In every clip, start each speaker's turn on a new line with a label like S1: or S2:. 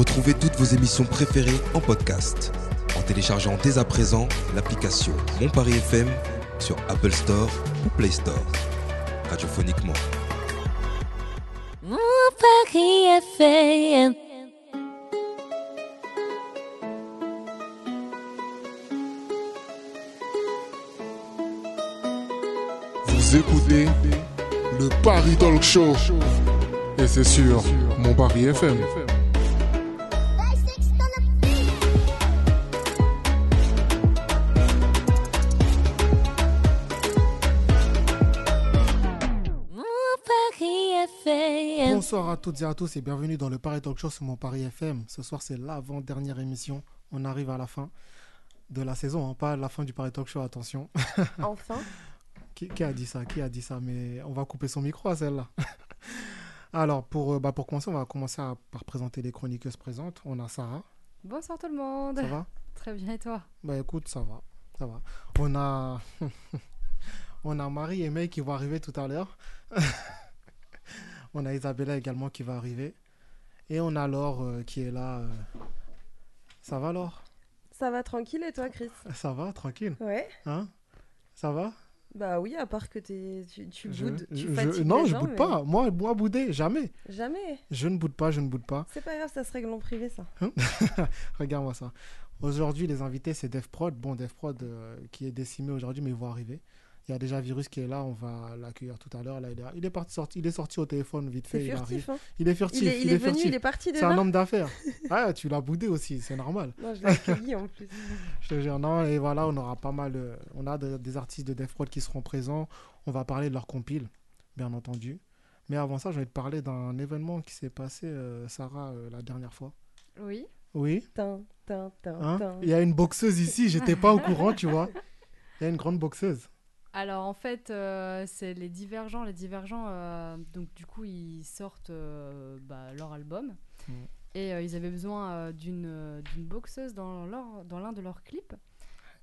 S1: Retrouvez toutes vos émissions préférées en podcast en téléchargeant dès à présent l'application Mon Paris FM sur Apple Store ou Play Store. Radiophoniquement.
S2: Mon Paris FM.
S3: Vous écoutez le Paris Talk Show. Et c'est sur Mon Paris FM.
S4: Toutes et à tous et bienvenue dans le Paris Talk Show sur mon Paris FM. Ce soir, c'est l'avant-dernière émission. On arrive à la fin de la saison, hein, pas à la fin du Paris Talk Show, attention.
S5: Enfin.
S4: qui, qui a dit ça? Qui a dit ça? Mais on va couper son micro à celle-là. Alors, pour, euh, bah, pour commencer, on va commencer à- par présenter les chroniqueuses présentes. On a Sarah,
S6: Bonsoir tout le monde.
S4: ça va?
S6: Très bien et toi?
S4: Bah écoute, ça va, ça va. On a, on a Marie et May qui vont arriver tout à l'heure. On a Isabella également qui va arriver. Et on a Laure euh, qui est là. euh. Ça va Laure?
S5: Ça va tranquille et toi, Chris?
S4: Ça va, tranquille.
S5: Ouais.
S4: Hein? Ça va?
S5: Bah oui, à part que t'es- tu, tu
S4: Je-
S5: boudes, tu
S4: je-
S5: fatigues
S4: Non,
S5: les
S4: je
S5: gens,
S4: boude
S5: mais
S4: pas. Moi, moi bouder, jamais.
S5: Jamais.
S4: Je ne boude pas, je ne boude pas.
S5: C'est pas grave, ça se règle en privé, ça.
S4: Regarde-moi ça. Aujourd'hui, les invités, c'est DevProd. Bon, DevProd euh, qui est décimé aujourd'hui, mais ils vont arriver. Il y a déjà Virus qui est là, on va l'accueillir tout à l'heure. Là, il est, il est parti sorti, il est sorti au téléphone vite fait. Il arrive.
S5: hein.
S4: Il est furtif.
S5: Il est, il est venu,
S4: furtif.
S5: il est parti
S4: C'est un homme d'affaires. ah, tu l'as boudé aussi, c'est normal.
S5: Non, je l'ai accueilli en plus.
S4: Je te jure, non, et voilà, on aura pas mal. euh, on a de- des artistes de DevProd qui seront présents. On va parler de leur compile, bien entendu. Mais avant ça, je vais te parler d'un événement qui s'est passé, euh, Sarah, euh, la dernière fois.
S6: Oui.
S4: Oui.
S5: Tin, tin, tin,
S4: Hein? Il y a une boxeuse ici, j'étais pas au courant, tu vois. Il y a une grande boxeuse.
S6: Alors en fait, euh, c'est les divergents. Les divergents, euh, donc du coup, ils sortent euh, bah, leur album.
S4: Mm.
S6: Et euh, ils avaient besoin euh, d'une euh, boxeuse dans leur- dans l'un de leurs clips.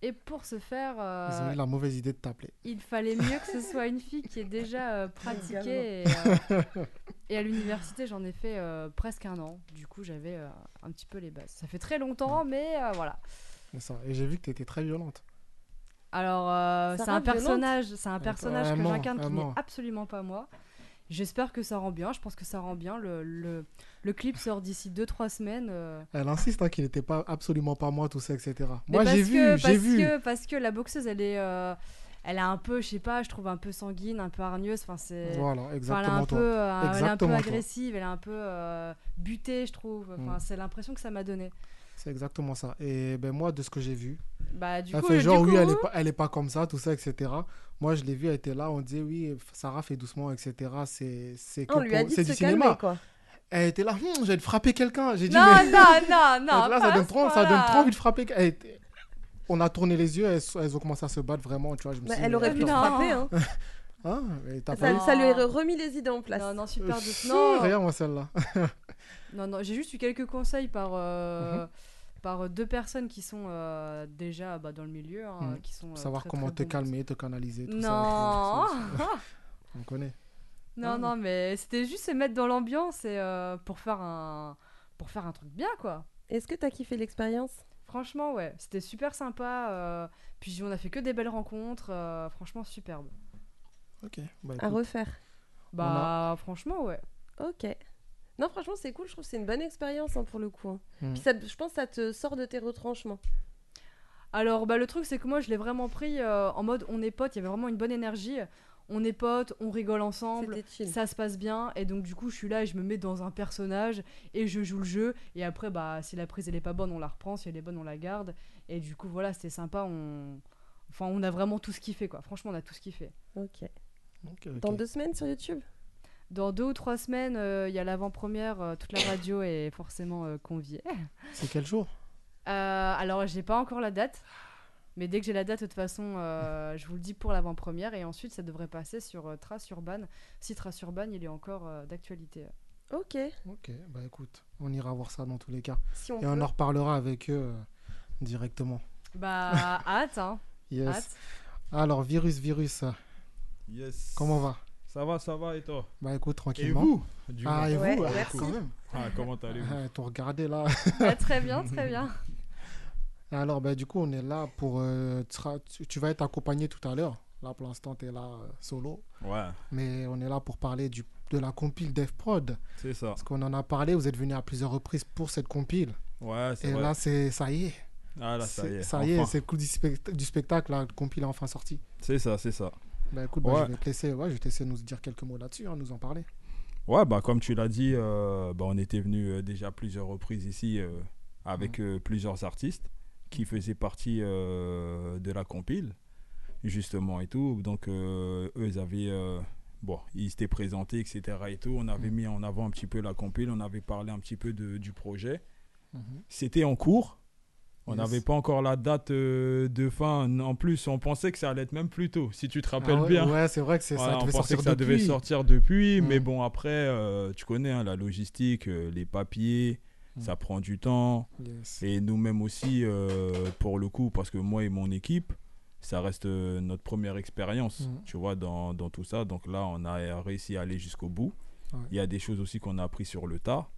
S6: Et pour ce faire, euh,
S4: Ils ont eu la mauvaise idée de t'appeler.
S6: il fallait mieux que ce soit une fille qui ait déjà euh, pratiqué. Et, euh, à l'université, j'en ai fait euh, presque un an. Du coup, j'avais euh, un petit peu les bases. Ça fait très longtemps, mais euh, voilà.
S4: Ça. Et j'ai vu que tu étais très violente.
S6: Alors, euh, c'est un personnage, c'est un personnage que j'incarne qui n'est absolument pas moi. J'espère que ça rend bien. Je pense que ça rend bien. Le, le, le clip sort d'ici 2-3 semaines. euh.
S4: Elle insiste hein, qu'il n'était pas absolument pas moi, tout ça, etc.
S6: Mais
S4: Moi, j'ai vu, j'ai
S6: parce
S4: vu.
S6: Que, parce que la boxeuse, elle est, euh, elle est un peu, je sais pas, je trouve un peu sanguine, un peu hargneuse. Enfin, c'est.
S4: Voilà,
S6: Enfin, elle, est
S4: exactement
S6: un
S4: toi.
S6: peu, euh, elle est un peu
S4: Exactement toi.
S6: agressive, elle est un peu euh, butée, je trouve. Enfin,
S4: Mm.
S6: C'est l'impression que ça m'a donné.
S4: C'est exactement ça. Et ben moi, de ce que j'ai vu,
S6: Bah, du
S4: elle
S6: coup,
S4: fait
S6: du
S4: genre, oui,
S6: coup-
S4: elle est, pas, elle est pas comme ça, tout ça, etc. Moi, je l'ai vu, elle était là, on disait, oui, Sarah fait doucement, etc. C'est c'est que
S5: On lui a dit
S4: c'est
S5: de
S4: du
S5: se calmer,
S4: cinéma.
S5: quoi.
S4: Elle était là, Hum, je vais te frapper quelqu'un. J'ai dit,
S6: Non,
S4: mais.
S6: non, non, non.
S4: là, ça donne, trop, ça donne trop envie de frapper. Elle était- On a tourné les yeux, elles, elles ont commencé à se battre vraiment, tu vois. Je me
S5: Bah,
S4: suis
S5: elle aurait pu
S6: non.
S5: frapper, hein.
S4: Hein
S5: Ça,
S4: pas
S5: ça lui aurait remis les idées en place.
S6: Non, non, super douce.
S4: Pfff,
S6: Non,
S4: Regarde moi celle-là.
S6: Non, non, j'ai juste eu quelques conseils par, euh,
S4: Mhm.
S6: Par deux personnes qui sont euh, déjà bah, dans le milieu, hein,
S4: Mhm.
S6: qui sont euh,
S4: Savoir
S6: très,
S4: comment
S6: très
S4: te
S6: bons.
S4: calmer, te canaliser, tout
S6: Non,
S4: ça. tout- On connaît.
S6: non,
S4: Ah.
S6: non, mais c'était juste se mettre dans l'ambiance et euh, pour faire un pour faire un truc bien, quoi.
S5: Est-ce que t'as kiffé l'expérience?
S6: Franchement, ouais, c'était super sympa. euh, puis on a fait que des belles rencontres, euh, franchement superbe.
S4: Ok. Bah,
S5: À refaire
S6: Bah, franchement, ouais.
S5: Ok. Non, franchement, c'est cool. Je trouve que c'est une bonne expérience hein, pour le coup. hein.
S4: Hmm.
S5: Puis ça, je pense que ça te sort de tes retranchements.
S6: Alors, bah, le truc, c'est que moi, je l'ai vraiment pris euh, en mode on est potes, il y avait vraiment une bonne énergie. On est potes, on rigole ensemble.
S5: C'était chill.
S6: ça se passe bien et donc du coup je suis là et je me mets dans un personnage et je joue le jeu et après bah si la prise elle est pas bonne on la reprend si elle est bonne on la garde et du coup voilà c'était sympa on enfin on a vraiment tout ce qu'il fait quoi franchement on a tout ce qu'il fait
S5: ok. Dans deux semaines sur YouTube?
S6: Dans deux ou trois semaines euh, il y a l'avant-première euh, toute la radio est forcément euh, conviée
S4: C'est quel jour?
S6: Euh, alors j'ai pas encore la date mais dès que j'ai la date de toute façon euh, je vous le dis pour l'avant-première et ensuite ça devrait passer sur euh, Trace Urban si Trace Urban il est encore euh, d'actualité
S5: Ok.
S4: Ok, bah écoute, on ira voir ça dans tous les cas.
S5: Si on
S4: Et on en reparlera avec eux euh, directement.
S6: bah hâte hein
S4: Yes.
S6: hâte
S4: Alors, virus, virus,
S7: Yes.
S4: comment va?
S7: Ça va, ça va et toi
S4: Bah écoute,
S7: Et
S4: tranquillement.
S7: vous Du
S4: Ah, et
S5: Ouais,
S4: vous ah,
S5: merci.
S4: quand même.
S7: Ah, Comment allez-vous
S4: Ah, T'ont regardé là.
S6: Bah, très bien, très bien.
S4: Alors, bah, du coup, on est là pour. euh, tu, vas être accompagné tout à l'heure. Là, pour l'instant, tu es là euh, solo.
S7: Ouais,
S4: Mais on est là pour parler du, de la compile Dev Prod.
S7: c'est ça.
S4: Parce qu'on en a parlé, vous êtes venu à plusieurs reprises pour cette compile.
S7: Ouais, c'est
S4: Et
S7: vrai.
S4: là, c'est ça y est.
S7: ah là, ça y est.
S4: Ça y est, c'est le coup du, spect- du spectacle. La compile est enfin sortie.
S7: C'est ça, c'est ça.
S4: Bah écoute, bah,
S7: Ouais.
S4: je vais te laisser, ouais, je vais te laisser nous dire quelques mots là-dessus, hein, nous en parler.
S7: Ouais, bah comme tu l'as dit, euh, bah, on était venu euh, déjà plusieurs reprises ici euh, avec euh, plusieurs artistes qui faisaient partie de la compile, justement et tout. Donc eux, ils avaient, bon, ils s'étaient présentés, etc. et tout. On avait mis en avant un petit peu la compile, on avait parlé un petit peu de- du projet.
S4: Mhm.
S7: C'était en cours. On
S4: Yes.
S7: n'avait pas encore la date euh, de fin. En plus, on pensait que ça allait être même plus tôt, si tu te rappelles
S4: Ah ouais,
S7: bien.
S4: Ouais, c'est vrai que c'est
S7: Voilà,
S4: ça
S7: on pensait que ça devait sortir depuis, mais
S4: Mm.
S7: bon, après, euh, tu connais hein, la logistique, euh, les papiers,
S4: Mm.
S7: ça prend du temps.
S4: Yes.
S7: Et nous-mêmes aussi, pour le coup, parce que moi et mon équipe, ça reste notre première expérience,
S4: Mm.
S7: tu vois, dans, dans tout ça. Donc là, on a réussi à aller jusqu'au bout.
S4: Ouais.
S7: Il y a des choses aussi qu'on a appris sur le tas.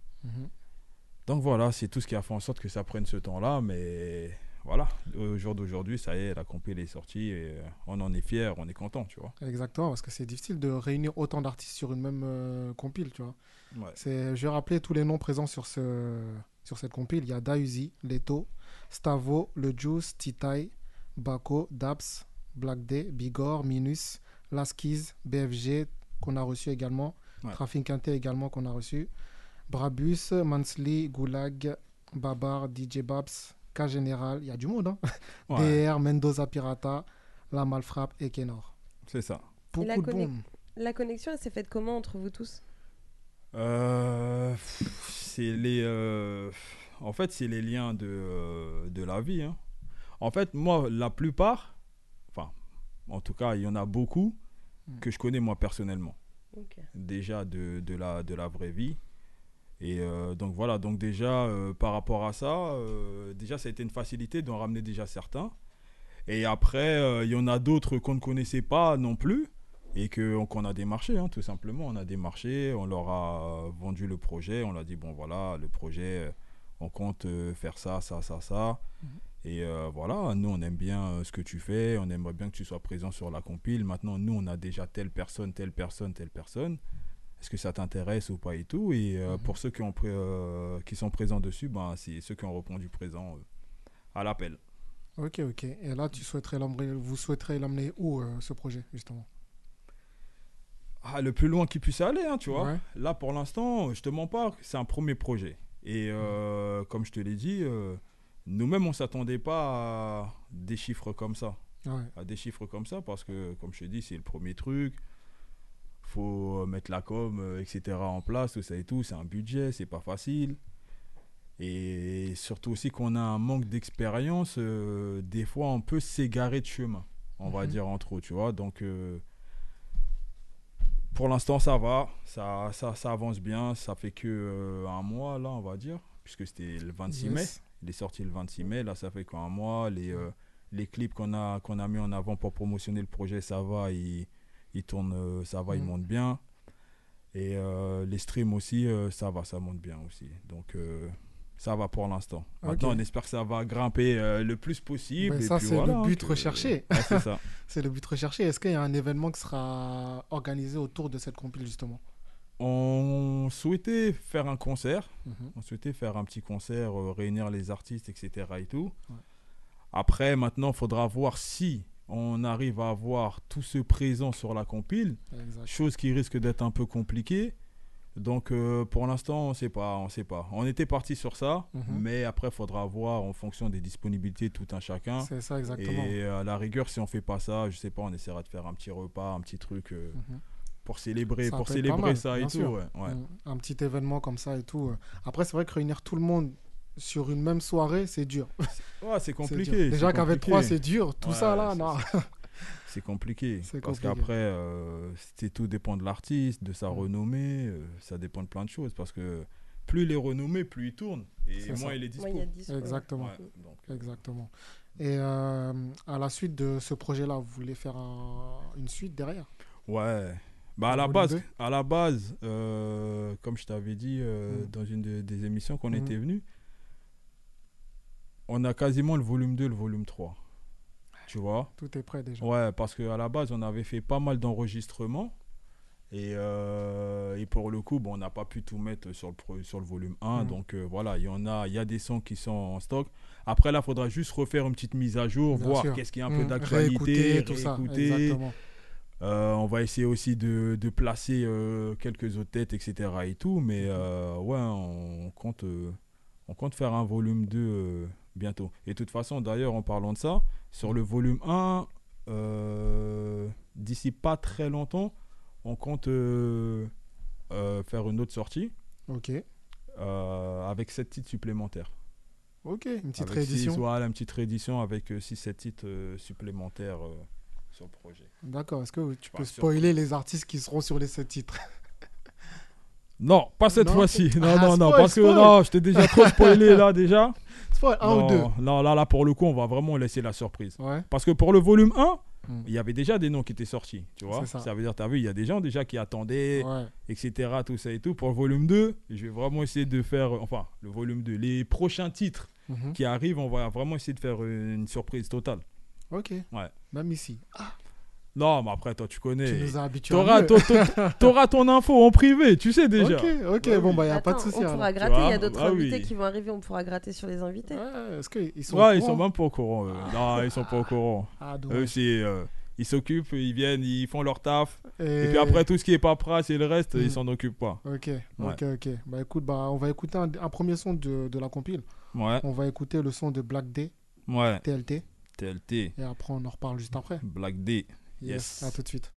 S7: Donc voilà, c'est tout ce qui a fait en sorte que ça prenne ce temps-là, mais voilà, au jour d'aujourd'hui, ça y est, la compil est sortie et euh, on en est fiers, on est content, tu vois.
S4: Exactement, parce que c'est difficile de réunir autant d'artistes sur une même euh, compile, tu vois.
S7: Ouais.
S4: C'est, je vais rappeler tous les noms présents sur, ce, sur cette compile. Il y a Dausi, Leto, Stavo, Le Juice, Titai, Bako, Daps, Black Day, Bigor, Minus, Laskiz, BFG, qu'on a reçu également,
S7: Ouais.
S4: Traffic Quintet également qu'on a reçu, Brabus, Mansli, Goulag, Babar, DJ Babs, K Général, il y a du monde, hein.
S7: Ouais,
S4: DR, Mendoza Pirata, La Malfrappe et Kenor.
S7: c'est ça.
S4: Beaucoup
S5: la
S4: de
S5: connect-
S4: boom.
S5: La connexion, elle s'est faite comment entre vous tous?
S7: Euh, c'est les, euh, en fait, c'est les liens de, euh, de la vie. hein. En fait, moi, la plupart, enfin, en tout cas, il y en a beaucoup
S4: Mm.
S7: que je connais moi personnellement. Déjà de, de, la, de la vraie vie. Et euh, donc voilà, donc déjà euh, par rapport à ça, euh, déjà ça a été une facilité d'en ramener déjà certains. Et après, il y en a d'autres qu'on ne connaissait pas non plus et qu'on a démarché, hein, tout simplement. On a démarché, on leur a vendu le projet, on leur a dit, bon voilà, le projet, on compte faire ça, ça, ça, ça. Et euh, voilà, nous on aime bien ce que tu fais, on aimerait bien que tu sois présent sur la compile. Maintenant, nous on a déjà telle personne, telle personne, telle personne. Est-ce que ça t'intéresse ou pas et tout Et euh,
S4: Mhm.
S7: pour ceux qui, ont pré- euh, qui sont présents dessus, ben, c'est ceux qui ont répondu présent euh, à l'appel.
S4: Ok, ok. Et là, tu souhaiterais vous souhaiterez l'emmener où, ce projet, justement?
S7: Ah, le plus loin qu'il puisse aller, hein, tu vois.
S4: Ouais.
S7: Là, pour l'instant, je te mens pas, c'est un premier projet. Et euh, comme je te l'ai dit, euh, nous-mêmes, on s'attendait pas à des chiffres comme ça.
S4: Ouais.
S7: À des chiffres comme ça, parce que, comme je te dis, c'est le premier truc. Faut mettre la com, euh, etc. en place, tout ça et tout. C'est un budget, c'est pas facile. Et surtout aussi qu'on a un manque d'expérience, euh, des fois on peut s'égarer de chemin, on va
S4: Mhm.
S7: dire en trop, tu vois. Donc euh, pour l'instant ça va, ça, ça, ça avance bien, ça fait que euh, un mois là, on va dire, puisque c'était le 26 mai. Il est sorti le 26 mai, là ça fait qu'un mois. Les, les clips qu'on a, qu'on a mis en avant pour promotionner le projet, ça va, ils, ils tournent, euh, ça va, ils
S4: Mhm.
S7: montent bien. Et euh, les streams aussi, euh, ça va, ça monte bien aussi. Donc euh, ça va pour l'instant. Maintenant, on espère que ça va grimper le plus possible.
S4: Ben,
S7: et
S4: ça, c'est
S7: voilà,
S4: le
S7: hein,
S4: but
S7: que-
S4: recherché.
S7: Ouais, c'est ça.
S4: C'est le but recherché. Est-ce qu'il y a un événement qui sera organisé autour de cette compile, justement?
S7: On souhaitait faire un concert.
S4: Mhm.
S7: On souhaitait faire un petit concert, réunir les artistes, etc. et tout.
S4: Ouais.
S7: Après, maintenant, il faudra voir si on arrive à avoir tous ceux présents sur la compile, chose qui risque d'être un peu compliquée. Donc, euh, pour l'instant, on ne sait pas, on sait pas. On était parti sur ça,
S4: Mhm.
S7: mais après, il faudra voir en fonction des disponibilités de tout un chacun.
S4: C'est ça, exactement.
S7: Et euh, à la rigueur, si on fait pas ça, je sais pas, on essaiera de faire un petit repas, un petit truc euh,
S4: Mhm.
S7: pour célébrer,
S4: Ça
S7: pour célébrer
S4: mal,
S7: ça et tout.
S4: sûr.
S7: ouais, ouais.
S4: Mm. Un petit événement comme ça et tout. Après, c'est vrai que réunir tout le monde sur une même soirée, c'est dur.
S7: Ouais, c'est compliqué.
S4: Déjà qu'avec trois, c'est dur. Tout
S7: Ouais,
S4: ça là,
S7: c'est-
S4: non.
S7: C'est compliqué.
S4: C'est
S7: Parce qu'après, euh, c'est tout dépend de l'artiste, de sa
S4: Mm.
S7: renommée. euh, ça dépend de plein de choses. Parce que plus il est renommé, plus il tourne. Et moins
S4: ça.
S7: il est dispo.
S5: Moi, il y a 10
S4: Exactement.
S7: Ouais, donc, euh,
S4: Exactement. Et euh, à la suite de ce projet-là, vous voulez faire un- une suite derrière?
S7: Ouais, Bah à la base, à la base euh, comme je t'avais dit euh,
S4: Mm.
S7: dans une de- des émissions qu'on
S4: Mhm.
S7: était venu, on a quasiment le volume 2 le volume 3. Tu vois?
S4: Tout est prêt déjà.
S7: Ouais, parce qu'à la base, on avait fait pas mal d'enregistrements. Et, euh, et pour le coup, bon, on n'a pas pu tout mettre sur le, sur le volume 1.
S4: Mhm.
S7: Donc euh, voilà, il y en a, il y a des sons qui sont en stock. Après, là, il faudra juste refaire une petite mise à jour,
S4: Bien
S7: voir qu'est-ce qui est un peu
S4: Mmh,
S7: d'actualité,
S4: réécouter.
S7: Euh, on va essayer aussi de, de placer quelques autres têtes, etc. et tout. Mais euh, ouais, on compte, on compte faire un volume 2 euh, bientôt. Et de toute façon, d'ailleurs, en parlant de ça, sur le volume 1, euh, d'ici pas très longtemps, on compte euh, euh, faire une autre sortie
S4: Ok.
S7: avec 7 titres supplémentaires.
S4: Ok, une petite
S7: Avec six-
S4: réédition.
S7: voilà, une petite réédition avec 6-7 titres supplémentaires sur le projet.
S4: D'accord. Est-ce que tu
S7: Pas
S4: peux spoiler les artistes qui seront sur les sept titres?
S7: Non, pas cette fois-ci. Non, non, non, parce que non, je t'ai déjà trop spoilé là déjà.
S4: Un
S7: non,
S4: ou deux
S7: non, là, là, pour le coup, on va vraiment laisser la surprise.
S4: Ouais.
S7: Parce que pour le volume 1,
S4: Hmm.
S7: il y avait déjà des noms qui étaient sortis, tu vois.
S4: Ça.
S7: Ça. veut dire, tu as vu, il y a des gens déjà qui attendaient,
S4: Ouais.
S7: etc., tout ça et tout. Pour le volume 2, je vais vraiment essayer de faire, enfin, le volume 2, les prochains titres
S4: Mhm.
S7: qui arrivent, on va vraiment essayer de faire une surprise totale.
S4: Ok.
S7: Ouais.
S4: Même ici.
S7: Non, mais après, toi, tu
S4: Tu
S7: connais.
S4: nous as habitués. à
S7: T'auras t'auras ton info en privé, tu sais déjà.
S4: Ok, ok.
S7: Ouais,
S4: bon, bah, il n'y a pas de souci.
S5: On
S4: alors.
S5: pourra gratter, il y a d'autres
S7: Ah
S5: invités
S7: oui.
S5: qui vont arriver, on pourra gratter sur les invités.
S4: Ouais, Est-ce qu'ils sont.
S7: Ouais,
S4: au
S7: ils sont même pas au courant. eux. Non, ils sont pas au courant.
S4: Ah,
S7: Eux, c'est, euh, ils s'occupent, ils viennent, ils font leur taf.
S4: Et,
S7: Et puis après, tout ce qui est paperasse et le reste,
S4: Hmm.
S7: ils s'en occupent pas.
S4: Ok, ok, ok. Bah écoute, bah, on va écouter un, un premier son de, de la compile.
S7: Ouais,
S4: On va écouter le son de Black Day,
S7: ouais.
S4: TLT.
S7: TLT,
S4: Et après, on en reparle juste après.
S7: Black D.
S4: Yes. À tout de suite.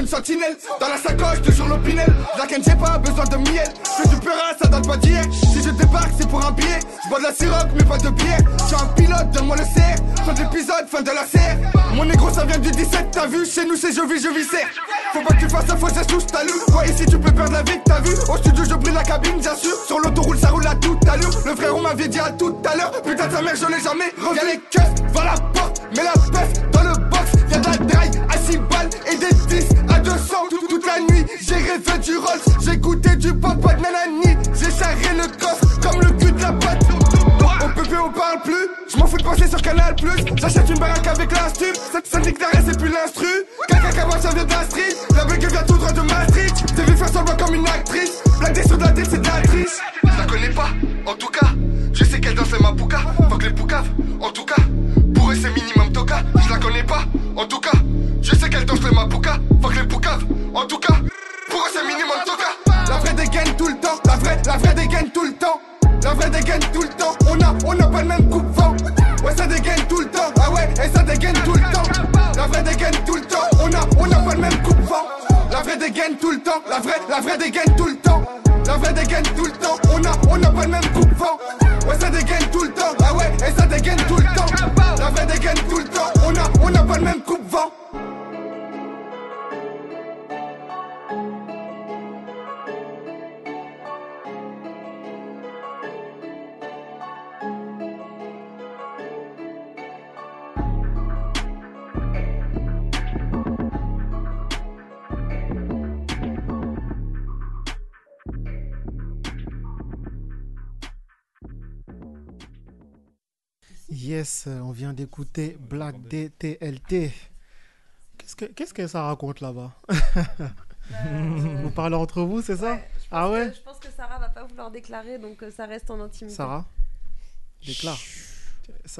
S8: Une sentinelle. Dans la sacoche toujours l'opinel. La j'ai pas besoin de miel. Fais du peur ça date pas d'hier. Si je débarque c'est pour un billet. Je bois de la siroc mais pas de bière. Je suis un pilote donne-moi le CR Fin de l'épisode fin de la serre. Mon négro ça vient du 17 T'as vu chez nous c'est je vis je vis serre Faut pas que tu fasses un faux geste touche ta ici tu peux perdre la vie que t'as vu. Au studio je brille la cabine sûr Sur l'autoroute ça roule à toute allure. Le frère on m'avait dit à tout à l'heure. Putain ta mère je l'ai jamais Y'a les keufs va la porte Mets la peste 10 à 200 Tout- Toute la nuit j'ai rêvé du Rolls J'ai goûté du papa de nanani J'ai charré le coffre comme le cul de la patte Au PP on parle plus Je m'en fous de passer sur Canal Plus J'achète une baraque avec la stup Ça, nique d'arrêt c'est plus l'instru. Caca cabane ça vient de la street La blague vient tout droit de Maastricht. T'es vu faire semblant comme une actrice Blaguer sur de la c'est de la Je la connais pas en tout cas Je sais qu'elle danse ma pouka Fuck les poucaves en tout cas Pour eux c'est minimum toka Je la connais pas La vraie
S4: Euh, on vient d'écouter Black Day, TLT. Qu'est-ce que, qu'est-ce que ça raconte là-bas? Vous parlez entre vous, c'est ça?
S5: Ouais, je pense
S4: Ah ouais?
S5: que- Je pense que Sarah va pas vouloir déclarer, donc euh, ça reste en intimité.
S4: Sarah? Déclare.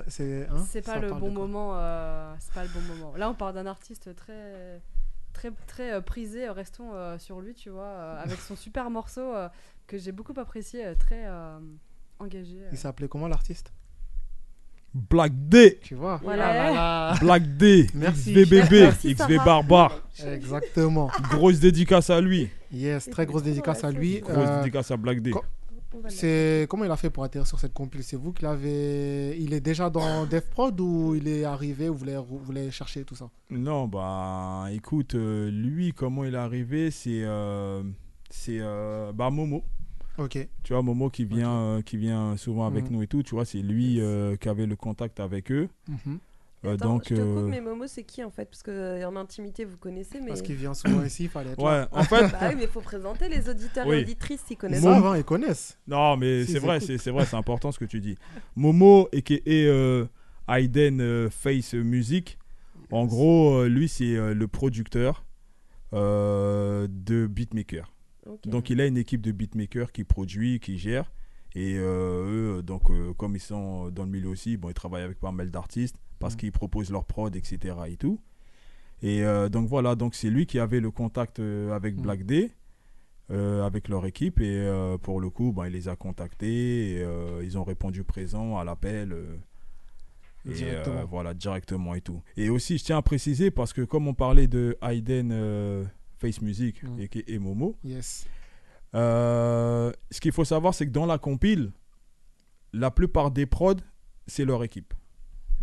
S4: C'est hein
S6: C'est pas le bon moment. euh, c'est pas le bon moment. Là, on parle d'un artiste très, très, très euh, prisé. Restons euh, sur lui, tu vois, euh, avec son super morceau euh, que j'ai beaucoup apprécié, euh, très euh, engagé. euh.
S4: Il s'appelait comment l'artiste?
S7: Black D.
S4: Tu vois
S6: Voilà.
S4: Ah là là.
S7: Black D.
S4: Merci.
S7: XVBB.
S5: Merci,
S7: XV. Barbare.
S4: Exactement.
S7: Grosse dédicace à lui.
S4: Yes, très grosse dédicace à lui.
S7: Grosse
S4: Euh,
S7: dédicace à Black D.
S4: C'est comment il a fait pour atterrir sur cette compil C'est vous qui l'avez. Il est déjà dans Dev Prod ou il est arrivé ou vous voulez chercher tout ça?
S7: Non, bah écoute, euh, lui, comment il est arrivé, c'est euh, c'est euh, bah, Momo.
S4: Ok.
S7: Tu vois, Momo qui vient, euh, qui vient souvent avec
S4: Mhm.
S7: nous et tout, tu vois, c'est lui euh, qui avait le contact avec eux. Euh,
S5: Attends,
S7: donc,
S5: je te coupe, mais Momo, c'est qui en fait? Parce que en intimité, vous connaissez, mais.
S4: Parce qu'il vient souvent ici, il fallait être
S7: ouais,
S4: là.
S7: en fait,
S5: Bah oui, mais il faut présenter les auditeurs
S7: Oui.
S5: et auditrices s'ils
S4: Ils
S5: connaissent.
S7: Momo-
S4: hein, ils connaissent.
S7: non, mais c'est vrai, c'est c'est vrai, c'est important ce que tu dis. Momo et qui est euh, Hayden euh, Face Music. En gros, euh, lui, c'est euh, le producteur euh, de beatmaker. Donc il a une équipe de beatmakers qui produit, qui gère. Et euh, eux, donc, euh, comme ils sont dans le milieu aussi, bon, ils travaillent avec pas mal d'artistes parce
S4: Mhm.
S7: qu'ils proposent leur prod, etc. Et tout. Et euh, donc voilà, donc c'est lui qui avait le contact avec
S4: Mhm.
S7: Black Day, avec leur équipe. Et pour le coup, ben, il les a contactés. Et, ils ont répondu présent à l'appel. et
S4: Directement.
S7: voilà, directement et tout. Et aussi, je tiens à préciser, parce que comme on parlait de Hayden Face Music
S4: Mhm.
S7: et, Momo,
S4: Yes.
S7: euh, ce qu'il faut savoir, c'est que dans la compile, la plupart des prods, c'est leur équipe.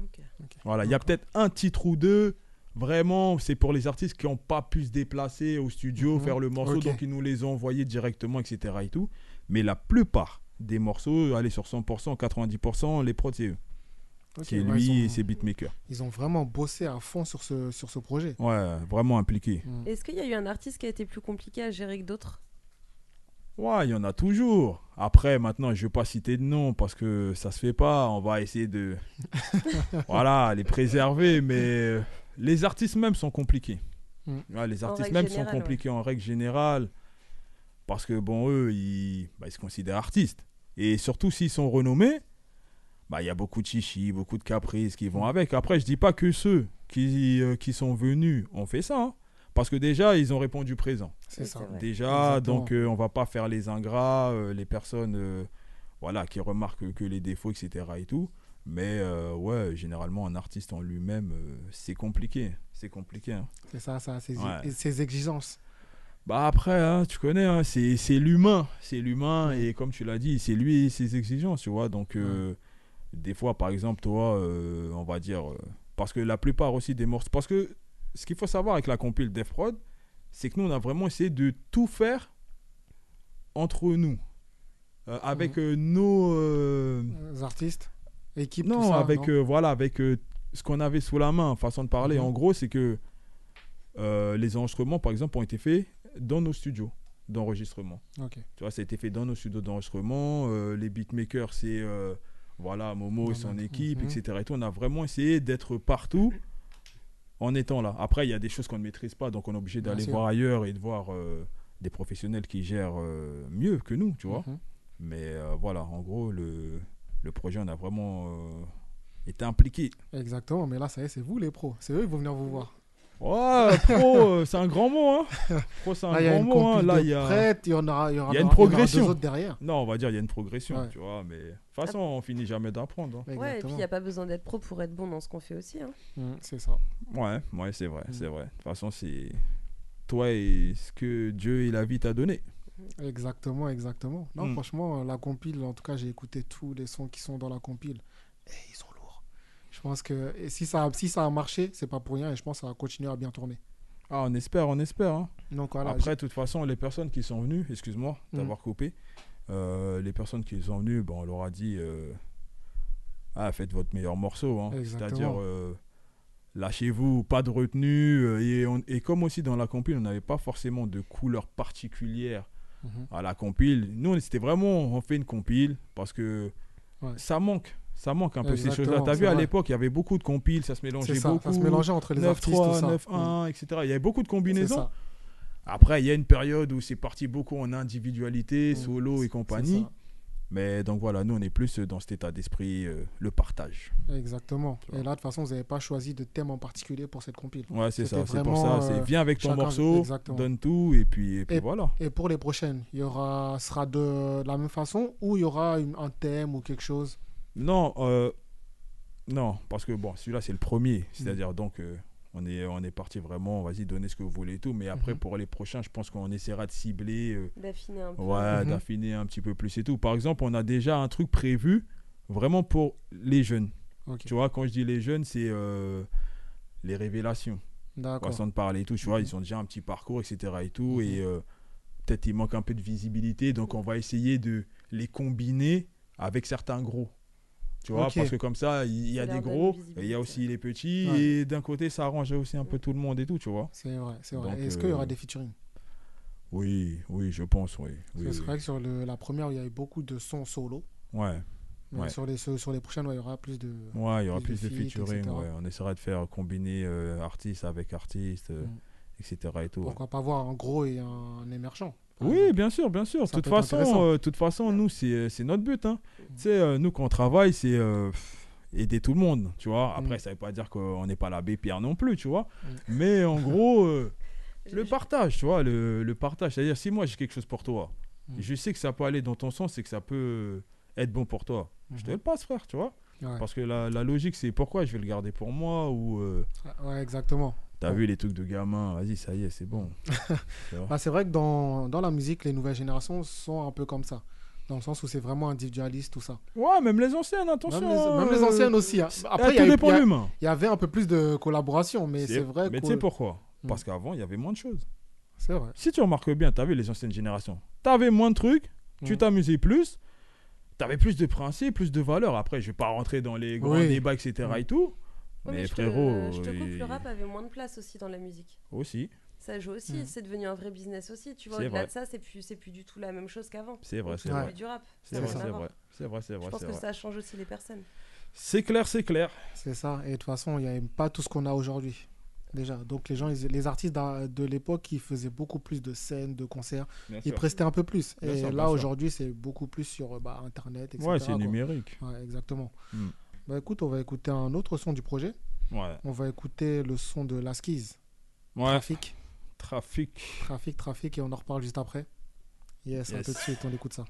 S5: Ok.
S7: Voilà, il y a peut-être un titre ou deux, vraiment, c'est pour les artistes qui n'ont pas pu se déplacer au studio,
S4: Mhm.
S7: faire le morceau, donc ils nous les ont envoyés directement, etc. Et tout. Mais la plupart des morceaux, allez sur 100%, 90%, les prods, c'est eux.
S4: Ok,
S7: c'est
S4: ouais,
S7: lui et ses beatmakers.
S4: ils ont vraiment bossé à fond sur ce, sur ce projet.
S7: Ouais, vraiment impliqués.
S4: Mm.
S5: Est-ce qu'il y a eu un artiste qui a été plus compliqué à gérer que d'autres?
S7: Ouais, il y en a toujours. Après, maintenant, je ne vais pas citer de nom parce que ça se fait pas. On va essayer de. voilà, les préserver. Mais les artistes même sont compliqués.
S4: Mm.
S7: Ouais, les artistes même
S5: générale,
S7: sont compliqués en règle générale. Parce que, bon, eux, ils, bah, ils se considèrent artistes. Et surtout s'ils sont renommés, bah, il y a beaucoup de chichis, beaucoup de caprices qui vont avec. Après, je dis pas que ceux qui, euh, qui sont venus ont fait ça. hein. Parce que déjà, ils ont répondu présent.
S4: C'est ça.
S7: Déjà,
S4: Exactement.
S7: donc euh, on va pas faire les ingrats, euh, les personnes euh, voilà, qui remarquent que les défauts, etc. et tout. Mais euh, ouais, généralement, un artiste en lui-même, euh, c'est compliqué. C'est compliqué. hein.
S4: C'est ça, ça, ses,
S7: Ouais.
S4: ses exigences.
S7: Bah après, hein, tu connais, hein, c'est c'est l'humain. C'est l'humain. Et comme tu l'as dit, c'est lui et ses exigences, tu vois. Donc, euh, des fois, par exemple, toi, euh, on va dire. euh, parce que la plupart aussi des morceaux. Parce que ce qu'il faut savoir avec la compile Def Prod, c'est que nous, on a vraiment essayé de tout faire entre nous. Euh, avec euh, nos.
S4: Les artistes, équipe,
S7: non,
S4: tout ça.
S7: avec
S4: non
S7: voilà, avec ce qu'on avait sous la main, façon de parler.
S4: Mhm.
S7: En gros, c'est que les enregistrements, par exemple, ont été faits dans nos studios d'enregistrement. Tu vois, ça a été fait dans nos studios d'enregistrement. les beatmakers, c'est voilà, Momo et son équipe,
S4: mhm.
S7: etc. Et tout. On a vraiment essayé d'être partout en étant là. Après, il y a des choses qu'on ne maîtrise pas, donc on est obligé d'aller voir ailleurs et de voir euh, des professionnels qui gèrent euh, mieux que nous, tu vois.
S4: Mhm.
S7: Mais euh, voilà, en gros, le, le projet, on a vraiment été impliqué.
S4: Exactement, mais là, ça y est, c'est vous les pros. C'est eux qui vont venir vous voir.
S7: Ouais, pro, euh, c'est un grand mot, hein. Pro, c'est un
S4: Là, a
S7: grand mot, hein. Là, il y a.
S4: prête, il y en aura, il y aura,
S7: il y a une
S4: il y en aura
S7: progression.
S4: deux autres derrière.
S7: Non, on va dire, il y a une progression,
S4: Ouais.
S7: tu vois. Mais de toute façon, on finit jamais d'apprendre. hein.
S5: Ouais, et puis il n'y a pas besoin d'être pro pour être bon dans ce qu'on fait aussi. hein.
S4: Mhm, c'est ça.
S7: Ouais, ouais, c'est vrai,
S4: Mm.
S7: c'est vrai. De toute façon, c'est toi et ce que Dieu et la vie t'a donné.
S4: Exactement, exactement. Non,
S7: Mm.
S4: franchement, la compile, en tout cas, j'ai écouté tous les sons qui sont dans la compile. Et ils sont pense que et si, ça, si ça a marché, c'est pas pour rien et je pense que ça va continuer à bien tourner.
S7: Ah, on espère, on espère. hein.
S4: Donc voilà.
S7: Après, de toute façon, les personnes qui sont venues, excuse-moi
S4: Mm.
S7: d'avoir coupé, euh, les personnes qui sont venues, bon, on leur a dit euh, Ah, faites votre meilleur morceau. hein. C'est-à-dire, euh, lâchez-vous, pas de retenue. et, on- et comme aussi dans la compile, on n'avait pas forcément de couleur particulière
S4: Mhm.
S7: à la compile. Nous, c'était vraiment, on fait une compile parce que
S4: Ouais.
S7: ça manque. Ça manque un peu ces choses-là. T'as vu, à l'époque, il y avait beaucoup de compiles, ça se mélangeait
S4: ça,
S7: beaucoup.
S4: ça se mélangeait entre les artistes, tout
S7: 9-3,
S4: ça.
S7: 9-1, etc. Il y avait beaucoup de combinaisons. Après, il y a une période où c'est parti beaucoup en individualité,
S4: Mm,
S7: solo et compagnie. Mais donc voilà, nous, on est plus dans cet état d'esprit, euh, le partage.
S4: Exactement. Et là, de toute façon, vous n'avez pas choisi de thème en particulier pour cette compile.
S7: Ouais, c'est ça. C'est pour ça. C'est
S4: euh,
S7: viens avec ton morceau,
S4: exactement.
S7: donne tout, et puis, et puis
S4: Et-
S7: voilà.
S4: Et pour les prochaines, il y aura, sera de la même façon ou il y aura une- un thème ou quelque chose?
S7: Non, euh, non, parce que bon, celui-là, c'est le premier. C'est-à-dire, donc, euh, On est, on est parti vraiment, vas-y, donnez ce que vous voulez et tout. Mais après,
S4: Mhm.
S7: pour les prochains, je pense qu'on essaiera de cibler, euh,
S5: D'affiner un peu.
S7: ouais,
S4: Mhm.
S7: d'affiner un petit peu plus et tout. Par exemple, on a déjà un truc prévu vraiment pour les jeunes. Tu vois, quand je dis les jeunes, c'est euh, les révélations.
S4: D'accord.
S7: Façon de parler et tout. Tu vois,
S4: Mhm.
S7: ils ont déjà un petit parcours, etc. et tout. Et euh, peut-être il manque un peu de visibilité. Donc, on va essayer de les combiner avec certains gros. Tu vois, parce que comme ça, il y, a des gros, et il y a aussi les petits.
S4: Ouais.
S7: Et d'un côté, ça arrange aussi un peu tout le monde et tout, tu vois.
S4: C'est vrai, c'est vrai. Est-ce qu'il y aura
S7: euh,
S4: des featuring?
S7: Oui, oui, je pense, oui.
S4: Parce
S7: oui,
S4: que C'est
S7: oui.
S4: vrai que sur le- la première, il y avait beaucoup de sons solo.
S7: Ouais.
S4: Mais
S7: Ouais.
S4: sur, les, sur, les prochaines, ouais, il y aura plus de.
S7: Ouais, il y aura
S4: Plus
S7: plus
S4: de
S7: featuring.
S4: etc.
S7: ouais. On essaiera de faire combiner euh, artiste avec artiste, euh,
S4: Mm.
S7: etc. Et tout, ouais.
S4: Pourquoi pas voir un gros et un émergent
S7: Oui, bien sûr, bien sûr. De toute façon, euh, toute façon, nous, c'est c'est notre but. Hein. Tu sais, euh, nous, quand on travaille, c'est euh, aider tout le monde, tu vois. Après,
S4: Mm.
S7: ça veut pas dire qu'on n'est pas la BPR non plus, tu vois.
S4: Mm.
S7: Mais en gros, euh, le partage, tu vois, le, le partage. C'est-à-dire, si moi, j'ai quelque chose pour toi,
S4: Mm.
S7: je sais que ça peut aller dans ton sens et que ça peut être bon pour toi. Je te
S4: Mhm.
S7: le passe, frère, tu vois.
S4: Ouais.
S7: Parce que la, la logique, c'est pourquoi je vais le garder pour moi ou... euh,
S4: Ouais, exactement.
S7: T'as vu les trucs de gamin, vas-y, ça y est, c'est bon.
S4: Bah, c'est vrai que dans, dans la musique, les nouvelles générations sont un peu comme ça. Dans le sens où c'est vraiment individualiste, tout ça.
S7: Ouais, même les anciennes, attention.
S4: Même les, même les
S7: euh,
S4: anciennes aussi. hein.
S7: Après,
S4: Après, il y, y avait un peu plus de collaboration, mais c'est vrai
S7: Mais tu sais pourquoi?
S4: Mm.
S7: Parce qu'avant, il y avait moins de choses.
S4: C'est vrai.
S7: Si tu remarques bien, tu as vu les anciennes générations. Tu avais moins de trucs, tu
S4: Mm.
S7: t'amusais plus, tu avais plus de principes, plus de valeurs. Après, je vais pas rentrer dans les grands
S4: Oui.
S7: débats, etc.
S4: Mm.
S7: et tout.
S5: Ouais,
S7: mais,
S5: je te-
S7: frérot,
S5: je te coupe, le rap avait moins de place aussi dans la musique.
S7: aussi,
S5: Ça joue aussi, c'est devenu un vrai business aussi. Tu vois, au-delà de ça, c'est plus, c'est plus du tout la même chose qu'avant.
S7: c'est vrai, c'est vrai.
S5: du rap.
S7: C'est vrai, c'est vrai. C'est vrai,
S5: Je pense que
S7: vrai.
S5: ça change aussi les personnes.
S7: C'est clair, c'est clair.
S4: C'est ça. Et de toute façon, il n'y avait pas tout ce qu'on a aujourd'hui. Déjà. Donc, les gens, ils- les artistes de l'époque, ils faisaient beaucoup plus de scènes, de concerts.
S7: Bien
S4: Ils
S7: sûr.
S4: prestaient un peu plus.
S7: Bien
S4: Et
S7: sûr,
S4: là, aujourd'hui, c'est beaucoup plus sur bah, Internet, etc.
S7: Ouais, c'est numérique.
S4: Ouais, exactement.
S7: Mm.
S4: Bah écoute, on va écouter un autre son du projet.
S7: Ouais.
S4: On va écouter le son de Laskiz.
S7: Ouais.
S4: Trafic.
S7: Trafic.
S4: Trafic, trafic, et on en reparle juste après. Yes, à
S7: Yes.
S4: tout de suite, on écoute ça.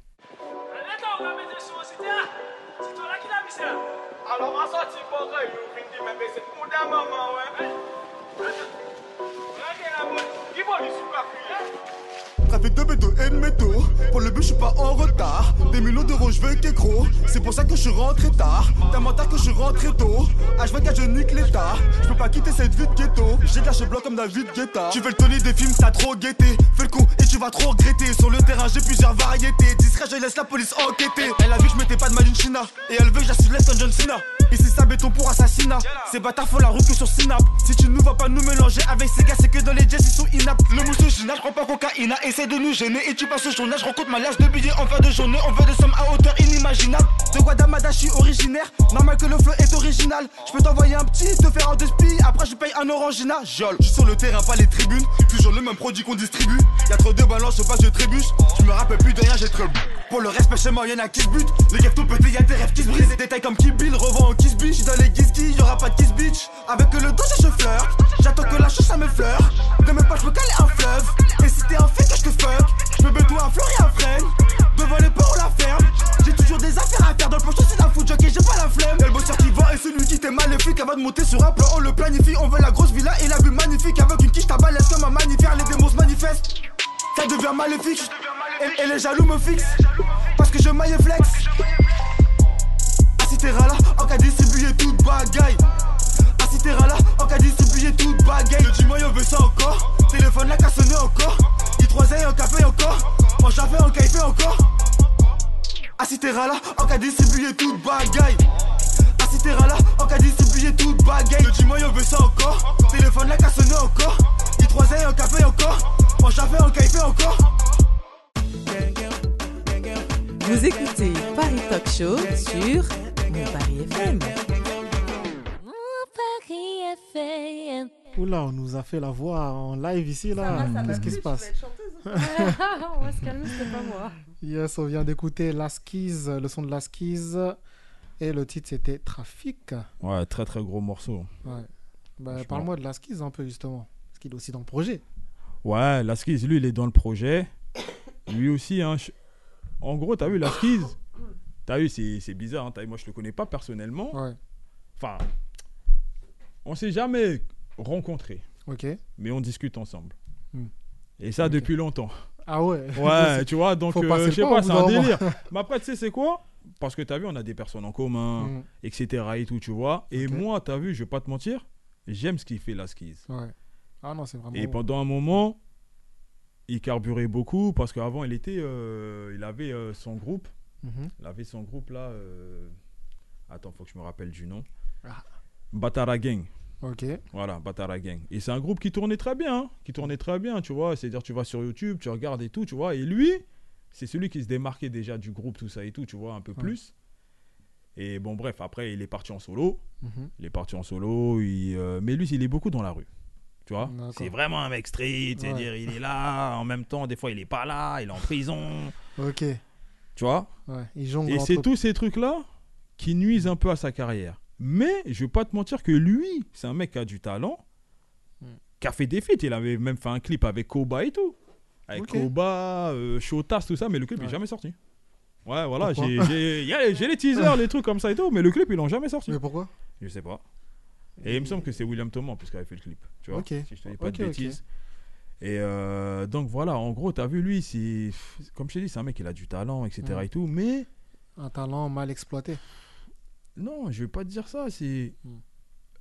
S8: Alors, ma sortie pour que you fin di me bese pou da maman, ouais. Rende la bonne, qui va lui sous la cuillère? Trafic de béton et de métaux. Pour le but, je suis pas en retard. Des millions d'euros, je veux qu'écro. C'est pour ça que je suis rentré tard. Tellement tard que je suis rentré tôt. H24, je nique l'état. Je peux pas quitter cette vie de ghetto. J'ai lâché blanc comme David Guetta. Tu fais le Tony des films, t'as trop guetté. Fais le con et tu vas trop regretter. Sur le terrain, j'ai plusieurs variétés. Discret, je laisse la police enquêter. Elle a vu que je mettais pas de Madine China. Et elle veut que comme John Cena. Ici, ça béton pour assassinat. Ces bâtards font la route que sur Synap. Si tu nous vas pas nous mélanger avec ces gars, c'est que dans les jets, ils sont inaptes. Le mousse Gina, je prends pas cocaïne. Essaie de nous gêner et tu passes au journal. Je rencontre ma lâche de billets en fin de journée. On veut des sommes à hauteur inimaginable. De Guadamada, je suis originaire. Normal que le flow est original. Je peux t'envoyer un petit, te faire un deux. Après, je paye un orangina. Jol, je suis sur le terrain, pas les tribunes. Toujours le même produit qu'on distribue. Y'a trop de balances, pas que je trébuche. Je me rappelle plus de rien, j'ai trop. Pour le respect chez moi, y'en a qui butent. Les gars tout pété, y'a des rêves qui se brisent. Détails comme Kill Bill, revend en Kiss Bitch. Dans les Gizki, y'aura pas de Kiss Bitch. Avec le dos, je fleur. J'attends que la chose, ça me fleure. De mes poches, je me caler un fleuve. Et si t'es un que je te fuck, je me béton un fleur et un freine. Devant les ports ou la ferme. J'ai toujours des affaires à faire dans le poche, c'est la foot jockey, j'ai pas la flemme. Y'a le bosseur qui vend et celui qui t'est maléfique. Avant de monter sur un plan, on le planifie. On veut la grosse villa et la vue magnifique. Avec une quiche, ta balèze comme un magnifère. Les démons se manifestent. Ça devient maléfique. Et, et les jaloux me fixent. Parce que je maille flex. Acitera là, en cas distribuer toute bagaille. Acitera là, en cas distribuer toute bagaille. Le dis-moi, on veut ça encore. Téléphone là, qu'à sonner encore. Il troisième, en café encore. En café, en café encore. Acitera là, en cas distribuer toute bagaille. Acitera là, en cas distribuer toute bagaille. Le dis-moi, on veut ça encore. Téléphone là, qu'à sonner encore. Il troisième, en café encore. En café, en café encore.
S9: Vous écoutez Paris Talk Show sur Mon Paris FM.
S2: Mon Paris FM.
S4: Oula, on nous a fait la voix en live ici, là. Qu'est-ce qui se passe?
S5: hein.
S6: on va se calmer, c'était pas moi.
S4: Yes, on vient d'écouter Laskiz, le son de Laskiz. Et le titre, c'était Trafic.
S7: Ouais, très très gros morceau.
S4: Ouais. Bah. Parle-moi de Laskiz un peu, justement. Parce qu'il est aussi dans le projet.
S7: Ouais, Laskiz, lui, il est dans le projet. Lui aussi, hein. je- En gros, t'as vu, Laskiz T'as vu, c'est bizarre. hein, moi, je le connais pas personnellement.
S4: Ouais.
S7: Enfin, on sait jamais rencontré,
S4: Ok.
S7: mais on discute ensemble.
S4: Hmm.
S7: Et ça depuis longtemps.
S4: Ah ouais.
S7: Ouais, tu vois, donc euh, je sais
S4: pas
S7: c'est un délire. Mais après, tu sais, c'est quoi? Parce que t'as vu, on a des personnes en commun,
S4: Mm.
S7: etc. et tout, tu vois. Et moi, t'as vu, je vais pas te mentir, j'aime ce qu'il fait la skis.
S4: Ouais. Ah non, c'est vraiment.
S7: Et pendant un moment, il carburait beaucoup parce qu'avant, il était, euh, il avait euh, son groupe.
S4: Mhm.
S7: Il avait son groupe là. euh, Attends, faut que je me rappelle du nom.
S4: Ah.
S7: Batara Gang.
S4: Ok.
S7: Voilà, Batara Gang. Et c'est un groupe qui tournait très bien, hein, qui tournait très bien, tu vois. C'est-à-dire, tu vas sur YouTube, tu regardes et tout, tu vois. Et lui, c'est celui qui se démarquait déjà du groupe, tout ça et tout, tu vois, un peu
S4: Ouais.
S7: plus. Et bon, bref, après, il est parti en solo.
S4: Mhm.
S7: Il est parti en solo. il, euh, Mais lui, il est beaucoup dans la rue. Tu vois. C'est vraiment un mec street. C'est-à-dire, il est là. En même temps, des fois, il est pas là. Il est en prison.
S4: Ok.
S7: Tu vois
S4: Ouais.
S7: Et c'est tous ces trucs-là qui nuisent un peu à sa carrière. Mais je vais pas te mentir que lui, c'est un mec qui a du talent,
S4: Hmm.
S7: qui a fait des feats. Il avait même fait un clip avec Koba et tout. Avec. Koba, euh, Shotas, tout ça, mais le clip
S4: Ouais.
S7: n'est jamais sorti. Ouais, voilà, j'ai les teasers, les trucs comme ça et tout, mais le clip, ils l'ont jamais sorti.
S4: Mais pourquoi?
S7: Je sais pas. Et il me semble que c'est William Thomas, puisqu'il avait fait le clip. Tu vois,
S4: Ok.
S7: si je te dis pas de bêtises. Et euh, donc voilà, en gros, t'as vu, lui, c'est. Comme je t'ai dit, c'est un mec, il a du talent, etc.
S4: Ouais.
S7: et tout, mais.
S4: Un talent mal exploité.
S7: Non, je vais pas te dire ça, c'est.
S4: Hmm.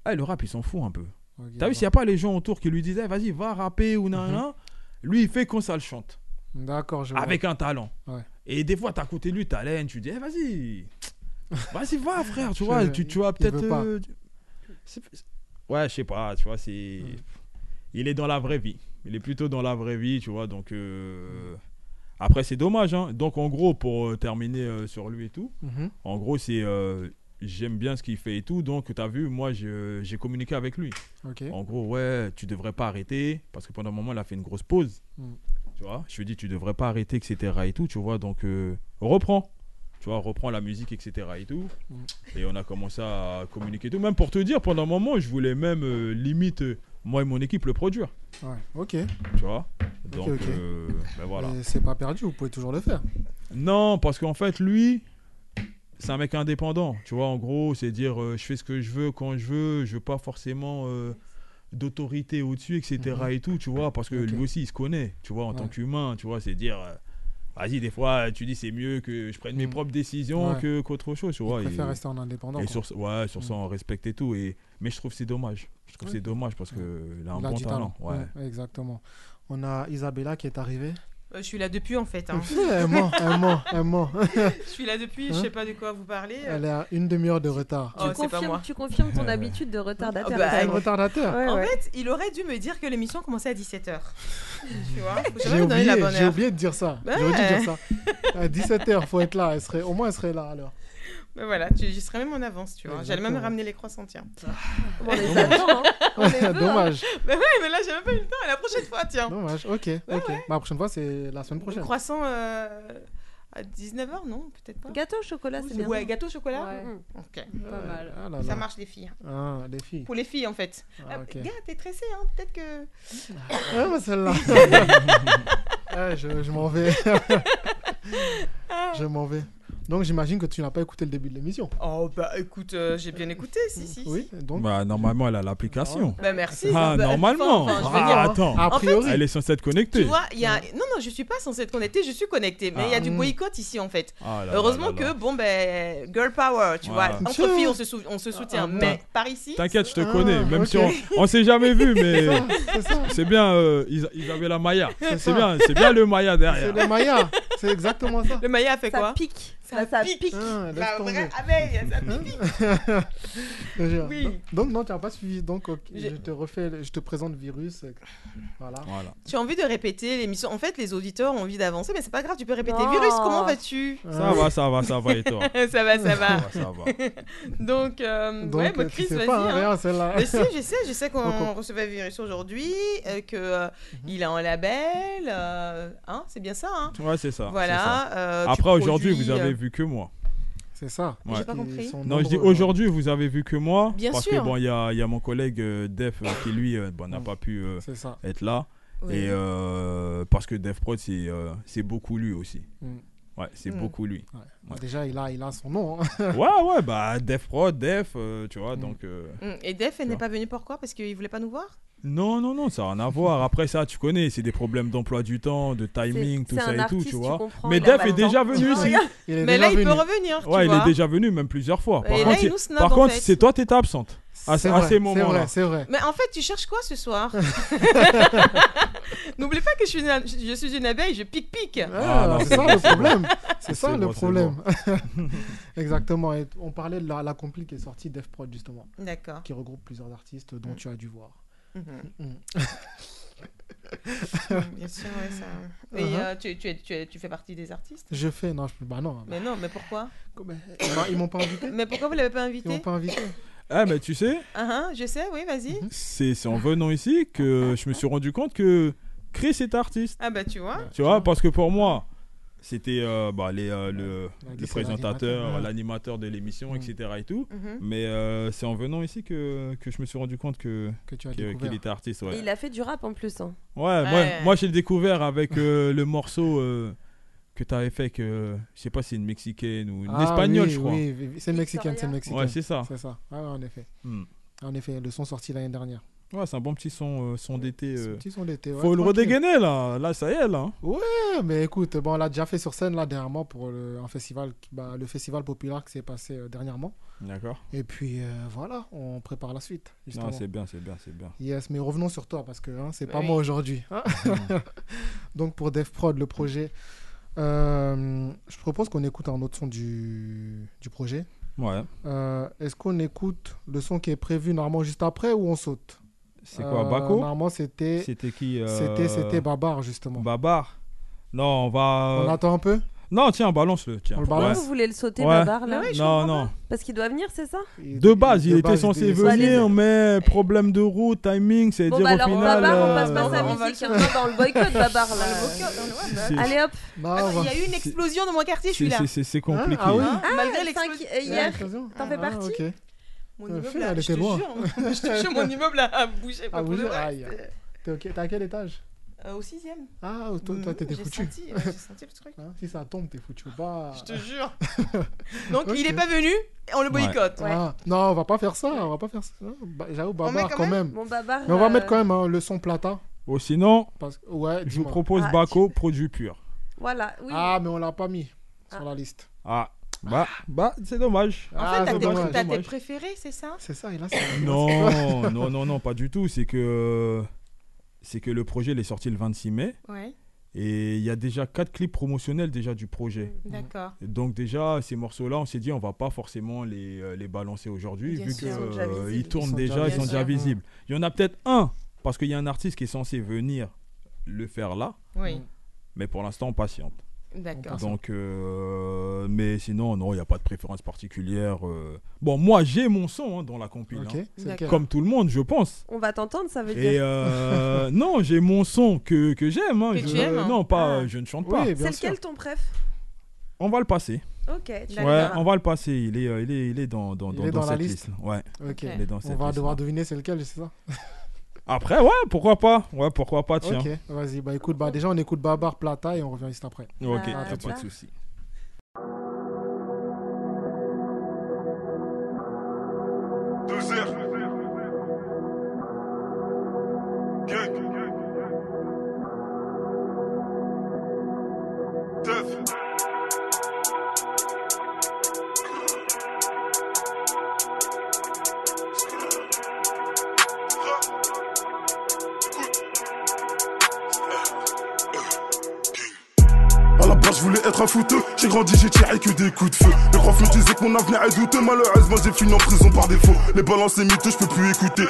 S7: Ah, le rap, il s'en fout un peu.
S4: Ok,
S7: T'as vu, s'il n'y a pas les gens autour qui lui disaient, vas-y, va rapper ou nan, nan, lui, il fait quand ça le chante.
S4: D'accord, je vois.
S7: Avec un talent.
S4: Ouais.
S7: Et des fois, t'as à côté de lui, t'as l'aine, tu dis, eh, vas-y. Vas-y, va, frère, tu
S4: Je-
S7: vois, tu, tu vas peut-être. euh, Ouais, je sais pas, tu vois, c'est.
S4: Hmm.
S7: Il est dans la vraie vie. Il est plutôt dans la vraie vie, tu vois, donc. euh, Après, c'est dommage, hein. Donc, en gros, pour euh, terminer euh, sur lui et tout,
S4: Mhm.
S7: en gros, c'est. euh, J'aime bien ce qu'il fait et tout, donc t'as vu, moi j'ai communiqué avec lui. En gros, ouais, tu devrais pas arrêter, parce que pendant un moment, il a fait une grosse pause.
S4: Mm.
S7: Tu vois, je lui ai dit, tu devrais pas arrêter, etc. et tout, tu vois, donc reprends. Tu vois, reprends la musique, etc. et tout.
S4: Mm.
S7: Et on a commencé à communiquer et tout. Même pour te dire, pendant un moment, je voulais même euh, limite, euh, moi et mon équipe, le produire.
S4: Ouais. Ok.
S7: Tu vois? Donc, euh, ben voilà.
S4: C'est pas perdu, vous pouvez toujours le faire.
S7: Non, parce qu'en fait, lui, c'est un mec indépendant. Tu vois, en gros, c'est dire euh, je fais ce que je veux quand je veux, je veux pas forcément euh, d'autorité au-dessus, etc.
S4: Mhm.
S7: et tout, tu vois, parce que lui aussi, il se connaît, tu vois, en tant qu'humain, tu vois, c'est dire. Vas-y, des fois, tu dis c'est mieux que je prenne mes
S4: Mhm.
S7: propres décisions
S4: Ouais.
S7: que qu'autre chose, tu vois.
S4: Il préfère
S7: et-
S4: rester en indépendant.
S7: et sur, ouais, sur ça,
S4: Mm.
S7: on respecte et tout. Et, mais je trouve que c'est dommage. Je trouve que
S4: Ouais.
S7: c'est dommage parce qu'il a un
S4: Il
S7: bon talent. Ouais.
S4: Ouais, exactement. On a Isabella qui est arrivée.
S10: Euh, Je suis là depuis en fait. hein.
S4: elle ment, elle ment, elle ment.
S10: je suis là depuis, je
S4: Hein
S10: sais pas de quoi vous parlez.
S4: Elle est à une demi-heure de retard.
S10: Oh,
S5: tu,
S10: moi.
S5: confirmes, tu confirmes ton habitude de retardataire.
S10: Ah bah.
S4: Un retardateur.
S5: Ouais,
S10: En
S5: ouais.
S10: fait, il aurait dû me dire que l'émission commençait à 17h. tu vois
S4: J'ai oublié, de dire ça.
S10: Ouais.
S4: J'aurais dû dire ça. À 17h, faut être là. Elle serait, au moins, elle serait là alors.
S10: Mais voilà, tu, j'y serais même en avance, tu vois. J'allais même ramener les croissants, tiens.
S5: Bon, on les attend, hein. On les veut, hein.
S4: Dommage.
S10: Mais ouais, mais là, j'ai même pas eu le temps. Et la prochaine fois, tiens.
S4: Dommage. Ok, ok. Bah, la prochaine fois, c'est la semaine prochaine.
S10: Croissant euh, à 19h, non Peut-être pas.
S5: Gâteau au chocolat, c'est bien.
S10: Ouais, gâteau au chocolat
S6: Ouais.
S10: Mm. Ok.
S6: Pas mal.
S4: Ah là
S10: Ça marche, les filles.
S4: Ah, les filles.
S10: Pour les filles, en fait.
S4: Ah,
S10: Ah,
S4: ok.
S10: Gars, t'es tressé, hein Peut-être que.
S4: Ah, bah, celle-là. Ah, je je m'en vais. je m'en vais. Donc, j'imagine que tu n'as pas écouté le début de l'émission.
S10: Oh, bah écoute, euh, j'ai bien écouté, si, si.
S4: Oui, donc.
S7: Bah, normalement, elle a l'application.
S10: Bah merci.
S7: Ah,
S10: Bah,
S7: normalement.
S10: enfin,
S7: Ah,
S10: dire,
S7: attends.
S4: A
S10: En fait,
S4: priori.
S7: Elle est censée être
S10: Tu
S7: connectée.
S10: vois, il y a... Non, non, je suis pas censée être connectée, je suis connectée. Mais il y a
S7: Ah.
S10: du
S4: Mm.
S10: boycott ici, en fait.
S7: Ah là
S10: Heureusement
S7: là là.
S10: que, bon, ben, girl power, tu vois. Entre filles, on se, sou- on se soutient.
S4: Ah,
S10: mais par ici,
S7: T'inquiète, je te
S4: Ah,
S7: connais. Même si on, on s'est jamais vu, mais
S4: C'est
S7: c'est bien. Euh, Isa- Isabella Maya.
S4: C'est
S7: C'est bien, c'est bien le Maya
S4: C'est
S7: derrière.
S4: le Maya. C'est exactement ça.
S10: le Maya a fait
S5: Ça
S10: quoi?
S5: pique.
S10: Ça
S5: ça
S10: pique.
S5: pique.
S4: Ah,
S10: La
S4: tomber.
S10: vraie abeille, ça pique.
S4: Je.
S10: Oui.
S4: Donc, donc, non, tu n'as pas suivi. Donc, ok,
S10: J'ai-
S4: je te refais, je te présente le virus. Voilà.
S7: Voilà.
S10: Tu as envie de répéter l'émission? En fait, les auditeurs ont envie d'avancer, mais c'est pas grave, tu peux répéter.
S5: Non.
S10: Virus, comment vas-tu?
S7: Ça va, ça va, ça va et toi?
S10: Ça va, ça va.
S7: Ça va.
S10: Donc, euh,
S4: Donc,
S10: ouais, bah,
S4: tu
S10: Chris,
S4: sais
S10: vas-y.
S4: hein, rien, celle-là.
S10: Mais si, je sais, je sais qu'on
S4: Donc, on-
S10: recevait Virus aujourd'hui, euh, que euh,
S4: Mhm.
S10: il a un label, euh, hein, c'est bien ça, hein?
S7: Ouais, c'est ça. c'est ça.
S10: Voilà. euh,
S7: Après, aujourd'hui, vous avez
S10: euh,
S7: vu que moi.
S4: C'est ça.
S7: Ouais.
S10: J'ai pas compris.
S7: Non, je dis
S4: nombreux,
S7: aujourd'hui, vous avez vu que moi.
S10: Bien
S7: parce
S10: sûr.
S7: que bon, il y a, il y a mon collègue euh, Def euh, qui, lui, euh, bon, n'a
S4: Mm.
S7: pas pu euh, être là.
S10: oui.
S7: Et euh, parce que Def Prod, c'est euh, c'est beaucoup lui aussi.
S4: Mm.
S7: Ouais, c'est
S10: Mm.
S7: beaucoup lui.
S4: Ouais.
S7: Ouais.
S4: Déjà, il a, il a son nom. hein.
S7: ouais, ouais, bah Def Prod, Def, euh, tu vois,
S4: Mm.
S7: donc. euh,
S10: Mm. Et Def, elle n'est pas venue pourquoi? Parce qu'il voulait pas nous voir?
S7: Non, non, non, ça n'a rien à voir. Après ça, tu connais, c'est des problèmes d'emploi du temps, de timing, tout ça
S2: un
S7: et tout,
S2: artiste,
S7: tu
S2: tu
S7: vois. Mais Def est déjà venu ici.
S4: Il est
S10: Mais
S4: déjà
S10: là, il peut revenir. tu
S7: Ouais, il est déjà venu même plusieurs fois. Par
S10: Et
S7: contre, par
S10: en
S7: contre,
S10: fait.
S7: c'est toi, t'étais absente. À,
S4: C'est
S7: à
S4: vrai,
S7: ces
S4: c'est
S7: moments-là.
S4: vrai, c'est vrai.
S10: Mais en fait, tu cherches quoi ce soir? N'oublie pas que je suis, une, je suis une abeille, je pique-pique.
S4: Ah, c'est ça le problème. C'est ça le
S7: bon,
S4: Exactement. Et on parlait de la, la compil qui est sortie Def Prod justement,
S10: D'accord.
S4: qui regroupe plusieurs artistes dont
S10: Mm.
S4: tu as dû voir.
S10: Mhm.
S4: Mm.
S10: Bien sûr, ouais, ça. Et
S4: Uh-huh.
S10: euh, tu, tu, es- tu, es- tu fais partie des artistes?
S4: Je fais, non, je bah non.
S10: Mais non, mais pourquoi?
S4: Ils m'a- Ils m'ont pas invité.
S10: Mais pourquoi vous l'avez pas
S4: Ils
S10: invité
S4: m'ont pas invité.
S7: Ah, mais tu sais,
S10: Ah, ah, Je sais, oui, vas-y.
S7: c'est c'est en venant ici que je me suis rendu compte que Chris est artiste.
S10: Ah bah tu vois.
S7: Tu vois, parce que pour moi, c'était euh, bah, les, euh, le,
S4: Ouais,
S7: le
S4: c'est
S7: présentateur,
S4: l'animateur,
S7: de l'émission,
S4: Mm.
S7: etc. et tout.
S10: Mhm.
S7: Mais euh, c'est en venant ici que, que je me suis rendu compte que
S4: Que tu as
S7: que-
S4: découvert.
S7: qu'il était artiste. Ouais,
S2: Et il a fait du rap en plus. hein.
S7: ouais, moi,
S10: Ouais.
S7: moi j'ai le découvert avec euh, le morceau euh, que tu avais fait, que je sais pas si c'est une mexicaine ou une
S4: Ah,
S7: espagnole,
S4: oui,
S7: je crois.
S4: Oui, c'est une mexicaine, c'est une mexicaine.
S7: Ouais, c'est ça.
S4: C'est ça. Ah ouais, en effet.
S7: Hmm.
S4: En effet, le son sorti l'année dernière.
S7: Ouais, c'est un bon petit son, euh, son d'été. Euh.
S4: petit son d'été. ouais,
S7: Faut le redégainer là, là ça y est là. hein.
S4: Ouais, mais écoute, bon, on l'a déjà fait sur scène là dernièrement pour le, un festival, qui- bah, le festival populaire qui s'est passé euh, dernièrement.
S7: D'accord.
S4: Et puis euh, voilà, on prépare la suite. Justement.
S7: Non, c'est bien, c'est bien, c'est bien.
S4: Yes, mais revenons sur toi parce que hein, c'est pas
S10: Oui.
S4: moi aujourd'hui. hein. Donc pour Def Prod, le projet, euh, je propose qu'on écoute un autre son du, du projet.
S7: Ouais.
S4: Euh, Est-ce qu'on écoute le son qui est prévu normalement juste après ou on saute?
S7: C'est quoi,
S4: Euh,
S7: Bako
S4: Normalement c'était
S7: C'était qui euh,
S4: c'était c'était Babar justement.
S7: Babar. Non, on va.
S4: On attend un peu
S7: Non, tiens, balance-le. Tiens.
S4: On le
S2: Pourquoi
S4: balance
S2: vous voulez le sauter,
S7: Ouais.
S2: Babar, là
S10: ouais, je
S7: non, non.
S2: Parce qu'il doit venir, c'est ça
S7: De base, il
S4: de
S7: était
S4: base,
S7: censé venir, mais problème de route, timing, c'est
S2: Bon,
S7: dire
S2: bah
S7: au
S2: alors,
S7: final.
S2: Babar, on
S7: euh,
S2: passe pas sa
S10: on va
S2: musique.
S10: le
S2: hein, dans le boycott, Babar, là. Allez hop.
S10: Attends,
S4: on va-
S10: il y a eu une explosion dans mon quartier, je suis là.
S7: c'est- C'est c'est compliqué.
S4: Ah oui
S10: Hein, Malgré
S2: Ah,
S10: l'explosion.
S2: euh, Hier, t'en fais
S4: Ah,
S2: partie
S4: ok.
S10: Mon
S4: Euh,
S10: immeuble,
S4: fais,
S10: là,
S4: elle
S10: je te
S4: était loin.
S10: jure, je te jure, mon immeuble a- a bougé.
S4: Ah,
S10: pas pour
S4: bougé Aïe. T'es ok T'es à quel étage?
S10: Euh, Au sixième.
S4: Ah, toi, toi, t'étais
S10: j'ai
S4: foutu.
S10: senti, euh, J'ai senti le truc.
S4: Hein, si ça tombe, t'es foutu. Bah...
S10: Je te jure. Donc il est pas venu, on le boycotte.
S4: Ah, non, on va pas faire ça. On va pas faire ça. Bah, J'avoue, Babar
S10: quand
S4: quand même.
S2: Bon, Babar.
S4: Mais on va
S2: euh,
S4: mettre quand même hein, le son plata.
S7: Ou sinon,
S4: Parce... que- Ouais,
S7: je vous propose
S2: Ah,
S7: Baco, produit pur.
S2: Voilà, oui.
S4: Ah, mais on l'a pas mis
S2: Ah.
S4: sur la liste.
S7: Ah, bah, bah c'est dommage.
S10: En
S4: Ah,
S10: fait, t'as
S4: c'est
S10: tes- préférés, c'est ça?
S4: C'est ça, et là, c'est.
S7: Non, non, non, non, pas du tout. C'est que, c'est que le projet il est sorti le 26 mai
S10: Ouais,
S7: et il y a déjà quatre clips promotionnels déjà du projet.
S10: d'accord.
S7: Et Donc déjà, ces morceaux-là, on s'est dit, on va pas forcément les, euh, les balancer aujourd'hui, vu qu'ils
S2: ils
S7: tournent
S4: Ils
S7: déjà,
S4: déjà
S7: ils sont déjà visibles. Il y en a peut-être un, parce qu'il y a un artiste qui est censé venir le faire là,
S10: Oui,
S7: mais pour l'instant, on patiente.
S10: D'accord.
S7: Donc, euh, mais sinon, non, il n'y a pas de préférence particulière. euh. Bon, moi, j'ai mon son hein, dans la compile.
S4: Ok,
S7: hein. Comme tout le monde, je pense.
S2: On va t'entendre, ça veut
S7: Et
S2: dire.
S7: euh, non, j'ai mon son que, que j'aime. hein.
S10: Que
S7: Je-
S10: tu aimes, hein.
S7: Non, pas,
S2: Ah.
S7: je ne chante pas.
S4: Oui,
S2: C'est lequel ton préf?
S7: On va le passer.
S2: Ok.
S7: Ouais, on va le passer. Il est, euh, il est, il est dans, dans,
S4: Il
S7: dans,
S4: est dans la
S7: cette
S4: liste.
S7: liste. Ouais,
S4: Ok.
S7: il est dans cette
S4: On va
S7: liste,
S4: devoir
S7: là.
S4: deviner c'est lequel, c'est ça?
S7: Après, ouais, pourquoi pas. Ouais, pourquoi pas, tiens.
S4: Ok, vas-y. Bah écoute, bah déjà on écoute Babar Plata et on revient juste après.
S7: Ok,
S2: Ah,
S7: pas de
S2: vois.
S8: J'ai tiré que des coups de feu. Les profs me disaient que mon avenir est douteux. Malheureusement, j'ai fini en prison par défaut. Les balances et mythos, je peux plus écouter.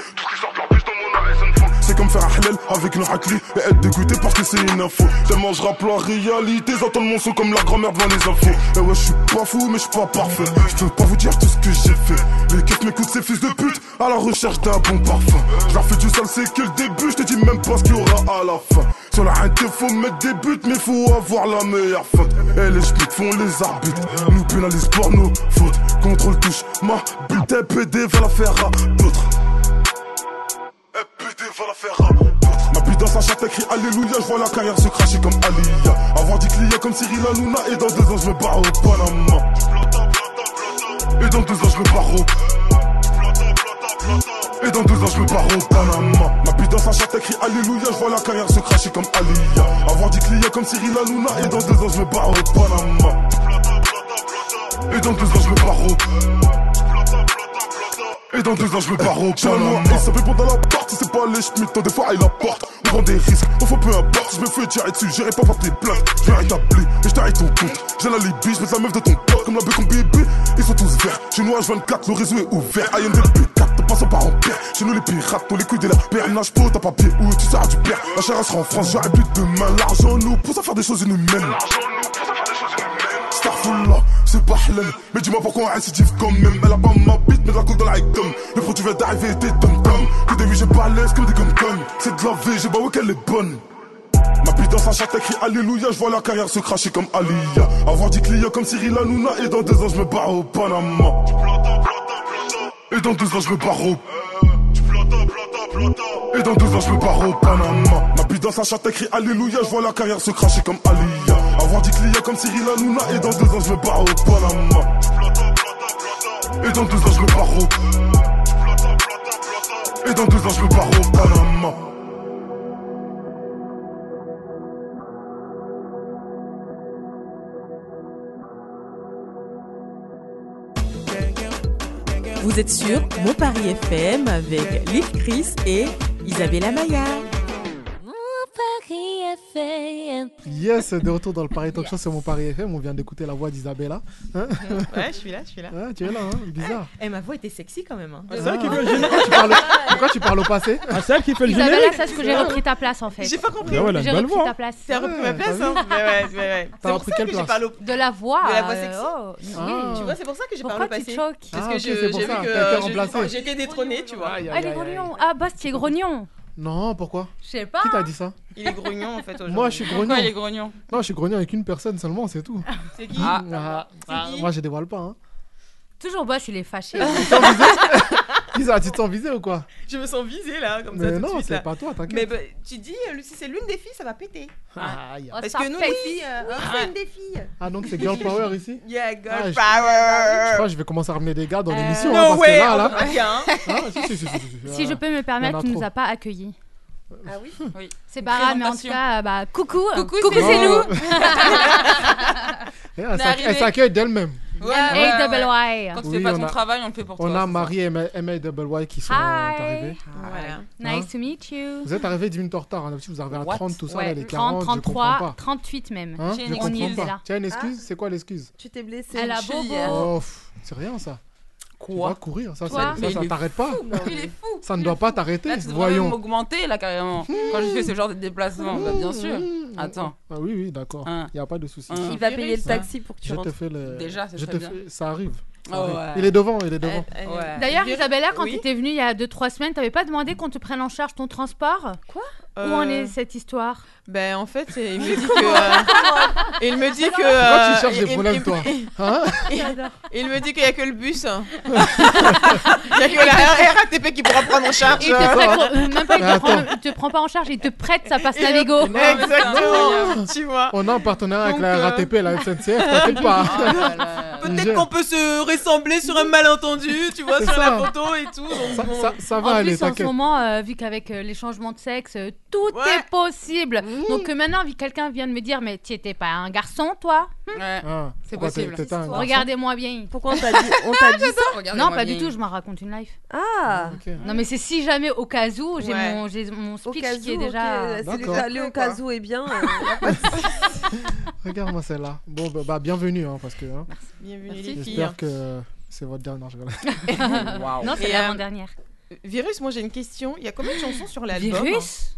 S8: Faire un halal avec une raclée et être dégoûté parce que c'est une info. Tellement je rappe la réalité, j'entends mon son comme la grand-mère devant les infos. Et ouais, je suis pas fou, mais je suis pas parfait. Je peux pas vous dire tout ce que j'ai fait. Les keufs m'écoutent, ces fils de pute, à la recherche d'un bon parfum. Je leur fais du sale, c'est que le début, je te dis même pas ce qu'il y aura à la fin. Sur la haine, faut mettre des buts, mais faut avoir la meilleure feinte. Et les schmitts font les arbitres, nous pénalisent pour nos fautes. Contrôle touche, ma bite est PD, va la faire à d'autres.
S3: Ma bite dans sa chatte écrit Alléluia, je vois la carrière se cracher comme Aliyah. Avoir dit clients comme Cyril Hanouna et dans deux ans je me barre au Panama. Et dans deux ans je me barre au et dans deux ans je me barre au Panama Ma bite dans sa chatte Alléluia Je vois la carrière se cracher comme Aliyah Avoir dit clients comme Cyril Hanouna Et dans deux ans je me barre au Panama Et dans deux ans je me barre au et dans deux ans je me barre au Panama. Et ça fait dans la porte. Si c'est pas les schmitt Tant des fois il apporte On prend des risques On faut peu importe. Je me fais tirer dessus J'irai pas porter plainte Je vais rétablir Et je t'arrête ton compte. J'ai la Libye Je mets la meuf de ton pote. Comme la bacon bébé Ils sont tous verts. Chez nous H24 Le réseau est ouvert. Ayen des P4 Te passant par en père Chez nous les pirates On les couilles de la paire Nage pas T'as papier Où tu sers du père. La chair sera en France J'aurai plus de demain. L'argent nous pousse à faire des choses inhumaines. Starfullah, c'est pas Mais dis-moi pourquoi on récidive quand même. Elle a pas ma bite mais de la coke dans la item Le produit vient d'arriver t'es tom tom Que des oui j'ai pas l'aise comme des gum C'est de la vie, j'ai pas ouais qu'elle est bonne. Ma bite dans sa chatte écrit Alléluia Je vois la carrière se cracher comme Aliyah Avoir dit clients comme Cyril Hanouna Et dans deux ans je me barre au Panama. Et dans deux ans je me barre au et dans deux ans je me barre au Panama. Ma bite dans sa chatte écrit Alléluia. Je vois la carrière se cracher comme Aliyah. Avoir dit clients comme Cyril Hanouna. Et dans deux ans je me barre au Panama. Et dans deux ans je me barre au Et dans deux ans je me barre au Panama
S9: Vous êtes sur Mon Paris FM avec Lil Chris et Isabella
S4: Yes, de retour dans le Paris Talk Show, c'est mon Paris FM. On vient d'écouter la voix d'Isabella. Hein
S10: Ouais, je suis là, je suis là.
S4: Ah, tu es là, hein Bizarre.
S10: Eh, ma voix était sexy quand même. hein.
S7: C'est elle qui
S4: Ah.
S7: fait le générique.
S4: Pourquoi tu parles- Pourquoi tu parles au passé?
S7: Ah, c'est elle qui fait le
S11: Isabella,
S7: générique
S11: sache que j'ai repris ta place en fait.
S10: J'ai pas compris.
S7: Ah ouais,
S11: J'ai repris
S7: voix.
S11: ta place.
S10: T'as repris ma
S4: Ouais,
S10: place,
S4: t'as
S10: hein
S4: vu?
S10: Ouais, ouais, ouais, ouais.
S4: T'as
S10: C'est pour
S4: repris
S10: ça
S4: quelle
S10: que j'ai
S4: place?
S10: parlé au...
S11: De la voix.
S10: De la voix
S11: euh,
S10: sexy.
S11: oh,
S4: Ah.
S11: oui.
S10: Tu vois, c'est pour ça que j'ai parlé au
S11: tu
S10: passé.
S11: choques?
S10: Parce
S4: Ah,
S10: que j'ai
S4: ça.
S10: vu que été détrônée, tu vois.
S11: Ah, les grognons. Ah, Bast, il est grognon.
S4: Non, pourquoi?
S11: Je sais pas.
S4: Qui t'a dit ça?
S10: Il est grognon en fait aujourd'hui.
S4: Moi, je suis grognon.
S12: Pourquoi il est grognon?
S4: Non, je suis grognon avec une personne seulement, c'est tout.
S10: C'est qui?
S12: Ah.
S4: Ah, ah,
S10: qui?
S4: Moi, je dévoile pas. Hein.
S11: Toujours Bast, il est fâché.
S4: Tu te sens visé Lisa, tu te sens visé ou quoi
S10: Je me sens visée là, comme ça
S4: Mais non, c'est pas toi,
S10: Mais
S4: t'inquiète.
S10: bah, tu dis, euh, si c'est l'une des filles, ça va péter.
S4: Aïe.
S11: Oh,
S10: Parce que nous, les filles, euh, c'est une des filles.
S4: Ah, donc c'est Girl Power ici
S10: Yeah,
S4: Ah,
S10: girl
S4: je- Je
S10: power.
S4: crois que je vais commencer à ramener des gars dans
S11: Euh,
S4: l'émission.
S10: No
S4: hein, parce
S10: way,
S4: que là, là. Ah, si,
S11: je peux me permettre, tu nous as pas accueillis.
S10: Ah oui
S12: Oui.
S11: C'est Bara, mais en tout cas, bah, coucou.
S12: Coucou, c'est
S4: nous. Elle s'accueille d'elle-même.
S12: Ouais,
S11: A
S12: ouais,
S11: double
S12: ouais.
S11: Y.
S12: Quand fais pas
S4: on
S12: ton
S4: a-
S12: travail, on le fait pour toi.
S4: On
S12: c'est
S4: a. Marie et Ma- Emma et Double Y qui sont
S11: Hi.
S4: arrivés.
S10: Voilà.
S11: Nice to meet you.
S4: Vous êtes arrivés 10 minutes en retard. hein. D'habitude, vous arrivez à
S12: What?
S4: 30, tout ça.
S11: Ouais,
S4: là, les
S11: 30,
S4: 40, je comprends
S11: 33,
S4: pas.
S11: 38 même.
S4: Hein,
S12: J'ai
S4: je
S12: une
S11: On y
S4: comprends
S11: était
S4: pas.
S11: là.
S4: Tu as une excuse? C'est quoi l'excuse?
S2: Tu t'es blessé.
S11: Elle a
S2: hein.
S4: Pff, c'est rien ça. Tu
S12: Quoi
S4: vas courir, ça,
S11: Toi
S4: ça, ça, ça
S12: il est
S4: t'arrête pas.
S12: Il est fou.
S4: Ça ne doit pas t'arrêter.
S12: Là, tu devrais même
S4: Voyons.
S12: m'augmenter, là, carrément. Quand je fais ce genre de déplacement, bah, bien sûr. Attends.
S4: Ah oui, oui, d'accord. Il
S12: Hein.
S4: n'y a pas de souci.
S12: Hein.
S2: Il va payer le taxi pour que tu
S4: Je te
S2: rentres.
S4: fais le.
S12: Déjà, c'est
S4: je te
S12: bien.
S4: fais- Ça arrive. Ça
S12: Oh,
S4: arrive.
S12: ouais.
S4: Il est devant, il est devant.
S10: Euh, euh,
S12: Ouais.
S11: D'ailleurs, Isabella, quand
S10: oui.
S11: tu étais venue il y a 2-3 semaines, t'avais pas demandé qu'on te prenne en charge ton transport? Où en
S10: Euh,
S11: est cette histoire?
S10: Ben en fait, il me dit que. euh, il me dit que.
S4: Pourquoi
S10: euh,
S4: tu cherches
S10: il-
S4: des problèmes, toi Hein
S10: Il me dit qu'il n'y a que le bus. Il n'y a que la RATP qui pourra prendre en charge.
S11: Il te prête- euh, même pas, il
S4: Mais
S11: te, prend, pas en charge, il te prête sa passe Navigo.
S10: Exactement. Tu vois.
S4: On a un partenariat avec la
S10: euh,
S4: RATP et la SNCF, t'inquiète pas.
S10: Peut-être qu'on peut se ressembler sur un malentendu, tu vois, sur
S4: ça.
S10: la photo et tout. donc
S4: Ça,
S10: bon.
S4: ça, ça va
S11: En
S4: aller,
S11: plus, en ce moment, euh, vu qu'avec euh, les changements de sexe, euh, tout
S10: Ouais.
S11: est possible. Donc euh, maintenant, quelqu'un vient de me dire, mais tu étais pas un garçon, toi
S12: Ouais.
S4: Ah,
S12: C'est possible.
S11: Regardez-moi bien.
S2: Pourquoi on t'a dit, on t'a dit ça
S11: Non, pas du tout, je m'en raconte une live.
S2: Ah
S4: Ok.
S11: Non, mais c'est si jamais au cas où, j'ai
S10: Ouais.
S11: mon, j'ai mon speech qui est déjà.
S2: C'est déjà allé au cas où est bien. euh,
S4: Regarde-moi celle-là. Bon, bah, bah, bienvenue, hein, parce que hein,
S10: Bienvenue les
S11: Merci.
S10: filles.
S4: j'espère que c'est votre dernière.
S11: Non, c'est
S10: Et, euh,
S11: l'avant-dernière.
S10: Virus, moi j'ai une question. Il y a combien de chansons sur l'album
S11: Virus?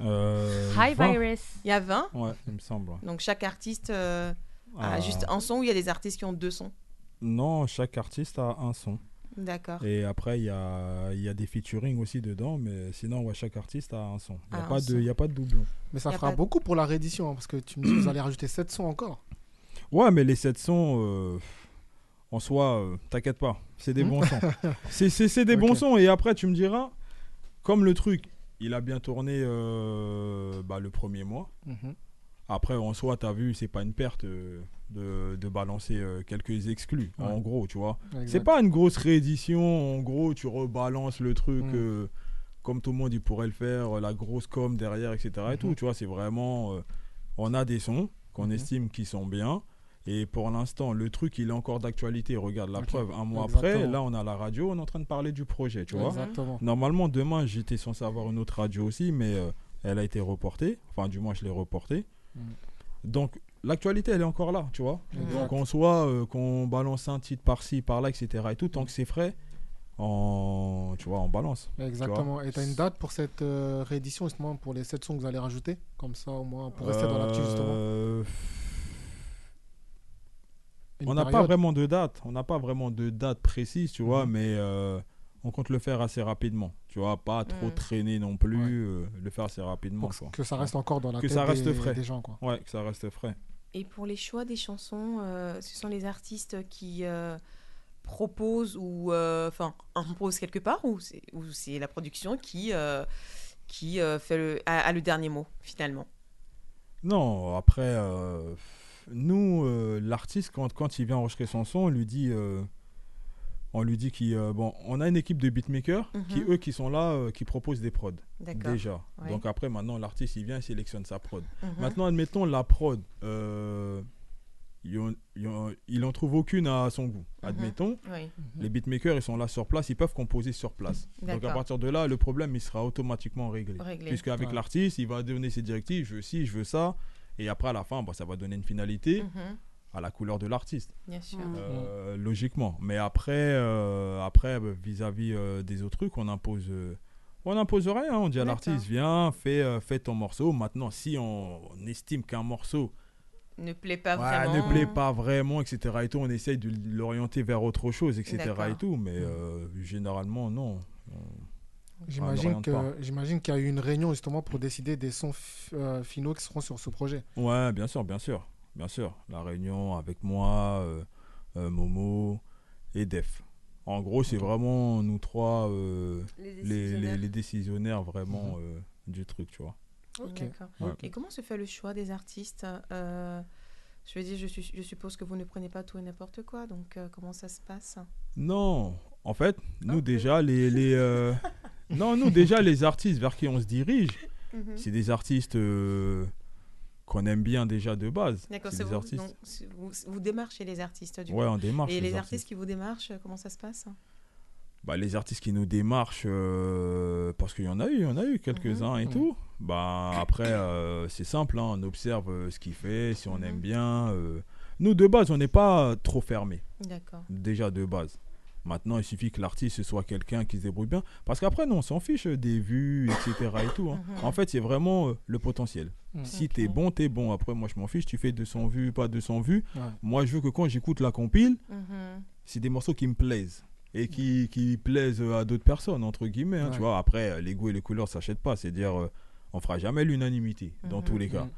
S7: Euh,
S11: Hi
S7: 20.
S11: Virus.
S10: Il y a 20.
S7: Ouais, il me semble.
S10: Donc chaque artiste euh, a
S7: Ah.
S10: juste un son ou il y a des artistes qui ont deux sons?
S7: Non, chaque artiste a un son.
S10: D'accord.
S7: Et après, il y a, il y a des featuring aussi dedans, mais sinon, ouais, chaque artiste a un son. Il n'y
S10: Ah,
S7: a,
S10: un
S7: pas
S10: son.
S7: de- il y a pas de doublon.
S4: Mais ça
S10: Y a
S4: fera
S10: pas de-
S4: beaucoup pour la réédition, hein, parce que tu me dis que vous allez rajouter 7 sons encore.
S7: Ouais, mais les 7 sons, euh, en soi, euh, t'inquiète pas, c'est des bons sons. C'est- C'est c'est des bons
S4: Ok.
S7: sons, et après, tu me diras, comme le truc, il a bien tourné euh, bah, le premier mois.
S4: Mhm.
S7: Après, en soi, tu as vu, c'est pas une perte euh, de, de balancer euh, quelques exclus, en gros, tu vois. C'est pas une grosse réédition, en gros, tu rebalances le truc euh, comme tout le monde il pourrait le faire, la grosse com derrière, etc. Et
S4: Mhm.
S7: tout, tu vois, c'est vraiment. on a des sons qu'on
S4: Mhm.
S7: estime qui sont bien. Et pour l'instant, le truc, il est encore d'actualité. Regarde la preuve. Un mois
S4: Exactement.
S7: après, là, on a la radio, on est en train de parler du projet, tu vois.
S4: Exactement.
S7: Normalement, demain, j'étais censé avoir une autre radio aussi, mais euh, elle a été reportée. Enfin, du moins, je l'ai reportée.
S4: Mm.
S7: Donc, l'actualité, elle est encore là, tu vois. Donc, en soi, euh, qu'on balance un titre par-ci, par-là, etc. Et tout, tant que c'est frais, en, tu vois, on balance. tu.
S4: Exactement. Et tu as une date pour cette euh, réédition, justement, pour les 7 sons que vous allez rajouter? Comme ça, au moins, pour rester dans l'actu, justement.
S7: On n'a pas vraiment de date. On n'a pas vraiment de date précise, tu vois,
S4: Mhm.
S7: mais euh, on compte le faire assez rapidement. Tu vois, pas trop
S10: Mhm.
S7: traîner non plus, euh, le faire assez rapidement.
S4: Pour
S7: quoi.
S4: que ça reste encore dans la
S7: Que
S4: tête
S7: ça reste
S4: des,
S7: frais.
S4: des gens, quoi.
S7: Ouais, que ça reste frais.
S10: Et pour les choix des chansons, euh, ce sont les artistes qui euh, proposent ou euh, enfin imposent quelque part ou c'est ou c'est la production qui euh, qui euh, fait le a, a le dernier mot finalement?
S7: Non, après, euh, nous, euh, l'artiste, quand, quand il vient enregistrer son son, on lui dit, euh, on lui dit qu'il, euh, bon, on a une équipe de beatmakers qui,
S10: Mhm.
S7: eux, qui sont là, euh, qui proposent des prods.
S10: D'accord.
S7: Déjà.
S10: Ouais.
S7: Donc après, maintenant, l'artiste, il vient, il sélectionne sa prod.
S10: Mhm.
S7: Maintenant, admettons, la prod, euh, il, en, il en- il en trouve aucune à son goût.
S10: Mhm.
S7: Admettons,
S10: Oui.
S7: les beatmakers, ils sont là sur place, ils peuvent composer sur place. Donc à partir de là, le problème, il sera automatiquement réglé.
S10: Réglé.
S7: Puisque avec
S4: Ouais.
S7: l'artiste, il va donner ses directives, je veux ci, je veux ça. Et après, à la fin, bah, ça va donner une finalité
S10: Mhm.
S7: à la couleur de l'artiste.
S10: Bien sûr.
S7: Euh, logiquement. Mais après, euh, après bah, vis-à-vis euh, des autres trucs, on impose, euh, on impose rien. hein. On dit à l'artiste, viens, fais, euh, fais ton morceau. Maintenant, si on, on estime qu'un morceau
S10: Ne plaît pas
S7: ouais,
S10: vraiment.
S7: ne plaît pas vraiment, etc., et tout, on essaye de l'orienter vers autre chose, etc., et tout. Mais euh, généralement, non.
S4: J'imagine qu'il y a eu une réunion justement pour décider des sons euh, finaux qui seront sur ce projet.
S7: Ouais, bien sûr, bien sûr. Bien sûr. La réunion avec moi, euh, euh, Momo et Def. En gros, c'est vraiment nous trois, euh,
S10: Les
S7: les,
S10: décisionnaires.
S7: les- les décisionnaires vraiment euh, du truc, tu vois. Ouais.
S10: Et comment se fait le choix des artistes Euh, Je veux dire, je, suis- je suppose que vous ne prenez pas tout et n'importe quoi, donc euh, comment ça se passe?
S7: Non, en fait, nous déjà, les... les euh, non, nous déjà, les artistes vers qui on se dirige,
S10: Mhm.
S7: c'est des artistes euh, qu'on aime bien déjà de base.
S10: D'accord,
S7: C'est
S10: vous,
S7: artistes.
S10: donc, vous, vous démarchez les artistes du
S7: Ouais,
S10: coup.
S7: on démarche
S10: Et
S7: les
S10: les
S7: artistes.
S10: artistes qui vous démarchent, comment ça se passe?
S7: Bah, les artistes qui nous démarchent, euh, parce qu'il y en a eu, il y en a eu quelques-uns et
S10: Mhm.
S7: tout. Bah, après, euh, c'est simple, hein, on observe euh, ce qu'il fait, si on
S10: Mhm.
S7: aime bien. euh. Nous, de base, on n'est pas trop fermé.
S10: D'accord.
S7: Déjà, de base. Maintenant, il suffit que l'artiste soit quelqu'un qui se débrouille bien. Parce qu'après, non, on s'en fiche des vues, etc. et tout. hein.
S10: Mhm.
S7: En fait, c'est vraiment euh, le potentiel.
S4: Mhm.
S7: Si t'es bon, t'es bon. Après, moi, je m'en fiche. Tu fais 200 vues, pas 200 vues.
S4: Ouais.
S7: Moi, je veux que quand j'écoute la compile,
S10: Mhm.
S7: c'est des morceaux qui me plaisent et qui, qui plaisent à d'autres personnes entre guillemets hein,
S4: Ouais.
S7: tu vois après euh, les goûts et les couleurs s'achètent pas c'est à dire euh, on fera jamais l'unanimité dans
S10: Mhm.
S7: tous les cas
S4: Mhm.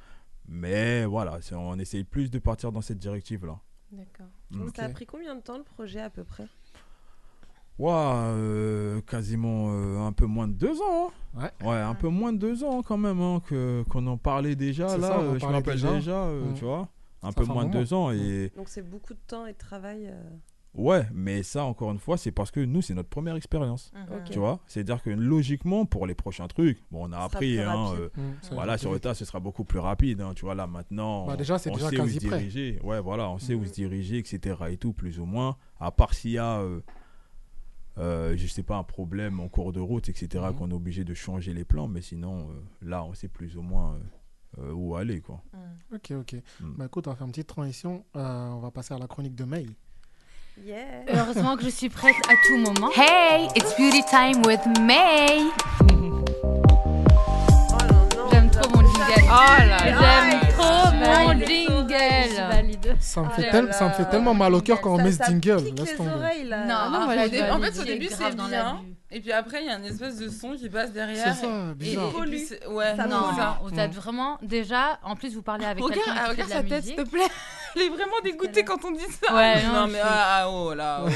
S7: mais voilà on essaye plus de partir dans cette directive là
S10: D'accord.
S7: Mm.
S2: Ça a pris combien de temps le projet à peu près?
S7: Ouah, euh, quasiment euh, un peu moins de deux ans hein.
S4: Ouais.
S7: un peu moins de deux ans quand même hein, que qu'on en parlait déjà là
S4: ça,
S7: euh, je
S4: parlait
S7: m'appelle
S4: déjà.
S7: déjà, euh,
S4: Mhm.
S7: tu vois un
S4: Ça
S7: peu moins de deux ans et
S2: Donc c'est beaucoup de temps et de travail. euh,
S7: Ouais, mais ça, encore une fois, c'est parce que nous, c'est notre première expérience.
S2: Ok.
S7: Tu vois C'est-à-dire que logiquement, pour les prochains trucs, bon, on a appris, hein, voilà, sur le tas, ce sera beaucoup plus rapide. hein, tu vois, là, maintenant,
S4: Bah,
S7: on-
S4: déjà, c'est
S7: on
S4: déjà
S7: sait où
S4: quasi
S7: se
S4: prêt.
S7: diriger. Ouais, voilà, on sait où se diriger, etc. et tout, plus ou moins. À part s'il y a, euh, je sais pas, un problème en cours de route, etc.,
S4: Mhm.
S7: qu'on est obligé de changer les plans, mais sinon, euh, là, on sait plus ou moins euh, euh, où aller, quoi.
S10: Mhm.
S4: Ok, ok.
S7: Mm.
S4: Bah écoute, on va faire une petite transition. Euh, on va passer à la chronique de May.
S2: Yeah.
S11: Heureusement que je suis prête à tout moment.
S13: Hey, it's beauty time with May.
S2: Oh
S11: J'aime trop mon jingle.
S12: Oh là.
S11: J'aime trop mon jingle.
S6: Valide.
S4: Ça me
S11: Ah
S4: fait,
S11: là
S4: tel- ça me fait
S2: là.
S4: tellement mal au cœur quand on met ce jingle. Laisse tomber.
S2: oreilles là.
S11: Non,
S6: non,
S11: arrête,
S6: moi,
S12: Au dé-
S6: je
S12: en fait, au début, c'est
S11: dans
S12: bien. Et puis après, il y a une espèce de son qui passe derrière.
S4: C'est ça, bizarre.
S12: et puis ouais,
S2: Ça
S12: non, ça.
S11: vous êtes vraiment déjà. En plus, vous parlez avec
S12: Regarde,
S11: quelqu'un
S12: ah, regarde
S11: de la
S12: sa tête, s'il te plaît. Elle est vraiment dégoûtée quand on dit ça.
S11: Ouais, non,
S12: mais ah, ah, oh là, oh.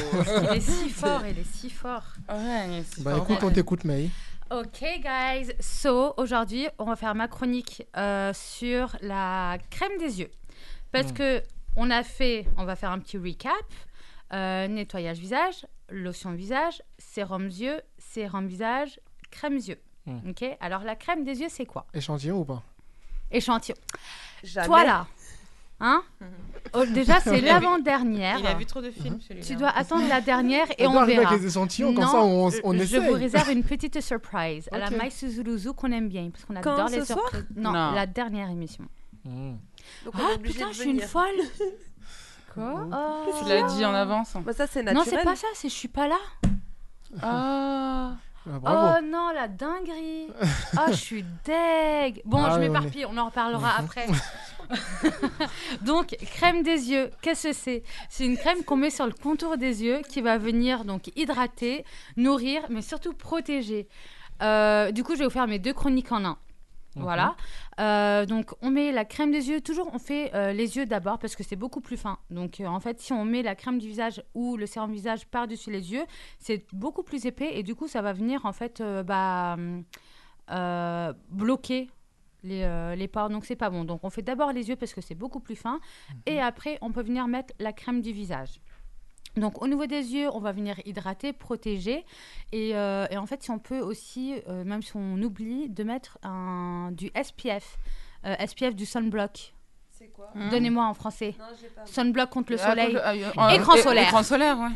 S11: Il est si fort, il est si fort.
S12: Ouais,
S4: Bah
S12: fort.
S4: écoute, on t'écoute, May.
S11: Ok, guys. So, aujourd'hui, on va faire ma chronique euh, sur la crème des yeux. Parce
S14: Mm.
S11: que on a fait, on va faire un petit recap. Euh, nettoyage visage, lotion visage, sérum yeux, sérum visage, crème yeux.
S4: Mm.
S11: Ok. Alors la crème des yeux, c'est quoi?
S4: Échantillon ou pas?
S11: Échantillon.
S2: Jamais.
S11: Toi là, hein? Oh, Déjà, c'est l'avant-dernière.
S10: il a vu trop de films, celui-là.
S11: Tu dois attendre la dernière et on
S4: arriver
S11: verra.
S4: avec les échantillons, comme
S11: Non,
S4: ça, on- on
S11: je- vous réserve une petite surprise à la
S4: Ok.
S11: My Suzuruzu qu'on aime bien parce qu'on adore
S2: ce
S11: les surprises. Non,
S12: Non.
S11: la dernière émission.
S2: Donc,
S11: Ah
S2: obligé
S11: putain, je suis une folle. Quoi
S12: Tu l'as dit en avance.
S2: Bah, ça, c'est
S11: Non,
S2: naturel.
S11: c'est pas ça, c'est je suis pas là.
S12: Ah.
S4: Ah, bravo.
S11: Oh non, la dinguerie. Ah, je suis deg. Bon,
S4: Ah
S11: je
S4: on
S11: m'éparpille, on en reparlera après. donc, crème des yeux, qu'est-ce que c'est? C'est une crème qu'on met sur le contour des yeux qui va venir donc hydrater, nourrir, mais surtout protéger. Euh, du coup, je vais vous faire mes deux chroniques en un. Voilà. Euh, donc, on met la crème des yeux. Toujours, on fait euh, les yeux d'abord parce que c'est beaucoup plus fin. Donc, euh, en fait, si on met la crème du visage ou le sérum visage par-dessus les yeux, c'est beaucoup plus épais et du coup, ça va venir en fait bah, bloquer les, les pores. Donc, c'est pas bon. Donc, on fait d'abord les yeux parce que c'est beaucoup plus fin et après, on peut venir mettre la crème du visage. Donc au niveau des yeux, on va venir hydrater, protéger. Et, euh, et en fait, si on peut aussi, euh, même si on oublie, de mettre un, du SPF. euh, SPF du sunblock.
S2: C'est quoi?
S12: Hmm.
S11: Donnez-moi en français.
S2: Non, j'ai pas.
S11: Sunblock contre le
S12: Ah,
S11: soleil.
S12: contre le- ah, euh,
S11: écran
S12: é-
S11: solaire.
S12: Écran solaire, ouais.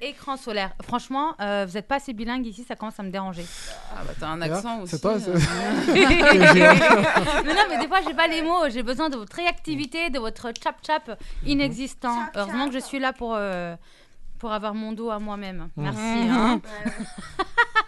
S11: Écran solaire. Franchement, euh, vous n'êtes pas assez bilingue ici, ça commence à me déranger.
S12: Ah bah t'as un accent aussi.
S4: c'est toi, c'est-
S12: euh.
S11: mais non, mais des fois, j'ai pas les mots. J'ai besoin de votre réactivité, de votre chap-chap inexistant. Heureusement que je suis là pour, euh, pour avoir mon dos à moi-même.
S4: Mhm.
S11: Merci.
S12: Mhm.
S11: hein.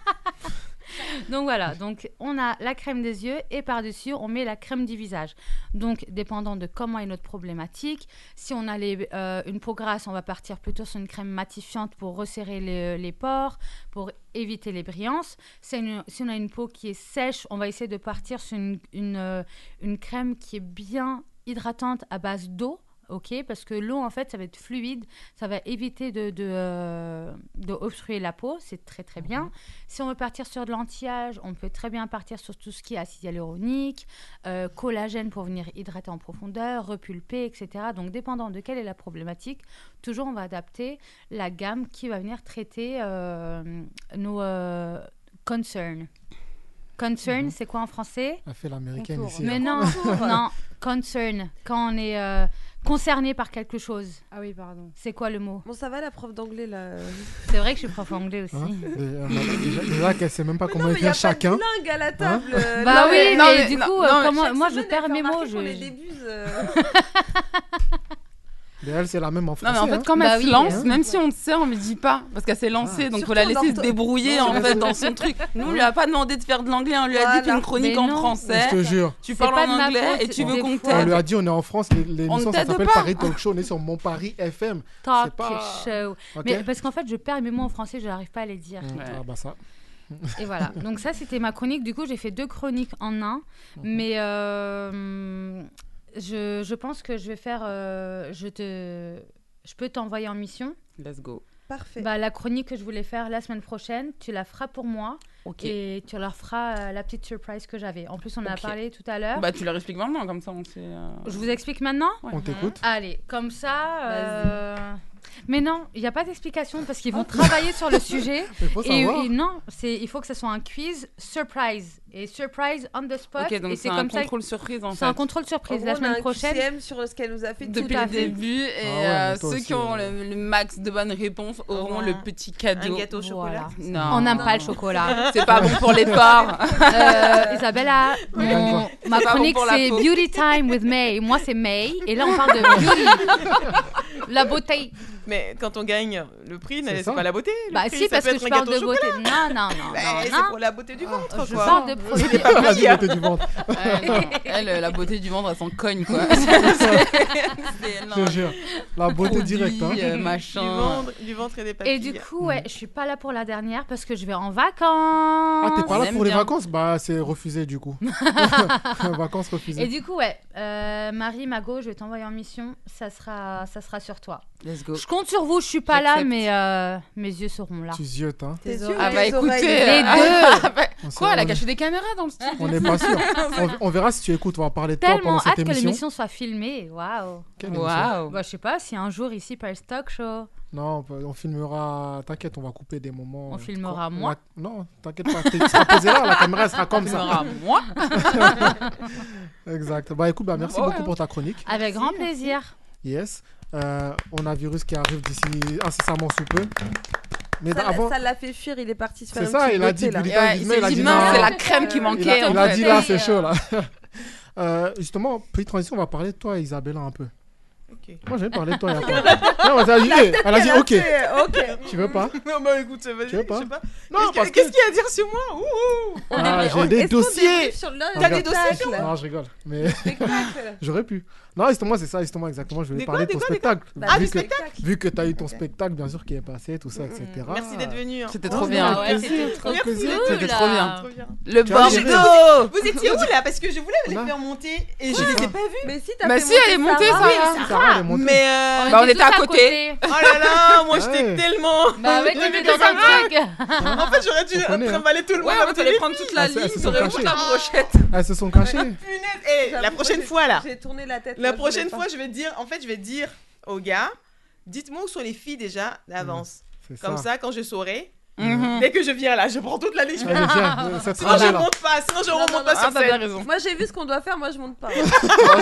S11: Donc voilà, donc on a la crème des yeux et par-dessus on met la crème du visage. Donc dépendant de comment est notre problématique, si on a euh, une peau grasse, on va partir plutôt sur une crème matifiante pour resserrer les, les pores, pour éviter les brillances. Si, on a une peau qui est sèche, on va essayer de partir sur une, euh, une crème qui est bien hydratante à base d'eau. Ok, parce que l'eau en fait ça va être fluide, ça va éviter de, de, euh, de obstruer la peau, c'est très très bien. Si on veut partir sur de l'anti-âge, on peut très bien partir sur tout ce qui est acide hyaluronique, euh, collagène pour venir hydrater en profondeur, repulper, etc. Donc dépendant de quelle est la problématique, toujours on va adapter la gamme qui va venir traiter euh, nos euh, concerns. Concern, c'est quoi en français?
S4: Elle fait l'américaine ici.
S11: Mais
S4: là.
S11: non, non, concern, quand on est euh, concerné par quelque chose.
S6: Ah oui, pardon.
S11: C'est quoi le mot?
S2: Bon, ça va la prof d'anglais là.
S11: C'est vrai que je suis prof anglais aussi.
S4: Hein Et, euh, déjà, déjà qu'elle sait même pas comment
S2: non, mais y a
S4: écrire
S2: pas de
S4: chacun.
S2: à la table.
S4: Hein
S2: euh,
S11: Bah oui,
S12: non,
S11: mais,
S12: mais
S11: du
S12: non,
S11: coup,
S12: non,
S11: euh, comment, moi je perds mes mots. Je...
S2: est des
S4: elle, c'est la même en
S12: Non,
S4: français.
S12: mais en fait,
S4: hein.
S12: comme
S11: Bah
S12: elle se
S11: oui,
S12: lance,
S11: hein.
S12: même si on le sait, on lui dit pas. Parce qu'elle s'est lancée, donc faut la
S2: Surtout en
S12: laisser se
S2: ortho-
S12: débrouiller
S4: Non,
S12: en fait dans son truc. Nous, on lui a pas demandé de faire de l'anglais, on lui a dit
S2: Voilà.
S12: fais une chronique en
S11: non.
S12: français.
S4: Je te jure.
S12: Tu parles
S11: pas
S12: en anglais
S11: faute,
S12: et tu veux qu'on
S11: fois.
S4: On
S12: t'aide.
S4: lui a dit, on est en France, l'é- l'émission, ça
S12: t'aide
S4: s'appelle. Paris Talk Show, on est sur Mon Paris FM.
S11: Talk show. Mais parce qu'en fait, je perds mes mots en français, je n'arrive pas à les dire.
S4: Mm, Ah bah ça.
S11: Et voilà. Donc ça, c'était ma chronique. Du coup, j'ai fait deux chroniques en un. Mais euh, je, je pense que je vais faire... euh, je, te, je peux t'envoyer en mission.
S12: Let's go.
S2: Parfait.
S11: Bah, la chronique que je voulais faire la semaine prochaine, tu la feras pour moi.
S12: Ok.
S11: Et tu leur feras euh, la petite surprise que j'avais. En plus, on en a parlé tout à l'heure.
S12: Bah, tu leur expliques maintenant, comme ça on sait. euh,
S11: Je vous explique maintenant?
S4: On t'écoute.
S11: Allez, comme ça. Mais non, il n'y a pas d'explication parce qu'ils vont travailler sur le sujet.
S4: Mais faut
S11: Et, et non, c'est il faut que ce soit un quiz surprise et surprise on the spot.
S12: Ok,
S11: et
S12: donc
S11: c'est
S12: c'est un
S11: comme ça.
S12: contrôle surprise en fait.
S11: C'est un contrôle surprise
S2: En
S11: la
S2: gros, on a
S11: semaine
S2: un
S11: prochaine.
S2: QCM sur ce qu'elle nous a fait
S12: Depuis
S11: Tout à
S12: le
S11: fait.
S12: début, et
S4: Ah ouais,
S12: euh, ceux
S4: aussi,
S12: qui ont
S4: euh.
S12: le, le max de bonnes réponses auront le petit cadeau.
S2: un gâteau au chocolat.
S11: Voilà.
S12: Non.
S11: On n'aime pas le chocolat.
S12: C'est pas bon pour les porcs.
S11: Euh, Isabella, mon- ma
S12: bon
S11: chronique c'est. Beauty Time with May. Moi c'est May et là on parle de beauty. La beauté.
S10: Mais quand on gagne le prix,
S4: C'est
S10: pas la beauté. le
S11: Bah
S10: prix,
S11: si
S10: ça
S11: parce
S10: peut
S11: que
S10: être
S11: je parle de
S10: au
S11: beauté. Non non non
S10: Bah,
S11: non
S10: c'est pour la beauté du ventre,
S11: Je
S10: quoi.
S11: parle de produits.
S4: La beauté du ventre.
S12: Elle, euh, la beauté du ventre, elle s'en cogne quoi.
S4: Je te jure. La beauté directe. Hein.
S12: euh,
S10: Du
S12: machin.
S10: ventre, du ventre et des papilles.
S11: Et du coup, ouais, je suis pas là pour la dernière parce que je vais en vacances.
S4: Ah, t'es pas là pour les vacances? Bah, c'est refusé du coup. vacances
S11: Et
S4: refusées.
S11: du coup, ouais, euh, Marie, Mago, je vais t'envoyer en mission. Ça sera, ça sera sur toi. Je compte sur vous, je suis pas là, mais euh, mes yeux seront là.
S4: Tes yeux, hein.
S2: Tes yeux.
S12: Ah bah les
S2: écoutez,
S11: les deux.
S12: Ah, bah, quoi, elle a caché des caméras dans le studio?
S4: On n'est pas sûr. On, verra si tu écoutes. On va parler de toi
S11: Tellement
S4: pendant
S11: hâte que l'émission soit filmée. Waouh.
S4: Quelle émission
S12: Waouh.
S11: Je sais pas si un jour ici, par le Talk Show.
S4: Non, on filmera. T'inquiète, on va couper des moments.
S11: On
S4: euh,
S11: filmera
S4: qu'on-
S11: moi
S4: Non, t'inquiète pas. Tu seras posé là, la caméra sera comme ça.
S12: On Filmera moi.
S4: Exact. Bah écoute, bah, merci beaucoup pour ta chronique.
S11: Avec grand plaisir.
S4: Yes. Euh, on a virus qui arrive d'ici incessamment sous peu. Mais
S2: ça,
S4: avant...
S2: ça l'a fait fuir, il est parti se faire.
S4: C'est ça, il a dit,
S12: il,
S4: a
S12: dit,
S4: mince,
S12: c'est la crème qui
S4: euh,
S12: manquait.
S4: Il a, dit, là, c'est chaud, là. Euh, justement, petite transition, on va parler de toi, Isabella, un peu. Okay. Moi, j'ai parlé de toi. Il y a non, elle, a dit, elle a dit ok. tu veux pas?
S10: Non, bah écoute, vas-y. Je sais pas.
S4: Non,
S10: qu'est-ce qu'il qu y a à dire sur moi?
S4: Ah, J'ai des dossiers.
S2: Ah,
S10: T'as des dossiers sur moi?
S4: Non, je rigole. Mais j'aurais pu. Non, justement, c'est ça, justement, exactement. Je voulais parler de ton spectacle.
S10: Ah, du spectacle
S4: Vu que tu as eu ton spectacle, bien sûr, qui est passé, tout ça, mm, etc. Mm, mm.
S10: Merci d'être venu.
S12: C'était trop bien. C'était trop bien. Le Bordeaux
S10: Vous étiez où là Parce que je voulais les faire monter et je les ai pas vus.
S2: Mais si,
S12: elle est montée, ça.
S10: Mais euh,
S12: bah, on était à côté.
S10: Oh là là, moi j'étais tellement.
S11: Bah ouais, dans un truc.
S10: En fait, j'aurais dû
S4: hein.
S10: trimballer tout le monde. Ouais,
S12: on
S10: allait
S12: prendre toute la ligne, toute la brochette.
S4: Elles se sont cachées.
S10: Ah, eh, la prochaine fois là.
S2: J'ai tourné la tête.
S10: La prochaine fois, je vais dire, en fait, je vais dire aux gars, dites-moi où sont les filles déjà d'avance.
S4: Mmh,
S10: Comme
S4: ça.
S10: ça. quand je saurai, Dès que je viens là, je prends toute la liste.
S4: Ouais,
S10: sinon je monte pas, sinon je remonte pas sur
S12: ah,
S10: scène.
S12: Raison.
S2: Moi j'ai vu ce qu'on doit faire, moi je monte pas.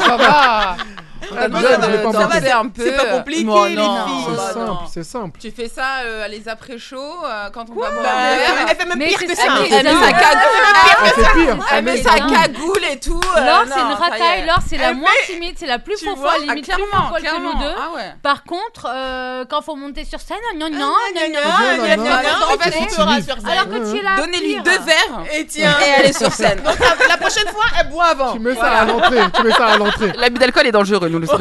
S12: ça va.
S10: C'est pas compliqué.
S4: C'est simple, c'est simple.
S12: Tu fais ça à les après chauds quand on Quoi va boire
S10: Elle fait même pire que
S11: ça.
S12: Elle met sa cagoule. Et tout.
S11: Laure, c'est une
S12: rataille.
S11: Laure, c'est la moins timide, c'est la plus limite
S12: la
S11: deux. Par contre, quand faut monter sur scène, non, non, non, non, non,
S4: Allez,
S10: sur scène.
S11: Alors que tu es.
S12: Donnez-lui deux verres.
S10: Et tiens.
S12: Et allez sur scène.
S10: Donc la prochaine fois, elle boit avant.
S4: Tu mets ça à l'entrée. Tu mets ça à l'entrée.
S12: L'abus d'alcool est dangereux, nous. Ah,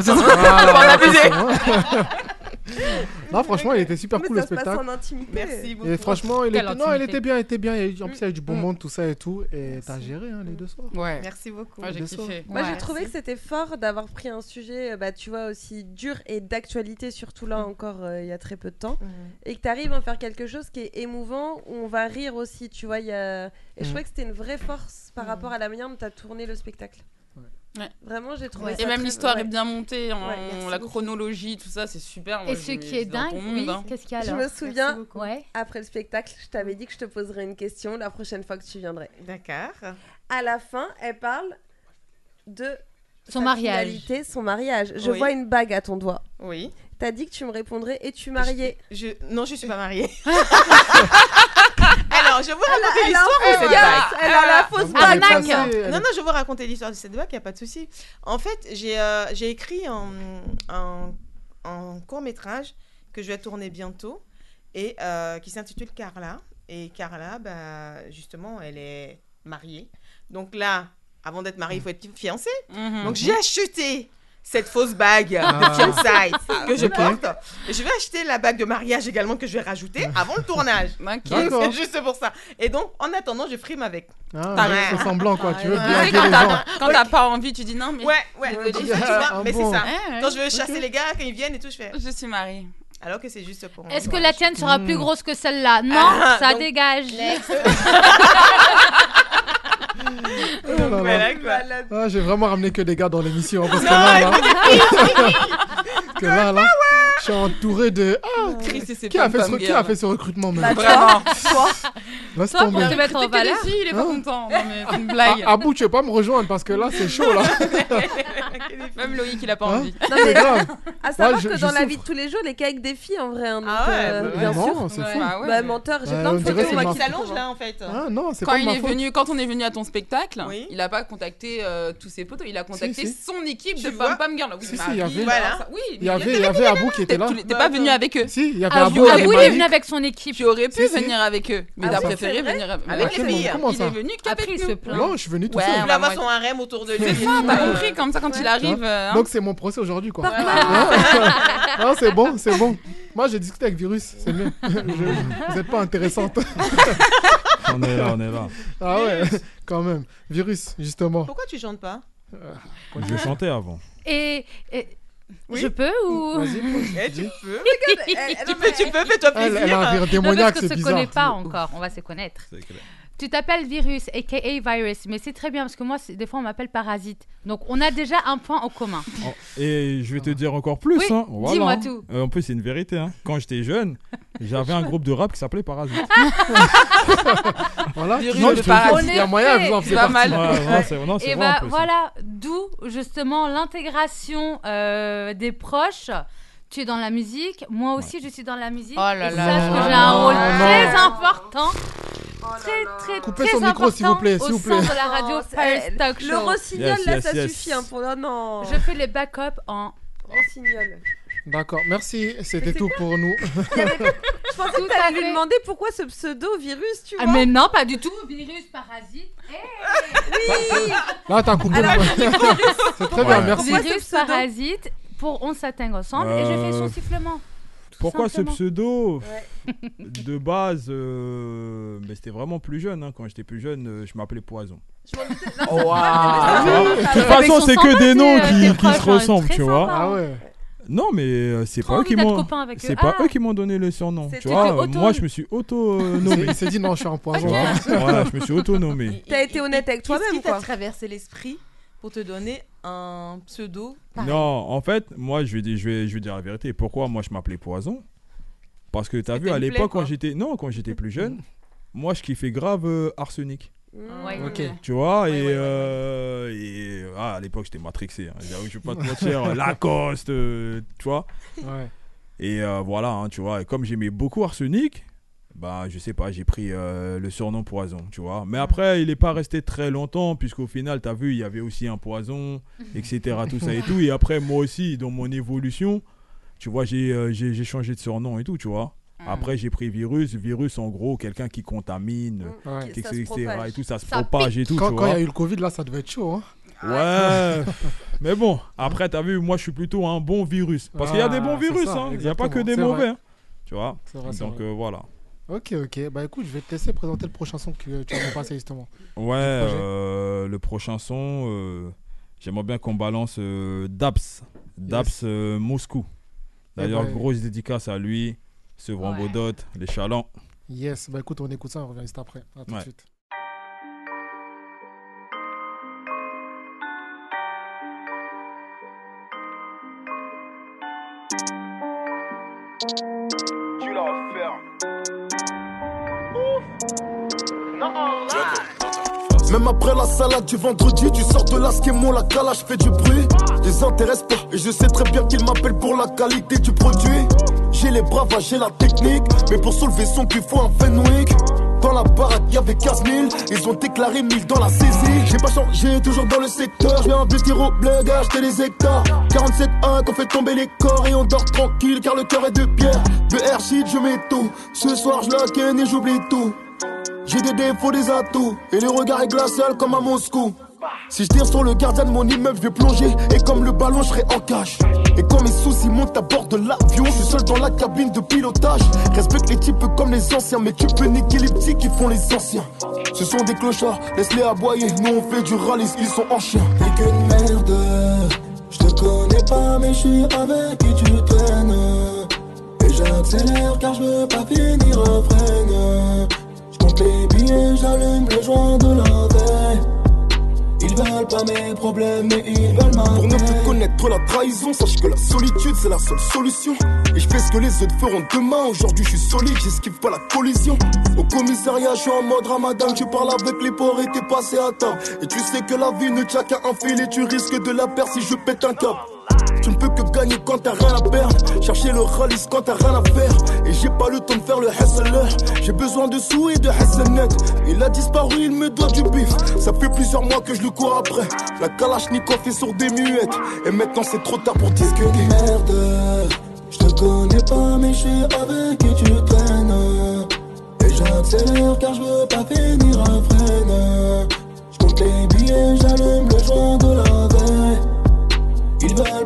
S4: on
S12: va en abuser.
S4: Ah, franchement, il était super cool
S2: ça le se
S4: spectacle.
S2: Intimité.
S10: Merci beaucoup.
S4: Et franchement, il était...
S11: Elle
S4: était bien, elle était bien. En plus, il y avait du bon
S10: mm.
S4: monde, tout ça et tout. Et t'as géré hein, les deux soirs.
S12: Ouais.
S10: Merci beaucoup.
S12: Moi, j'ai kiffé.
S2: Moi, j'ai trouvé que c'était fort d'avoir pris un sujet, euh, bah, tu vois, aussi dur et d'actualité, surtout là mm. encore, euh, il y a très peu de temps.
S10: Mm.
S2: Et que tu arrives à faire quelque chose qui est émouvant, où on va rire aussi, tu vois. Y a... Et je trouvais que c'était une vraie force par rapport à la manière dont tu as tourné le spectacle. Vraiment, j'ai trouvé. Ça
S12: et même l'histoire est bien montée, en... la chronologie, tout ça, c'est super.
S11: Et ce qui est dingue,
S12: hein.
S11: qu'est-ce qu'il y a alors Je
S2: me souviens, après le spectacle, je t'avais dit que je te poserais une question la prochaine fois que tu viendrais.
S10: D'accord.
S2: À la fin, elle parle de
S11: son mariage.
S2: Son mariage. Je vois une bague à ton doigt.
S10: Oui.
S2: T'as dit que tu me répondrais es-tu mariée
S10: je, je, Non, je suis pas mariée. Je vais vous raconter l'histoire de cette bague. Non, non, je vais vous raconter l'histoire de cette bague, il n'y a pas de souci. En fait, j'ai euh, écrit un, un, court-métrage que je vais tourner bientôt et euh, qui s'intitule Carla. Et Carla, bah, justement, elle est mariée. Donc là, avant d'être mariée, il faut être fiancée.
S12: Mm -hmm.
S10: Donc j'ai acheté cette fausse bague
S4: ah.
S10: de que je
S4: okay.
S10: porte. Je vais acheter la bague de mariage également que je vais rajouter avant le tournage.
S4: Okay.
S10: C'est juste pour ça. Et donc, en attendant, je frime avec.
S4: Ah,
S10: T'as
S4: ouais, semblant quoi, tu veux
S12: ah, ouais.
S4: bien
S12: Quand t'as pas envie, tu dis non, mais.
S10: Ouais, ouais,
S12: ouais.
S10: Tu
S12: ah,
S10: vois, mais c'est ça.
S12: Eh,
S10: quand je veux chasser les gars, quand ils viennent et tout, je fais.
S12: Je suis mariée.
S10: Alors que c'est juste pour.
S11: Est-ce que la tienne sera plus
S4: hmm.
S11: grosse que celle-là? Non, ça
S10: donc,
S11: dégage.
S4: Oh ah, J'ai vraiment ramené que des gars dans l'émission. Parce que là, que là, là je suis entouré de. Ah,
S12: Chris, c'est
S4: qui, a fait ce... qui a fait ce recrutement même
S12: Vraiment Toi
S4: Laisse
S11: Toi,
S4: tomber.
S11: pour te mettre en valeur.
S12: il est pas
S4: hein
S12: content. C'est une blague.
S4: Ah, Abou, tu veux pas me rejoindre parce que là, c'est chaud là.
S12: Même Loïc, il a pas
S4: hein
S12: envie.
S2: Non, mais
S4: grave.
S2: À savoir que dans la vie de tous les jours, les cas avec des filles en vrai. Hein,
S10: ah
S2: euh,
S10: bah ouais,
S2: bien sûr.
S4: c'est fou.
S12: Ah
S2: bah, menteur, j'ai plein de photos. moi qui
S10: s'allonge là en fait.
S4: Ah non, c'est pas
S12: ah, Quand on est venu à ton spectacle, il a pas contacté euh, tous ses potos, il a contacté son équipe de Pam Pam Girl. Oui,
S4: il y avait Abou qui
S12: t'es bah pas venu avec eux.
S4: Si, il y avait
S11: ah,
S4: Abou.
S11: Abou est venu avec son équipe.
S12: Tu aurais pu venir avec eux, mais
S2: ah
S12: t'as préféré venir ah
S10: avec les filles.
S12: Il est venu qu'avec nous.
S4: Non, je suis venu tout seul.
S10: Il avoir son harem autour de lui.
S12: C'est t'as
S10: bah.
S12: compris comme ça quand il arrive. Euh, hein.
S4: Donc c'est mon procès aujourd'hui quoi. Hein ah. Non, c'est bon, c'est bon. Moi, j'ai discuté avec Virus, c'est mieux. Vous n'êtes pas intéressante.
S7: on est là, on est là.
S4: Ah ouais, quand même. Virus, justement.
S10: Pourquoi tu chantes pas?
S7: Euh, Je chantais avant.
S11: Et, et je peux ou
S10: eh, tu peux.
S2: Eh,
S10: tu, mais... peux tu peux, fais-toi
S4: plaisir. Elle, a un témoignage,
S11: se connaît pas encore. On va se connaître t'appelles virus, aka virus, mais c'est très bien parce que moi, des fois, on m'appelle parasite. Donc, on a déjà un point en commun.
S7: Oh, Et je vais te dire encore plus.
S11: Oui,
S7: hein, voilà,
S11: dis-moi
S7: hein.
S11: tout.
S7: Euh, en plus, c'est une vérité. hein. Quand j'étais jeune, j'avais un groupe de rap qui s'appelait Parasite.
S4: Voilà.
S12: Virus
S4: Non,
S12: de parasite.
S4: il y a moyen, vous en faites
S12: Pas mal.
S7: Ouais, ouais, c'est- non,
S11: Et
S7: en
S11: bah
S7: plus.
S11: voilà, d'où justement l'intégration euh, des proches. Tu es dans la musique, moi aussi je suis dans la musique.
S12: Oh là
S11: et
S12: là
S11: sache
S12: là
S11: que j'ai un rôle très important. Très très
S4: Coupez
S11: très
S4: son micro, s'il vous
S11: important
S4: plaît,
S11: au
S4: s'il vous
S11: sein
S4: plaît.
S11: de la radio
S2: Oh, c'est-
S11: Pulse Talk
S2: Le rossignol,
S7: Yes,
S2: là,
S7: yes,
S2: ça
S7: yes.
S2: suffit. Hein, pour... Non, non.
S11: Je fais les backups en
S2: Rossignol.
S4: D'accord, merci. C'était tout pour nous.
S2: Je pensais
S11: Tout
S2: que t'allais lui demander pourquoi ce pseudo-virus, tu vois.
S11: Ah mais non, pas du tout. Virus, parasite.
S4: Là, t'as coupé
S2: Alors,
S4: le C'est très bien,
S7: Ouais.
S4: merci.
S2: Pourquoi ce
S11: Virus, parasite. Pour on s'intègre ensemble et je fais son
S7: Euh,
S11: sifflement. Tout
S7: Pourquoi ce pseudo De base, euh, mais c'était vraiment plus jeune. hein. Quand j'étais plus jeune, euh, je m'appelais Poison.
S2: Je. Non,
S12: Oh, waouh.
S7: De toute
S11: Avec
S7: façon,
S11: son
S7: c'est que
S11: sympa,
S7: des noms
S11: tes
S7: qui, qui
S11: proches,
S7: se
S11: hein,
S7: ressemblent,
S11: très
S7: tu vois.
S11: sympa.
S4: Ah ouais.
S7: Non, mais euh, c'est
S11: Trop
S7: pas eux
S11: envie
S7: qui
S11: d'être
S7: m'ont.
S11: copain avec eux.
S7: C'est pas
S11: Ah.
S7: eux qui m'ont donné le surnom. Tu vois, euh,
S11: auto-
S7: moi je me suis auto-nommé.
S4: Il s'est dit non, je suis un poison.
S7: Voilà, je me suis auto-nommé.
S2: T'as été honnête avec
S10: Qu'est-ce
S2: toi-même,
S10: qui t'a
S2: quoi.
S10: traversé l'esprit pour te donner un pseudo pareil
S7: Non, en fait, moi je vais, dire, je, vais, je vais dire la vérité. Pourquoi moi je m'appelais Poison? Parce que t'as
S10: que
S7: vu à l'époque quand j'étais. Non, quand j'étais plus jeune, moi je kiffais grave euh, Arsenic.
S11: Ouais.
S4: Ok.
S7: Tu vois,
S10: Ouais,
S7: et,
S10: ouais, ouais,
S7: euh, et ah, à l'époque j'étais matrixé. Hein. Je vais pas te mentir, Lacoste, euh, tu vois.
S4: Ouais.
S7: Et euh, voilà, hein, tu vois. Et comme j'aimais beaucoup Arsenic, bah je sais pas, j'ai pris euh, le surnom Poison, tu vois. Mais après, il est pas resté très longtemps, puisqu'au final, tu as vu, il y avait aussi un poison, etc. Tout ça et tout. Et après, moi aussi, dans mon évolution, tu vois, j'ai euh, changé de surnom et tout, tu vois. Après, j'ai pris virus. Virus, en gros, quelqu'un qui contamine,
S4: Ouais.
S2: Qui- ça se
S7: etc. Et tout, ça se
S11: Ça
S7: propage et tout,
S4: Quand il y a eu le Covid, là, ça devait être chaud. Hein.
S7: Ouais. Mais bon, après, t'as vu, moi, je suis plutôt un bon virus. Parce qu'il y a des
S4: Ah,
S7: bons
S4: c'est
S7: virus,
S4: ça,
S7: hein. Il n'y a pas que des mauvais. hein. Tu vois
S4: C'est vrai, c'est
S7: Donc, euh, voilà.
S4: Ok, ok. Bah écoute, je vais te laisser présenter le prochain son que tu vas passer justement.
S7: Ouais, euh, le prochain son, euh, j'aimerais bien qu'on balance euh, Daps. Daps euh, Moscou. D'ailleurs,
S4: ben-
S7: grosse dédicace à lui,
S11: Ouais.
S7: Baudot, les Chalands.
S4: Yes, bah écoute, on écoute ça, on revient juste après. À tout
S7: Ouais.
S4: de suite.
S3: Même après la salade du vendredi, tu sors de là, ce qui est mon la calage fait du bruit. Je les intéresse pas, et je sais très bien qu'ils m'appellent pour la qualité du produit. J'ai les bravages, j'ai la technique, mais pour soulever son cul, faut un Fenwick. Dans la baraque, y'avait 15 000, ils ont déclaré 1000 dans la saisie. J'ai pas changé, toujours dans le secteur. Je viens investir au bled, acheter des hectares. 47 1 qu'on fait tomber les corps et on dort tranquille car le cœur est de pierre. De shit, je mets tout. Ce soir, je la et j'oublie tout. J'ai des défauts, des atouts, et le regard est glacial comme à Moscou. Si je tire sur le gardien de mon immeuble, je vais plonger, et comme le ballon, je serai en cage. Et quand mes soucis montent à bord de l'avion, je suis seul dans la cabine de pilotage. Respecte les types comme les anciens, mais tu peux niquer les petits qui font les anciens. Ce sont des clochards, laisse-les aboyer, nous on fait du rallye, ils sont en chien.
S14: T'es qu'une merde. Je te connais pas, mais je suis avec qui tu traînes. Et j'accélère car je veux pas finir en freine. Compte les billets, j'allume le joint de la veille. Ils veulent pas mes problèmes, mais ils veulent ma
S3: Pour ne plus connaître la trahison, sache que la solitude c'est la seule solution. Et je fais ce que les autres feront demain. Aujourd'hui je suis solide, j'esquive pas la collision. Au commissariat, je suis en mode ramadan. Tu parles avec les porcs et t'es passé à table. Et tu sais que la vie ne tient qu'à un fil et tu risques de la perdre si je pète un câble. Tu ne peux que gagner quand t'as rien à perdre. Chercher le rallye quand t'as rien à faire. Et j'ai pas le temps de faire le hustler. J'ai besoin de sous et de hustle Il a disparu, il me doit du bif. Ça fait plusieurs mois que je le cours après. La Kalachnikov est sur des muettes. Et maintenant c'est trop tard pour discuter.
S14: merde. Je te connais pas, mais je suis avec qui tu traînes. Et j'accélère car je veux pas finir en freine. Je compte les billets, j'allume le joint de la.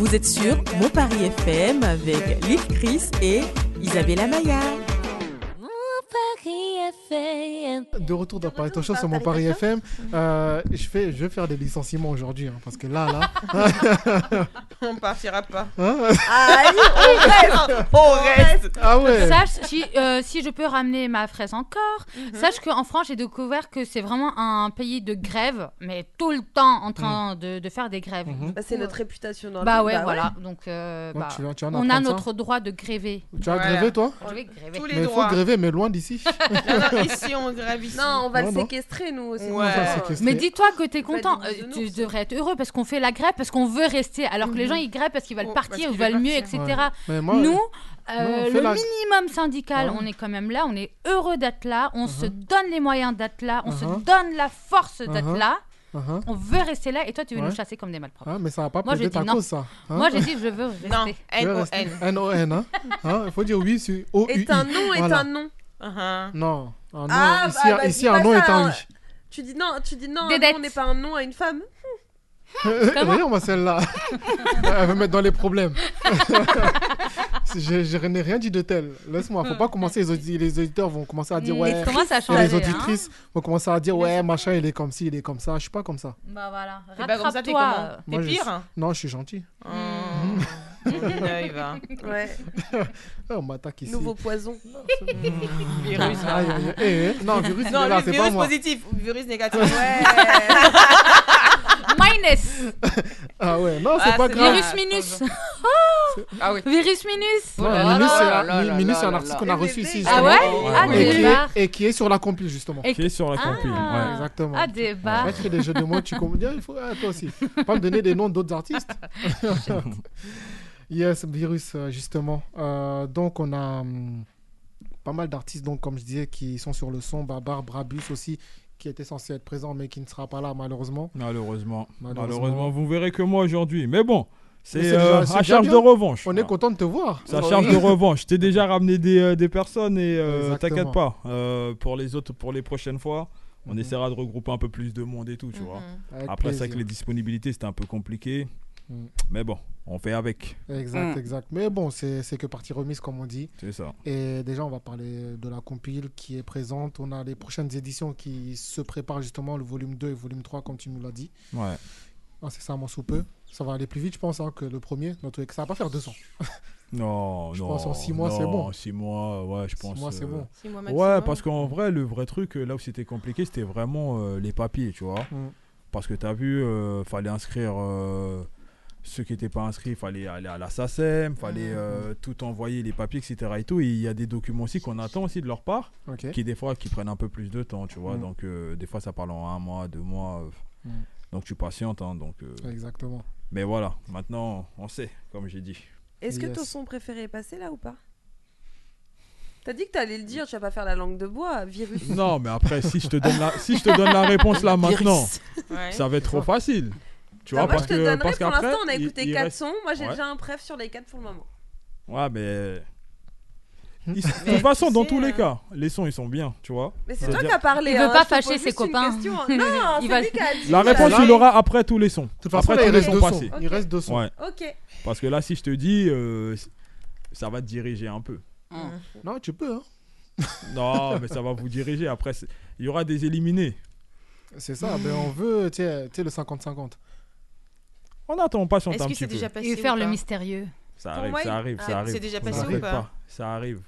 S9: Vous êtes sur Mon Paris FM avec Lil Chris et Isabella Maya.
S4: De retour dans Paris Talk Show sur mon Paris FM. Euh, je, fais, je vais faire des licenciements aujourd'hui hein, parce que là, là.
S10: On partira pas.
S4: Hein
S10: Allez, on reste. On reste.
S4: Ah ouais.
S11: Sache, si, euh, si je peux ramener ma fraise encore,
S10: Mhm.
S11: sache qu'en France, j'ai découvert que c'est vraiment un pays de grève, mais tout le temps en train de, de faire des grèves.
S4: Mhm.
S2: Bah, c'est notre réputation dans le
S11: Bah ouais, voilà. Donc, euh, bah,
S4: tu tu
S11: on a notre droit de gréver.
S4: Tu as grévé, toi
S11: Je vais gréver.
S10: Tous
S4: Mais
S10: les
S4: il faut gréver, mais loin d'ici.
S10: Non, non, ici, on grève ici.
S2: Non, on va
S4: Non,
S2: le
S4: non.
S2: séquestrer, nous aussi.
S10: Ouais.
S11: Mais dis-toi que t'es content, euh, tu devrais être heureux parce qu'on fait la grève, parce qu'on veut rester, alors que les
S2: Mhm.
S11: gens ils grèvent parce qu'ils veulent
S10: Oh,
S11: partir, ils veulent mieux, etc.
S4: Ouais. Mais moi,
S11: Nous, euh, le
S4: la-
S11: minimum syndical,
S4: Ouais.
S11: on est quand même là, on est heureux d'être là, on se donne les moyens d'être là, on se
S4: Uh-huh.
S11: donne la force d'être
S4: Uh-huh.
S11: là,
S4: Uh-huh.
S11: on veut rester là et toi tu veux
S4: Ouais.
S11: nous chasser comme des malpropres.
S4: Hein, mais ça va pas
S11: Moi, j'ai
S4: plaider ta
S11: dit non.
S4: cause, ça. hein.
S11: Moi j'ai dit je veux rester.
S10: Non,
S4: hein. Hein, Il faut dire oui sur O-U-I.
S2: Est un nom est un nom.
S10: Uh-huh.
S4: Non, un nom,
S2: Ah,
S4: ici,
S2: bah, bah,
S4: ici un nom
S2: ça,
S4: est un
S2: hein.
S4: oui.
S2: Tu dis non, tu dis non, un nom n'est pas un nom à une femme.
S4: Regarde-moi celle-là. Elle veut mettre dans les problèmes. je, je n'ai rien dit de tel. Laisse-moi. Faut pas commencer. Les, audi- les auditeurs vont commencer à dire
S11: Mais
S4: ouais. Et
S11: changer,
S4: les
S11: hein?
S4: auditrices vont commencer à dire ouais, machin, il est comme ci, il est comme ça. Je suis pas comme ça.
S11: Bah voilà,
S10: ça, t'es
S11: rattrape-toi.
S10: T'es
S4: je
S10: pire
S4: suis- Non, je suis gentil.
S10: Mmh. Il va.
S2: Ouais.
S4: Ah, on m'attaque ici.
S2: Nouveau poison.
S10: Virus. là.
S4: Aïe, aïe, aïe. Eh, eh, non, virus, il
S10: Non,
S4: est là, c'est pas
S10: virus
S4: moi.
S10: positif, virus négatif.
S2: Ouais.
S11: Minus
S4: Ah ouais, non, c'est
S10: Ah,
S4: pas
S10: c'est
S4: grave.
S11: Virus minus
S10: Ah oui.
S11: Virus minus
S4: Non,
S10: Oh là
S4: Minus,
S10: là
S4: c'est
S10: là
S4: un-
S10: là
S4: Mi-
S10: là
S4: Minus,
S10: là
S4: c'est un
S10: là
S4: artiste
S10: là.
S4: qu'on a reçu ici.
S11: Ah ouais Ah
S4: et, qui est, et qui est sur la compile, justement.
S11: Et-
S7: Qui est sur la.
S11: Ah.
S7: Ouais.
S4: Exactement.
S11: Ah débat
S4: Arrête de faire des jeux de mots, tu comprends bien, il faut, ah, toi aussi. Pas me donner des noms d'autres artistes. Yes, virus, euh, justement. Euh, donc, on a hum, pas mal d'artistes, donc, comme je disais, qui sont sur le son. Babar, Brabus aussi, qui était censé être présent, mais qui ne sera pas là, malheureusement.
S7: Malheureusement.
S4: Malheureusement.
S7: Malheureusement, vous verrez que moi aujourd'hui. Mais bon, c'est
S4: c'est
S7: euh,
S4: c'est
S7: à charge
S4: bien.
S7: de revanche.
S4: On est content de te voir.
S7: Ça
S10: Oui.
S7: charge de revanche. Je t'ai déjà ramené des, euh, des personnes et euh, t'inquiète pas. euh, pour les autres, pour les prochaines fois, on
S4: Mhm.
S7: essaiera de regrouper un peu plus de monde et tout, tu vois.
S4: Avec
S7: Après, c'est que les disponibilités, c'était un peu compliqué.
S4: Mhm.
S7: Mais bon, on fait avec.
S4: Exact,
S10: Mm.
S4: exact. Mais bon, c'est c'est que partie remise, comme on dit.
S7: C'est ça.
S4: Et déjà, on va parler de la compile qui est présente. On a les prochaines éditions qui se préparent justement, le volume 2 et le volume 3, comme tu nous l'as dit.
S7: Ouais.
S4: Incessamment sous peu. Ça va aller plus vite, je pense, hein, que le premier. Dans tous les cas, ça va pas faire 200.
S7: Non,
S4: Je
S7: non.
S4: pense en six mois, c'est bon.
S7: Six mois, ouais, je pense.
S4: mois, c'est
S7: euh,
S4: bon.
S10: Six mois
S7: Ouais, parce qu'en vrai, le vrai truc, euh, là où c'était compliqué, c'était vraiment euh, les papiers, tu vois.
S4: Mm.
S7: Parce que tu as vu, euh, fallait inscrire euh, ceux qui n'étaient pas inscrits, fallait aller à la SACEM, fallait
S10: Mm.
S7: euh, tout envoyer, les papiers, etc. Et tout. Et il y a des documents aussi qu'on attend aussi de leur part, qui des fois qui prennent un peu plus de temps, tu vois.
S4: Mm.
S7: Donc euh, des fois ça parle en un mois, deux mois. euh,
S4: Mm.
S7: Donc tu patientes, hein, donc. euh,
S4: Exactement.
S7: Mais voilà, maintenant on sait, comme j'ai dit.
S2: Est-ce que ton son préféré est passé là ou pas? T'as dit que t'allais le dire, tu vas pas faire la langue de bois, virus.
S7: Non, mais après, si je te donne la, si je te donne la réponse là maintenant,
S10: Ouais.
S7: ça va être trop facile. Tu
S2: Bah,
S7: vois,
S2: moi,
S7: parce
S2: je te
S7: que
S2: donnerai,
S7: parce
S2: pour l'instant, on a écouté
S7: il
S2: 4
S7: reste-
S2: sons. Moi, j'ai
S7: Ouais.
S2: déjà un préf sur les 4 pour le moment.
S7: Ouais, mais. Ils- De
S10: Mais
S7: toute façon, dans
S10: sais,
S7: tous les
S10: euh,
S7: cas, les sons ils sont bien, tu vois.
S2: Mais c'est toi qui as parlé.
S11: Il veut
S2: hein,
S11: pas fâcher ses copains.
S2: hein. Non,
S11: Il
S2: c'est
S11: va-
S2: lui qui a dit.
S7: La réponse, il aura après tous les sons.
S4: Toute
S7: après tous les
S4: reste
S7: sons
S4: deux sons.
S7: passés.
S4: Il reste deux sons.
S7: Ouais.
S2: Ok.
S7: Parce que là, si je te dis, euh, ça va te diriger un peu.
S4: Non, tu peux. Hein.
S7: Non, mais ça va vous diriger. Après, il y aura des éliminés.
S4: C'est ça. Ben, on veut, tu sais, le 50-50.
S7: On attend, on patiente
S10: Est-ce
S7: un
S10: que
S7: petit
S10: c'est
S7: peu.
S10: déjà passé
S11: Il veut
S10: ou
S11: faire le
S10: pas?
S11: mystérieux.
S7: Ça arrive,
S2: moi,
S7: ça arrive,
S10: Ah,
S7: ça arrive.
S10: c'est déjà
S7: Ça
S10: passé ou
S7: arrive
S10: pas
S7: Ça arrive.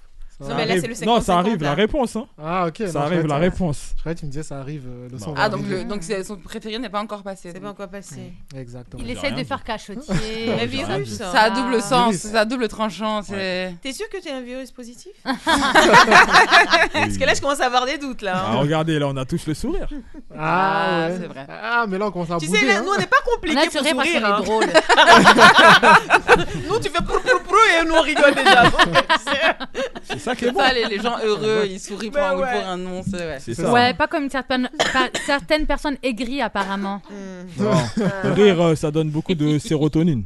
S4: Ça
S10: Non, mais là, c'est le
S7: Non, ça
S10: 50-50,
S7: arrive, la réponse. Hein.
S4: Ah, ok.
S7: Ça arrive, la réponse.
S4: Je croyais que tu me disais ça arrive, euh, le son
S12: Ah, donc, le, donc son préféré n'est pas encore passé.
S10: C'est pas encore passé.
S4: Exactement.
S11: Il essaie de
S7: dit.
S11: faire cachotier.
S10: Le
S7: j'ai
S10: virus.
S12: Ça a double sens, ça a double tranchant.
S10: T'es sûr que t'es un virus positif. Parce que là, je commence à avoir des doutes là.
S7: Ah,
S10: hein.
S7: regardez, là, on a tous le sourire.
S4: Ah,
S12: Ah,
S4: ouais.
S12: c'est vrai.
S4: Ah, mais là, on commence à
S10: Tu sais, là,
S4: hein.
S10: nous, on n'est pas
S11: On
S10: compliqués pour
S11: sourire
S10: hein.
S11: est drôle.
S10: Nous, tu fais prou prou prou et nous, on rigole déjà. C'est-
S7: C'est ça qui est bon.
S12: Ça, les, les gens heureux, ils sourient pour, un,
S10: ouais.
S12: pour un nom. C'est ouais.
S7: C'est ça.
S11: Ouais, pas comme certaines, pas- certaines personnes aigries apparemment.
S10: Hmm.
S7: Non. Rire, euh, ça donne beaucoup de sérotonine.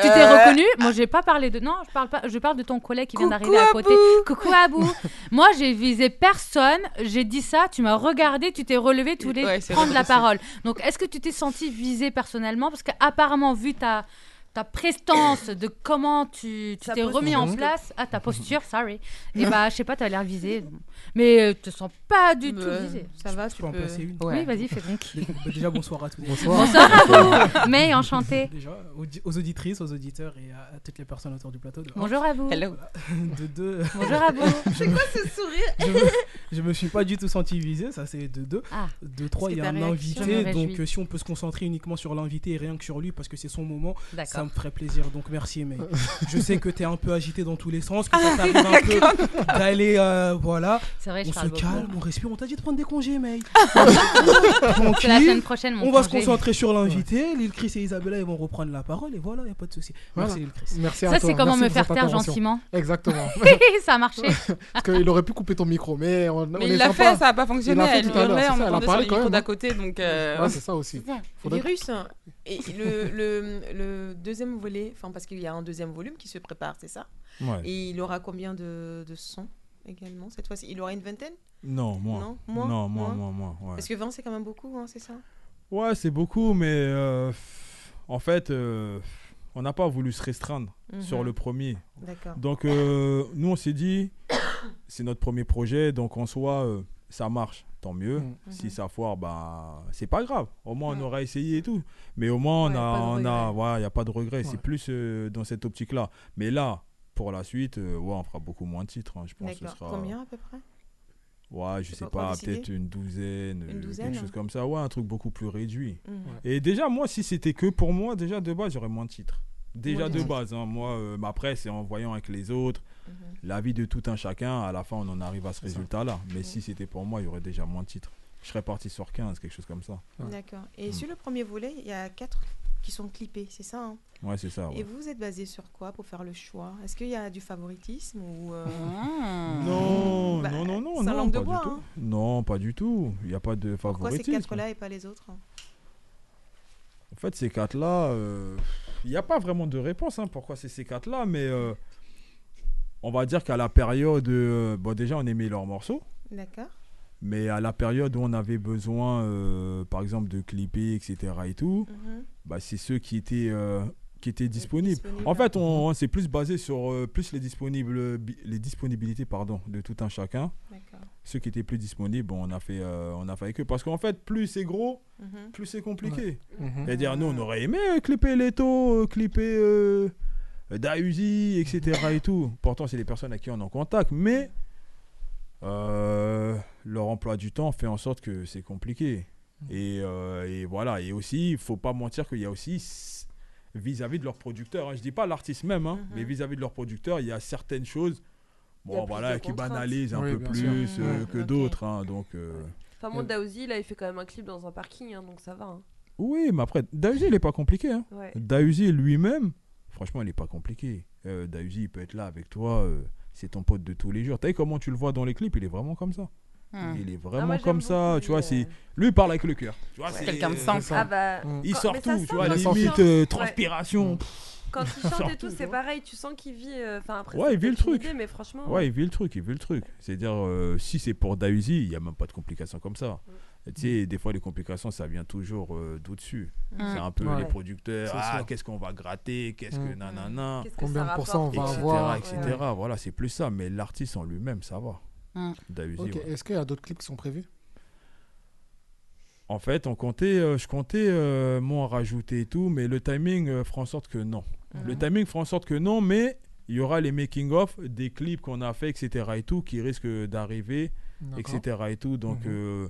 S11: Tu t'es
S10: Euh,
S11: reconnu Moi, j'ai pas parlé de. Non, je parle pas. Je parle de ton collègue qui vient d'arriver à côté. Coucou Abou. Moi, j'ai visé personne. J'ai dit ça. Tu m'as regardé. Tu t'es relevé. Tu voulais
S12: Ouais,
S11: prendre
S12: vrai,
S11: la
S12: c'est-
S11: parole. Donc, est-ce que tu t'es senti visé personnellement? Parce qu'apparemment, vu ta ta prestance de comment tu tu t'es remis en
S2: posture.
S11: place, ah ta posture, sorry. Et bah je sais pas, t'as l'air visé, mais euh, te sens pas du tout visé.
S10: ça va,
S15: Je
S10: tu
S15: peux en placer une
S11: Oui, vas-y, fais donc.
S15: Déjà, bonsoir à tous.
S4: Bonsoir.
S11: Bonsoir à vous. Mais enchanté.
S15: Déjà, aux, auditrices, aux auditeurs et à, à toutes les personnes autour du plateau.
S11: Bonjour à vous.
S10: Hello.
S15: De deux.
S11: Bonjour à vous.
S15: Je
S2: C'est
S15: me-
S2: quoi ce sourire
S15: je, me, suis pas du tout senti visé, ça c'est de deux.
S11: Ah.
S15: De trois, il y a un invité, donc euh, si on peut se concentrer uniquement sur l'invité et rien que sur lui parce que c'est son moment, ça
S11: D'accord.
S15: Me ferait plaisir. Donc merci, mais je sais que tu es un peu agité dans tous les sens, que
S11: Ah,
S15: ça t'arrive un peu d'aller, euh, voilà.
S11: C'est vrai, je
S15: On se
S11: parle beaucoup.
S15: calme, on respire, on t'a dit de prendre des congés, mec.
S11: C'est la semaine prochaine, mon
S15: On va se
S11: congé.
S15: concentrer sur l'invité. Lil Chris et Isabella ils vont reprendre la parole et voilà, il n'y a pas de souci.
S4: Voilà.
S15: Merci Lil Chris.
S4: Merci à
S11: Ça,
S4: toi.
S11: c'est comment
S4: Merci
S11: me
S4: pour
S11: faire
S4: cette
S11: taire
S4: intervention.
S11: gentiment.
S4: Exactement.
S11: ça a marché.
S4: Parce qu'il aurait pu couper ton micro, mais on, on
S12: Mais
S4: est
S12: il l'a
S4: sympa.
S12: fait, ça n'a pas
S4: Il
S12: fonctionné.
S4: l'a fait
S12: Elle
S4: tout à l'heure,
S12: hurlait
S4: c'est
S12: en
S4: ça, elle a
S12: sur
S4: parlé
S12: le
S4: quand
S12: micro
S4: même,
S12: d'à
S4: hein.
S12: côté, donc. euh,
S4: Ouais, c'est ça aussi. Faudrait-
S10: Virus. hein. Et le, le, le deuxième volet, enfin parce qu'il y a un deuxième volume qui se prépare, c'est ça?
S7: Ouais.
S10: Et il aura combien de, de sons également cette fois-ci? Il aura une vingtaine?
S7: Non, moins.
S10: Non, moins
S7: Non, moins,
S10: Moins
S7: moins, moins, ouais.
S10: Parce que 20 c'est quand même beaucoup, hein, c'est ça?
S7: Ouais, c'est beaucoup, mais euh, en fait, euh, on n'a pas voulu se restreindre
S10: Mhm.
S7: sur le premier.
S10: D'accord.
S7: Donc, euh, nous, on s'est dit, c'est notre premier projet, donc en soi, ça marche, tant mieux.
S4: Mhm.
S7: Si ça foire, bah, c'est pas grave. Au moins, on aura essayé et tout. Mais au moins, on
S2: Ouais,
S7: a,
S2: pas de
S7: on a,
S2: regret.
S7: ouais, y a pas de regret.
S4: Ouais.
S7: C'est plus euh, dans cette optique-là. Mais là, pour la suite, euh, ouais, on fera beaucoup moins de titres. hein. Je pense que ce sera.
S10: Combien à peu près?
S7: Ouais, je sais
S10: pas
S7: peut-être une douzaine,
S10: Une
S7: euh,
S10: douzaine
S7: quelque chose comme ça. Ouais, un truc beaucoup plus réduit.
S10: Mhm.
S7: Et déjà, moi, si c'était que pour moi, déjà de base, j'aurais moins de titres. Déjà
S10: de
S7: base, hein, moi, euh, mais après, c'est en voyant avec les autres,
S10: Mhm.
S7: l'avis de tout un chacun, à la fin, on en arrive à ce résultat-là. Mais si c'était pour moi, il y aurait déjà moins de titres. Je serais parti sur 15, quelque chose comme ça.
S10: D'accord. Et
S7: Mm.
S10: sur le premier volet, il y a quatre qui sont clippés, c'est ça hein?
S7: Ouais, c'est ça.
S10: Et
S7: ouais.
S10: vous vous êtes basé sur quoi pour faire le choix? Est-ce qu'il y a du favoritisme ou euh,
S7: Non,
S10: Bah,
S7: non, non, non, non,
S10: langue de
S7: pas
S10: bois,
S7: du tout.
S10: hein.
S7: Non, pas du tout. Il n'y a pas de
S10: Pourquoi ces
S7: favoritisme.
S10: quatre-là et pas les autres hein?
S7: En fait, ces quatre-là, euh, il n'y a pas vraiment de réponse hein, pourquoi c'est ces quatre-là, mais euh, on va dire qu'à la période, euh, bon, déjà, on aimait leurs morceaux,
S10: D'accord.
S7: mais à la période où on avait besoin, euh, par exemple, de clipper, etc. et tout,
S10: Mhm.
S7: bah, c'est ceux qui étaient, euh, qui étaient disponibles.
S10: disponibles.
S7: En fait, on, on s'est plus basé sur euh, plus les, disponibles, les disponibilités pardon, de tout un chacun. Ceux qui étaient plus disponibles, bon, on, a fait, euh, on a fait avec eux. Parce qu'en fait, plus c'est gros,
S10: Mhm.
S7: plus c'est compliqué.
S4: Mhm.
S7: C'est-à-dire, nous, on aurait aimé euh, clipper Leto, clipper euh, Dausi, etc. et tout. Pourtant, c'est des personnes à qui on est en contact. Mais euh, leur emploi du temps fait en sorte que c'est compliqué. Et, euh, et voilà. Et aussi, il faut pas mentir qu'il y a aussi vis-à-vis de leurs producteurs. hein. Je dis pas l'artiste même, hein, mais vis-à-vis de leurs producteurs, il y a certaines choses. Bon, voilà, qui banalisent un
S4: Oui,
S7: peu plus euh,
S4: Ouais.
S7: que d'autres. hein. donc, euh,
S2: Enfin, mon Daouzi, là, il fait quand même un clip dans un parking, hein, donc ça va. hein.
S7: Oui, mais après, Dausi, il n'est pas compliqué. Hein.
S2: Ouais.
S7: Dausi lui-même, franchement, il n'est pas compliqué. Euh, Dausi, il peut être là avec toi. euh, c'est ton pote de tous les jours. Tu sais comment tu le vois dans les clips? Il est vraiment comme ça.
S12: Hmm.
S7: Il est
S2: Ah,
S7: vraiment
S2: moi,
S7: comme ça.
S2: beaucoup,
S7: Tu vois,
S2: lui,
S7: c'est
S2: euh.
S7: lui, il parle avec le cœur. Tu vois,
S12: C'est
S7: c'est
S12: quelqu'un de
S7: euh,
S12: simple.
S2: Ah bah.
S7: Il sort tout.
S2: sent
S7: Tu vois, limite euh,
S2: Ouais.
S7: transpiration.
S2: Quand il chante et tout, c'est pareil. Tu sens qu'il vit. euh, Enfin, après,
S7: Ouais, il vit le truc.
S2: idée, mais franchement.
S7: Ouais, il vit le truc, il vit le truc. C'est-à-dire, euh, si c'est pour Dausi, il n'y a même pas de complications comme ça.
S2: Mm.
S7: Tu sais, des fois, les complications, ça vient toujours euh, d'au-dessus.
S10: Mm.
S7: C'est un peu
S4: Ouais.
S7: les producteurs. Ah, qu'est-ce qu'on va gratter Qu'est-ce que
S4: Mm.
S7: nanana
S4: Combien
S2: ça
S4: de pourcents on va
S7: etc.
S4: avoir
S7: etc.
S2: Ouais.
S7: Voilà, c'est plus ça. Mais l'artiste en lui-même, ça va.
S12: Mm.
S7: Ouais.
S4: Est-ce qu'il y a d'autres clips qui sont prévus?
S7: En fait, on comptait, euh, je comptais, euh, moi, en rajouter et tout, mais le timing euh, fera en sorte que non. Le
S10: Mhm.
S7: timing fera en sorte que non, mais il y aura les making-of des clips qu'on a fait, etc. et tout, qui risquent d'arriver, etc. et tout. Donc,
S4: Mhm.
S7: euh,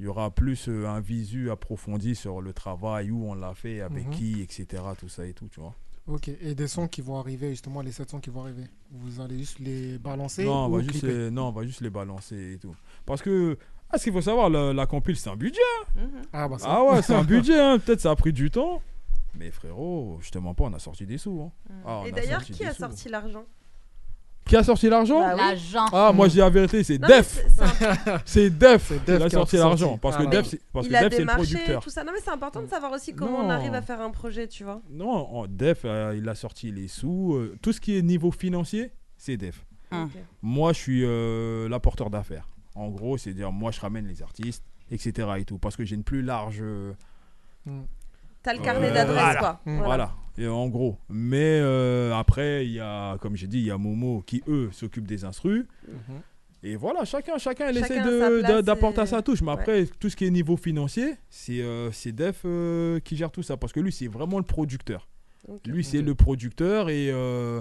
S7: il y aura plus euh, un visu approfondi sur le travail, où on l'a fait, avec
S4: Mhm.
S7: qui, etc. Tout ça et tout, tu vois.
S4: Ok, et des sons qui vont arriver, justement, les 7 sons qui vont arriver. Vous allez juste les balancer
S7: Non, on
S4: ou
S7: va juste les, non, on va juste les balancer et tout. Parce que, ah, ce qu'il faut savoir, la, la compile, c'est un budget.
S10: Mhm.
S4: Ah, bah ça.
S7: Ah ouais, c'est un budget, hein. peut-être ça a pris du temps. Mais frérot, je te mens pas, on a sorti des sous. hein. Ah, on
S2: Et d'ailleurs, qui a
S7: sous.
S2: sorti l'argent?
S7: Qui a sorti l'argent
S2: Bah oui.
S11: L'agent.
S7: Ah, moi je dis la vérité, c'est
S2: Non,
S7: Def.
S2: c'est-
S7: Def qui a sorti l'argent. Parce
S4: Ah
S7: que
S4: ouais.
S7: Def, c'est- parce que
S2: a
S7: Def, c'est le producteur.
S2: tout ça. Non, mais c'est important de savoir aussi comment on arrive à faire un projet, tu vois.
S7: Non, en- Def, euh, il a sorti les sous. euh, tout ce qui est niveau financier, c'est Def.
S2: Ok.
S7: Moi, je suis euh, l'apporteur d'affaires. En gros, c'est dire, moi, je ramène les artistes, etc. et tout. Parce que j'ai une plus large.
S2: T'as le carnet d'adresses,
S7: voilà.
S2: quoi.
S7: Voilà. Et en gros. Mais euh, après, il y a, comme j'ai dit, il y a Momo qui, eux, s'occupent des instrus.
S4: Mhm.
S7: Et voilà, chacun, chacun,
S2: Chacun
S7: essaie d'apporter
S2: et-
S7: sa touche. Mais
S2: ouais.
S7: après, tout ce qui est niveau financier, c'est euh, c'est Def euh, qui gère tout ça. Parce que lui, c'est vraiment le producteur. Lui, c'est le producteur. Et euh,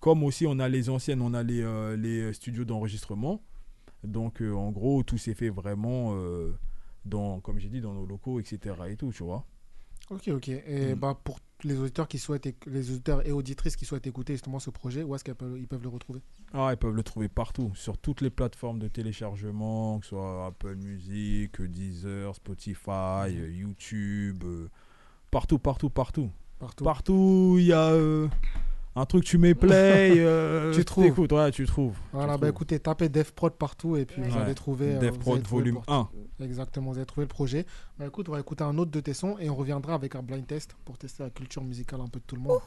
S7: comme aussi, on a les anciennes, on a les, euh, les studios d'enregistrement. Donc, euh, en gros, tout s'est fait vraiment, euh, dans, comme j'ai dit, dans nos locaux, etc. Et tout, tu vois.
S4: Ok, ok. Et
S7: Mm.
S4: bah, pour les auditeurs qui souhaitent, éc- les auditeurs et auditrices qui souhaitent écouter justement ce projet, où est-ce qu'ils peuvent, ils peuvent le retrouver?
S7: Ah, ils peuvent le trouver partout, sur toutes les plateformes de téléchargement, que ce soit Apple Music, Deezer, Spotify, euh, YouTube, euh, partout, partout, partout.
S4: Partout.
S7: Partout, il y a euh, un truc, tu mets play, euh,
S4: Tu trouves.
S7: t'écoutes, ouais, tu trouves.
S4: Voilà,
S7: tu
S4: bah
S7: trouves.
S4: écoutez, tapez DevProd partout et puis vous
S7: Ouais.
S4: allez trouver. euh,
S7: Dev
S4: vous
S7: Prod
S4: allez trouver le
S7: volume
S4: porte- Exactement, vous allez trouver le projet. Bah écoute, on va écouter un autre de tes sons et on reviendra avec un blind test pour tester la culture musicale un peu de tout le monde.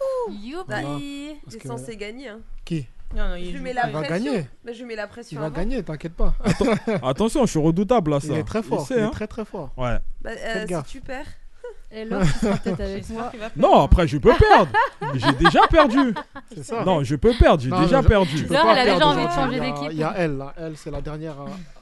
S4: Voilà.
S2: Il
S4: Parce
S2: est
S4: que-
S2: censé gagner. Hein.
S4: Qui?
S10: Non, non, il
S2: Je lui mets la
S4: Il va
S2: pression.
S4: gagner.
S2: Bah, je lui mets la pression.
S4: Il va
S2: avant.
S4: gagner, t'inquiète pas.
S7: Attention, je suis redoutable là, ça.
S4: Il est très fort,
S7: sait,
S4: il est
S7: hein.
S4: très très fort.
S7: Ouais.
S2: Bah, euh, si tu perds.
S6: Et l'autre sera peut-être avec moi.
S7: Non, après, je peux perdre. J'ai déjà perdu.
S4: C'est ça.
S7: Non, je peux perdre, j'ai
S4: Non,
S7: déjà
S4: je-
S7: perdu.
S4: tu peux
S11: D'ailleurs,
S4: pas
S11: elle a déjà
S4: perdre
S11: envie de
S4: aujourd'hui.
S11: changer
S4: Il y a-
S11: d'équipe.
S4: Il y a elle, là. Elle, c'est la dernière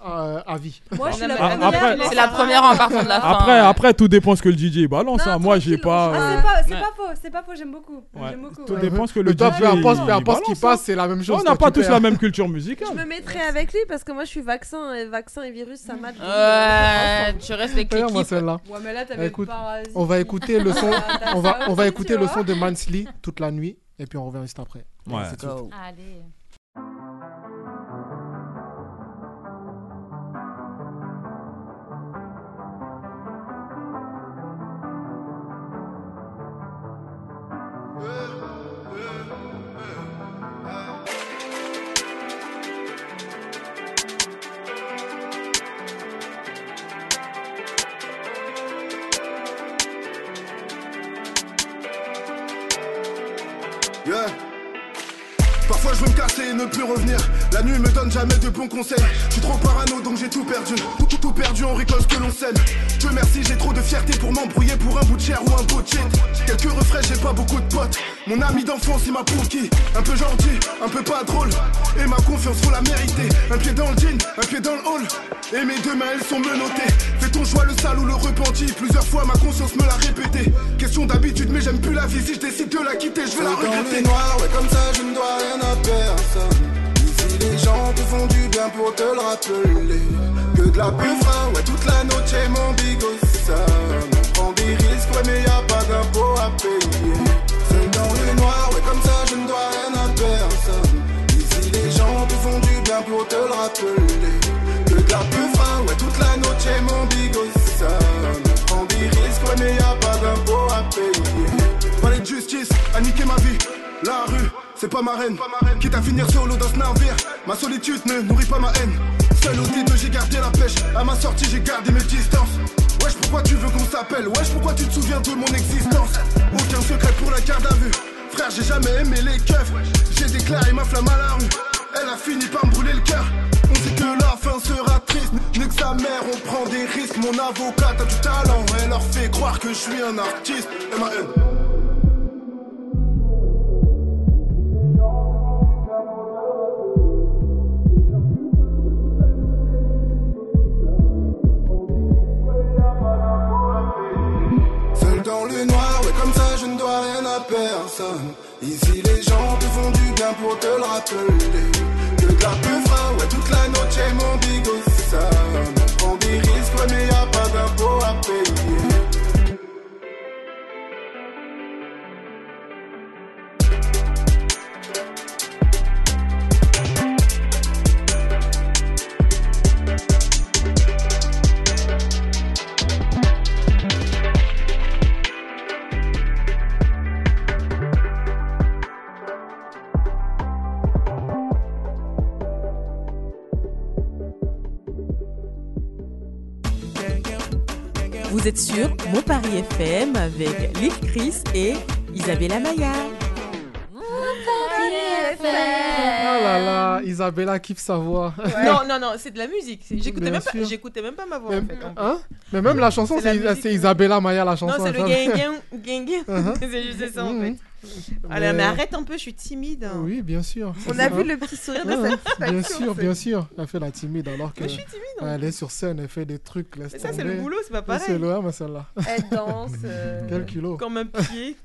S4: à, à- à vie.
S6: Moi, je suis la
S7: Ah,
S6: première.
S7: après-
S12: C'est la première en partant de la fin.
S7: Après, après, tout dépend ce que le DJ balance.
S2: Non,
S7: hein. Moi, j'ai pas.
S6: Ah,
S7: euh,
S6: c'est pas, c'est
S12: Ouais.
S6: pas faux, c'est pas faux, j'aime beaucoup.
S7: Ouais.
S6: J'aime beaucoup.
S7: Tout
S6: ouais.
S7: dépend ce que le DJ
S4: peu importe,
S7: il
S4: peu importe ce qui
S7: balance, hein.
S4: passe, c'est la même chose.
S7: On
S4: toi,
S7: n'a pas
S4: tu
S7: tous
S4: perds.
S7: la même culture musicale.
S2: Je me mettrai avec lui parce que moi je suis vaccin et vaccin et virus ça match.
S12: Ouais, tu restes avec
S4: Regarde-moi
S12: l'équipe.
S4: celle-là.
S6: Ouais, mais là, t'avais
S4: écoute,
S6: parasite.
S4: On va écouter le son.
S6: T'as
S4: on va,
S6: ça
S4: on va
S6: aussi,
S4: écouter
S6: tu
S4: le
S6: vois.
S4: son de Mansley toute la nuit et puis on revient juste après.
S7: Ouais.
S4: C'est tout.
S11: Allez.
S3: Yeah. Parfois je veux me casser et ne plus revenir. La nuit me donne jamais de bons conseils. Je suis trop parano donc j'ai tout perdu. Tout, tout, tout perdu, on récolte ce que l'on sème. Dieu merci, j'ai trop de fierté pour m'embrouiller pour un bout de chair ou un bout de. Quelques refrains, j'ai pas beaucoup de potes. Mon ami d'enfance, il m'a qui Un peu gentil, un peu pas drôle. Et ma confiance, faut la mériter. Un pied dans le jean, un pied dans le hall. Et mes deux mains, elles sont menottées. Ton choix, le sale ou le repenti. Plusieurs fois, ma conscience me l'a répété. Question d'habitude, mais j'aime plus la vie. Si je décide de la quitter, je vais la regretter.
S8: noir, ouais, comme ça je ne dois rien à personne. Ici les gens te font du bien pour te le rappeler. Que de la peufra, ouais, toute la noche mon bigossa. On prend des risques, ouais, mais y a pas d'impôt à payer. Seul dans le noir, ouais, comme ça je ne dois rien à personne. Ici les gens te font du bien pour te le rappeler. La peufra, ouais, toute la noche mon bigossa. On prend des risques, ouais, mais y a pas d'impôt à payer.
S3: Palais de justice a niqué ma vie. La rue, c'est pas ma reine. Quitte à finir solo dans ce navire. Ma solitude ne nourrit pas ma haine. Seul au titre, j'ai gardé la pêche. À ma sortie, j'ai gardé mes distances. Wesh, pourquoi tu veux qu'on s'appelle? Wesh, pourquoi tu te souviens de mon existence? Aucun secret pour la garde à vue. Frère, j'ai jamais aimé les keufs. J'ai déclaré ma flamme à la rue. Elle a fini par me brûler le cœur. Sera triste. Nique que sa mère, on prend des risques. Mon avocate a du talent. Elle leur fait croire que je suis un artiste. M.A.N.
S8: Seul dans le noir, ouais, comme ça je ne dois rien à personne. Ici les gens te font du bien pour te le rappeler. Que de la peufra, ouais, toute la noche mon
S9: êtes sur Mon Paris FM avec Lil Chris et Isabella Maya.
S4: Ah là là, Isabella kiffe sa voix.
S10: Non, non, non, c'est de la musique. J'écoutais même, pas- j'écoutais même pas ma voix
S4: Mais,
S10: en fait. en
S4: hein? Mais même la chanson,
S10: C'est
S4: Isabella Maya la chanson.
S10: Non, c'est le gang gang.
S4: Uh-huh.
S10: C'est juste ça en fait. Allez, mais arrête un peu, je suis timide. hein.
S4: Oui, bien sûr.
S2: On a
S4: ça.
S2: vu le petit sourire de
S4: Ouais,
S2: satisfaction.
S4: Bien sûr, bien sûr. Elle fait la timide alors que.
S10: Mais je suis timide,
S4: Elle est sur scène, elle fait des trucs.
S10: Mais ça, c'est le boulot, c'est pas pareil.
S4: C'est le mais celle-là.
S2: Elle danse. euh,
S4: Quel culot.
S10: Comme un pied.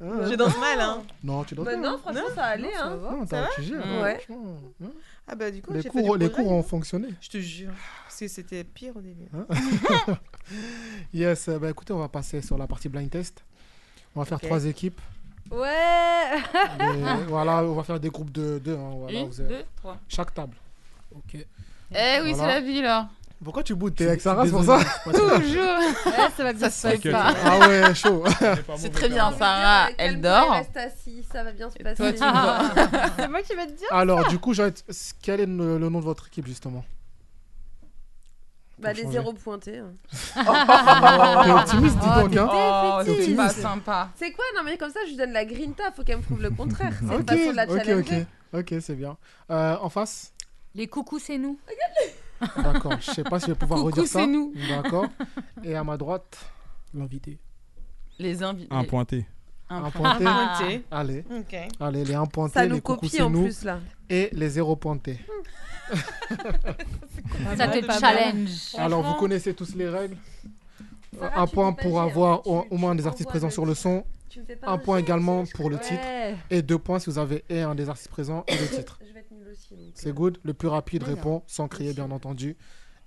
S4: Ah,
S10: Je danse mal, hein.
S4: Non, tu danses
S2: Bah
S4: pas.
S2: non, franchement, ça allait. hein.
S4: Non,
S10: Ça
S4: t'as- tu gères.
S10: Mm.
S2: Ouais.
S4: franchement, hein.
S10: Ah bah du coup,
S4: Les
S10: fait
S4: cours,
S10: du
S4: les cours ont fonctionné.
S10: Je te jure. Parce que c'était pire au début.
S4: Hein yes, bah écoutez, on va passer sur la partie blind test. On va faire trois équipes.
S11: Ouais
S4: voilà, on va faire des groupes de deux. hein, voilà,
S12: Une,
S4: vous êtes-
S12: deux, trois.
S4: Chaque table.
S15: Ok.
S12: Eh oui, c'est
S4: Voilà.
S12: la vie là.
S4: Pourquoi tu boudes T'es avec Sarah, c'est pour ça.
S12: Toujours.
S11: Ouais, ça va bien se
S12: se fait
S11: passer.
S12: pas.
S4: Ah ouais, chaud.
S12: C'est très bien, Sarah, elle dort.
S2: Reste assis, ça va bien se passer.
S12: toi, tu dors.
S11: C'est moi qui vais te dire.
S4: Alors, du coup, quel est le, le nom de votre équipe, justement?
S2: Bah, les zéros pointés. hein.
S4: T'es optimiste, dis
S11: Oh,
S4: donc. Hein
S12: Oh,
S4: T'es
S12: c'est pas
S4: optimiste.
S12: sympa.
S2: C'est quoi Non, mais comme ça, je lui donne la grinta. Faut qu'elle me prouve le contraire. C'est une
S4: Ok,
S2: façon de la
S4: ok,
S2: challenger.
S4: ok. Ok, c'est bien. Euh, en face
S11: Les coucous, c'est nous.
S4: D'accord. Je sais pas si je vais pouvoir
S12: Coucou,
S4: redire ça.
S12: c'est nous.
S4: D'accord. Et à ma droite,
S15: L'invité.
S12: Les invités.
S7: Un pointé.
S4: Pointé.
S10: Un pointé.
S4: Allez. Allez, les un pointés,
S2: Ça
S4: les
S2: nous
S4: coucous,
S2: copie en
S4: nous.
S2: plus, là.
S4: Et les zéro pointés.
S11: Ça te challenge.
S4: Alors, vous connaissez tous les règles.
S2: Sarah,
S4: un point pour
S2: hein.
S4: avoir
S2: Tu-
S4: au, moins des artistes présents
S2: le-
S4: sur le son. Un point également pour le
S2: ouais.
S4: titre. Et deux points si vous avez et un des artistes présents et le titre. C'est
S2: euh,
S4: good. Le plus rapide
S2: Mais non.
S4: répond sans crier, bien entendu.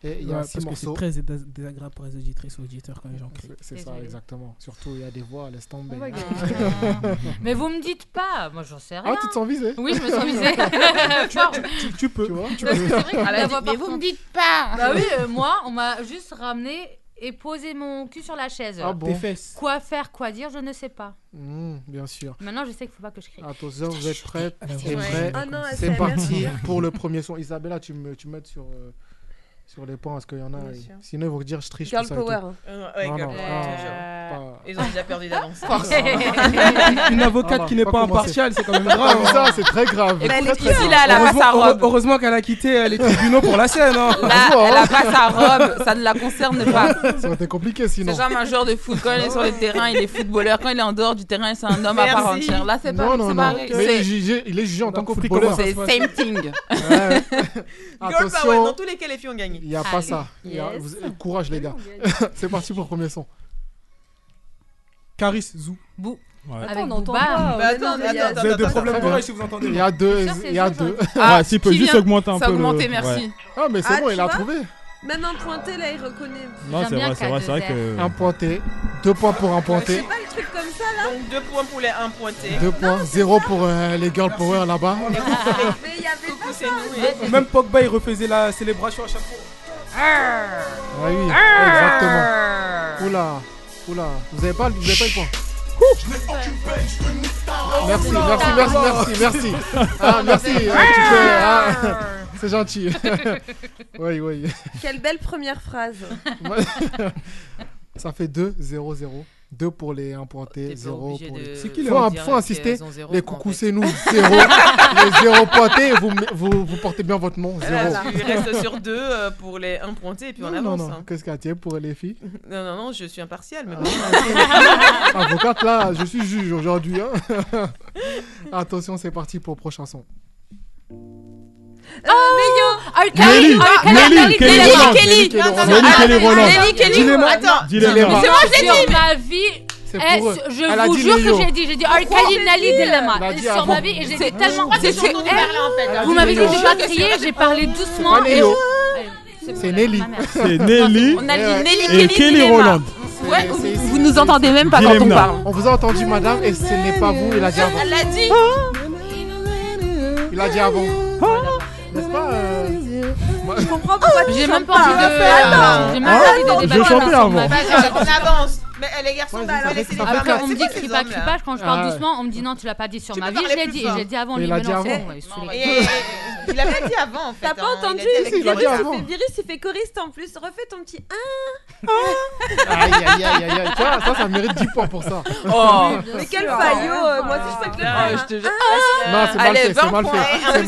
S4: Et il y
S15: Ouais,
S4: a
S15: parce
S4: six
S15: que c'est
S4: morceaux.
S15: très dés- désagréable pour les auditrices ou auditeurs quand les gens crient.
S4: C'est c'est ça, exactement. Surtout, il y a des voix, laisse tomber. Ah,
S11: gagner. Mais vous me dites pas, moi j'en sais rien.
S4: tu te sens visé
S11: Oui, je me sens visée.
S4: tu, tu peux. Tu vois
S11: C'est vrai que
S12: dit, mais vous me dites pas.
S11: Bah oui, euh, moi, on m'a juste ramené et posé mon cul sur la chaise.
S4: Ah bon
S15: Tes fesses.
S11: Quoi faire, quoi dire, je ne sais pas.
S4: Mmh, Bien sûr.
S11: Maintenant, je sais qu'il faut pas que je crie.
S4: Attention, vous êtes prêts.
S2: Ah non,
S4: C'est
S2: s'est
S4: parti pour le premier son. Isabella, tu me, tu m'aides sur, euh, sur les points parce qu'il y en a.
S10: Bien
S4: ils-
S10: sûr.
S4: Sinon, ils vont dire je triche.
S2: Girl
S4: tout ça
S2: power. hein.
S10: Euh, ouais,
S4: Non,
S10: girl
S4: non,
S10: power,
S4: ah, pas-
S10: Ils ont déjà perdu d'avance.
S15: Une avocate
S4: Ah,
S15: qui n'est
S4: pas
S15: impartiale, c'est quand même grave.
S4: ça, c'est très grave.
S10: Et
S2: elle
S10: pour
S2: est
S10: qui,
S2: bien.
S10: là, elle a pas
S15: Heureusement,
S10: sa robe.
S15: heureusement qu'elle a quitté euh, les tribunaux pour la scène. hein.
S12: Là, elle a pas sa robe, ça ne la concerne pas.
S4: Ça aurait été compliqué sinon.
S12: C'est jamais un joueur de foot. Quand il est sur le terrain, il est footballeur. Quand il est en dehors du terrain, c'est un homme à part entière. Là, c'est pas,
S4: Non, non,
S12: c'est
S4: non.
S12: pareil.
S4: Mais il est jugé, en tant que footballeur.
S12: C'est same thing.
S10: Girl power,
S4: Attention,
S10: dans tous les cas, les filles ont gagné.
S4: Il n'y a pas ça. Il y a-
S2: Yes.
S4: vous- Courage les gars. c'est parti pour le premier son.
S15: Caris, Zou.
S11: Bou.
S7: Ouais.
S11: Avec
S2: on entend pas.
S10: Bah, attends,
S2: non, mais il y a-
S10: attends,
S15: Vous avez des
S10: attends,
S15: problèmes
S4: attends.
S15: d'oreille si vous entendez.
S4: Il y a deux. Il y a deux.
S12: Ah,
S7: s'il peut juste augmenter un
S12: Ça
S7: peu.
S12: a augmenté,
S7: le...
S12: merci.
S7: ouais.
S4: Ah, mais c'est
S2: Ah,
S4: bon, il a trouvé.
S2: Même un pointé, là, il reconnaît.
S7: Non,
S11: J'aime
S7: c'est
S11: bien
S7: vrai, c'est vrai, c'est vrai que.
S4: Un pointé. Deux points pour un pointé.
S2: C'est pas le truc comme ça, là
S10: Donc deux points pour les un pointé.
S4: Deux points. Zéro pour euh, les girl power là-bas.
S2: Mais il y avait pas
S10: C'est nous. et-
S15: Même Pogba, il refaisait la célébration à chaque fois.
S4: Ah oui, exactement. Oula, oula. Vous avez pas, vous avez pas le point. Merci, merci, merci, merci, merci. Ah, merci. ah, tu peux, ah, c'est gentil. oui, oui.
S2: Quelle belle première phrase.
S4: Ça fait 2, 0, 0. 2 pour les 1 pointé,
S10: T'es pas
S4: 0
S10: obligé
S4: pour les.
S15: C'est qui, les
S4: faut, faut insister. Les
S10: fait.
S4: c'est nous. 0. les 0 pointés, vous, vous, vous portez bien votre nom. 0.
S10: Voilà, tu restes sur deux euh, pour les un pointé et puis on
S4: Non, non,
S10: avance.
S4: non.
S10: hein.
S4: Qu'est-ce qu'il y a pour les filles?
S10: Non, non, non, je suis impartial, mais
S4: Ah,
S10: bon.
S4: Avocate, là, je suis juge aujourd'hui. hein. Attention, c'est parti pour le prochain son.
S11: Oh
S7: Nelly,
S11: Kelly,
S7: Nelly, Kelly
S11: Nelly,
S7: Roland.
S11: Kelly.
S7: Nelly,
S10: attends.
S11: C'est moi qui l'ai dit. Ma vie, je vous
S4: dit
S11: jure que j'ai dit, j'ai dit Arkali Nali Delama. Sur ma vie, et j'ai dit tellement. Vous
S4: dit
S11: m'avez dit de pas crier, j'ai parlé doucement.
S4: C'est Nelly.
S7: C'est Nelly
S12: On a dit Nelly
S7: et
S12: Kelly.
S7: Roland.
S12: Ouais, vous, nous entendez même pas quand on parle.
S4: On vous a entendu, madame, et ce n'est pas vous. Il a dit avant.
S12: Elle l'a dit.
S4: Il a dit avant.
S2: Je comprends pourquoi tu
S11: J'ai même pas envie de.
S2: Attends.
S11: J'ai même pas envie de
S7: Je
S11: débattre.
S10: Vas-y, on avance. Mais euh, les garçons, bah, alors laissez
S4: fait-
S10: les
S4: fait
S10: femmes.
S11: Après, on me
S10: C'est
S11: dit pas,
S10: là
S11: pas. Quand je parle
S4: Ah
S11: doucement, on me dit non, tu l'as pas dit sur ma vie. Je l'ai dit
S10: fort.
S11: j'ai dit avant.
S4: Il a dit avant.
S10: Il a pas dit avant en fait.
S2: T'as pas
S10: hein, il a
S2: entendu
S4: il a
S10: Virus.
S4: avant.
S2: Il fait virus, il fait choriste en plus. Refais ton petit 1.
S4: Aïe, aïe, aïe, aïe, vois, ça, ça mérite 10 points pour ça.
S12: Oh.
S2: Mais quel faillot. euh, Moi aussi, je peux te le
S12: Ah,
S2: faire.
S12: je te jure.
S4: Non, c'est mal
S12: Allez,
S4: fait, c'est
S12: 20
S4: mal
S12: points.
S4: fait.
S10: Un
S4: C'est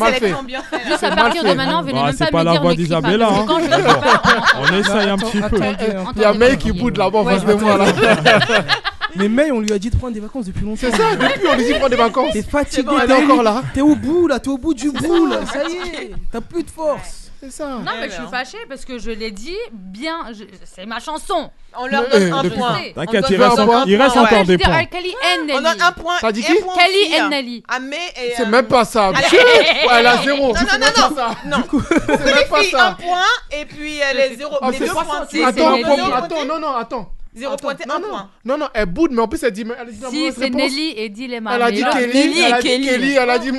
S10: peu
S15: Mais May, on lui a dit de prendre des vacances depuis longtemps.
S4: C'est ça, depuis on lui dit de prendre des vacances.
S15: T'es fatigué,
S4: bon,
S15: t'es
S4: encore là.
S15: T'es au bout là, t'es au bout du bout là, ça y est, t'as plus de force. Ouais.
S4: C'est ça.
S11: Non, mais, je suis fâchée parce que je l'ai dit bien. Je... C'est ma chanson.
S10: On leur donne
S4: euh,
S10: un point.
S7: T'inquiète, il reste, encore, il reste
S10: ouais.
S7: encore des points.
S11: And Nelly.
S10: On donne un point.
S4: T'as dit qui
S11: Kelly and
S10: hein. Nelly. Euh...
S4: C'est même pas ça. Elle a zéro.
S10: Non, non, non. Non.
S4: C'est même pas
S10: ça. Un point et puis les zéro.
S4: Ah,
S10: les deux points.
S4: Attends, attends, non, non, attends.
S10: Zéro pointé,
S4: non,
S10: un
S4: non,
S10: point.
S4: Non, non, elle boude, mais en plus, elle dit. Mais elle dit
S11: si, c'est Nelly et Dilema.
S4: Elle a dit Kelly, elle a dit
S12: hum, hum.
S4: Kelly, elle a dit.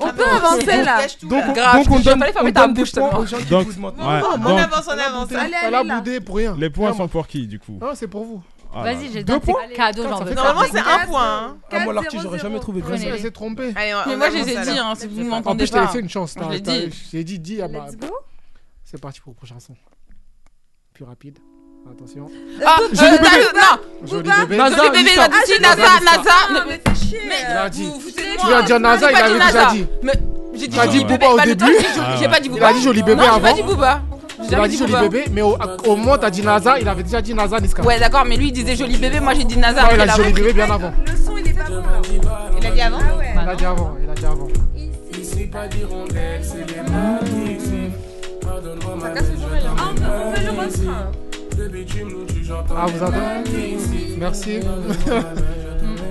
S2: On peut avancer là.
S15: Donc, donc on donne.
S12: Il
S15: fallait fermer
S12: bouche,
S7: Non,
S10: on avance, on avance.
S4: Elle a boudé pour rien.
S7: Les points sont pour qui, du coup?
S4: Non, c'est pour vous.
S11: Vas-y, j'ai
S15: deux points.
S11: Cadeau, j'en veux.
S10: Normalement, c'est un point.
S15: Ah, moi, l'artiste, j'aurais jamais trouvé.
S11: Grâce
S4: elle s'est trompée.
S12: Mais moi, je les ai dit, hein, si vous m'entendez.
S4: En plus, je
S12: t'avais
S4: fait une chance.
S12: Je l'ai dit.
S4: Je dit, dis. C'est parti pour le prochain son. Plus rapide. Attention.
S12: Euh, ah,
S4: joli bébé.
S12: Non,
S4: joli bébé.
S12: Naza, bébé,
S4: Naza,
S12: Naza.
S2: Mais c'est chier.
S4: Il a dit. Tu dire Naza, il avait déjà dit.
S12: Mais j'ai dit.
S4: T'as dit Booba au début.
S12: Ah, j'ai pas dit Booba.
S4: Il a dit joli bébé
S12: avant. J'ai pas dit Booba.
S4: Il a dit joli bébé, mais au moins t'as dit Naza, il avait déjà dit Naza Niska.
S12: Ouais, d'accord, mais lui il disait joli bébé, moi j'ai dit Naza.
S4: Non, il a dit joli bébé bien avant.
S2: Le son il est pas bon. Ah,
S10: il a dit avant
S4: Il a dit avant, il a dit avant.
S2: Ici pas d'hirondelle, c'est les magnifiques. Pardonne-moi ma Ça casse le ah, refrain.
S4: Ah, vous entendez Merci.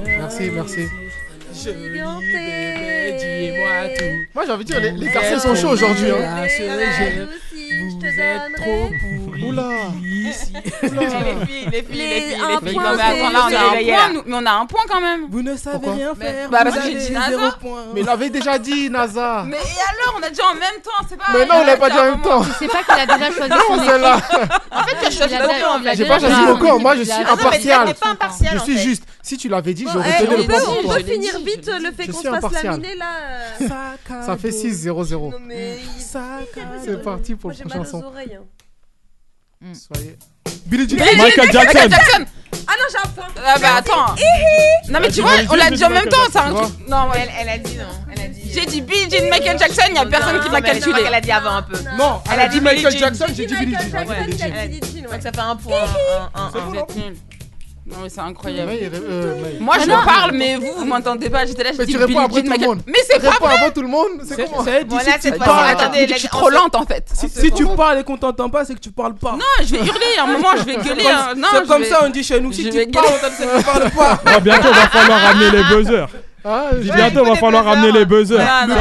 S4: merci, merci. Dis-moi j'ai envie de dire, les, les garçons sont chauds aujourd'hui. Hein.
S15: Vous êtes trop
S4: Oula.
S15: Si.
S10: Les filles, les filles, les filles. Les filles,
S12: mais attends, là, on a un point, mais on a un point quand même.
S15: Vous ne savez
S4: Pourquoi?
S15: rien faire.
S12: Bah, parce que j'ai dit
S15: NASA.
S4: Mais il avait déjà dit NASA.
S12: Mais et alors, on a dit en même temps, c'est pas.
S4: Mais non, on l'a pas dit en même temps.
S11: Je sais pas qu'il a déjà choisi.
S4: Non, celle-là.
S12: En fait, tu as choisi ton.
S4: J'ai pas choisi mon camp. Moi, je suis impartial. Je suis juste. Si tu l'avais dit, j'aurais
S2: eh,
S4: donné le point.
S2: On peut finir vite le fait qu'on se fasse laminer là.
S4: Ça fait 6-0-0. C'est parti pour le prochain chanson.
S2: J'ai mal aux oreilles. Mm.
S4: Soyez.
S12: Billie Jean,
S7: Michael Jackson.
S12: Jackson.
S2: Ah non, j'ai un point.
S12: Ah bah attends. Ah, non mais tu vois, on l'a dit en même temps, c'est un truc. Non,
S10: elle a dit non. J'ai euh, dit
S12: Billie Jean, Michael Jackson, il n'y a personne qui m'a calculé.
S10: Elle a dit avant un peu.
S4: Non, elle a dit Michael Jackson, j'ai dit
S2: Billie Jean.
S10: Donc ça fait un point.
S12: Non, mais c'est incroyable.
S4: Euh,
S12: Moi, je parle, mais vous, vous m'entendez pas. J'étais là, j'étais
S4: Mais tu réponds tout le monde.
S12: Mais c'est pas vrai.
S4: avant tout le monde. C'est
S10: attendez.
S12: Je suis trop lente, en fait.
S15: Si tu parles et qu'on t'entend pas, c'est que tu parles pas.
S12: Non, je vais hurler. Un moment, je vais gueuler. Hein.
S15: C'est comme ça, on dit chez nous. Si tu parles, on pas.
S7: Bientôt, il va falloir ramener les buzzers.
S4: Ah,
S7: dis bientôt, va falloir ramener les buzzers.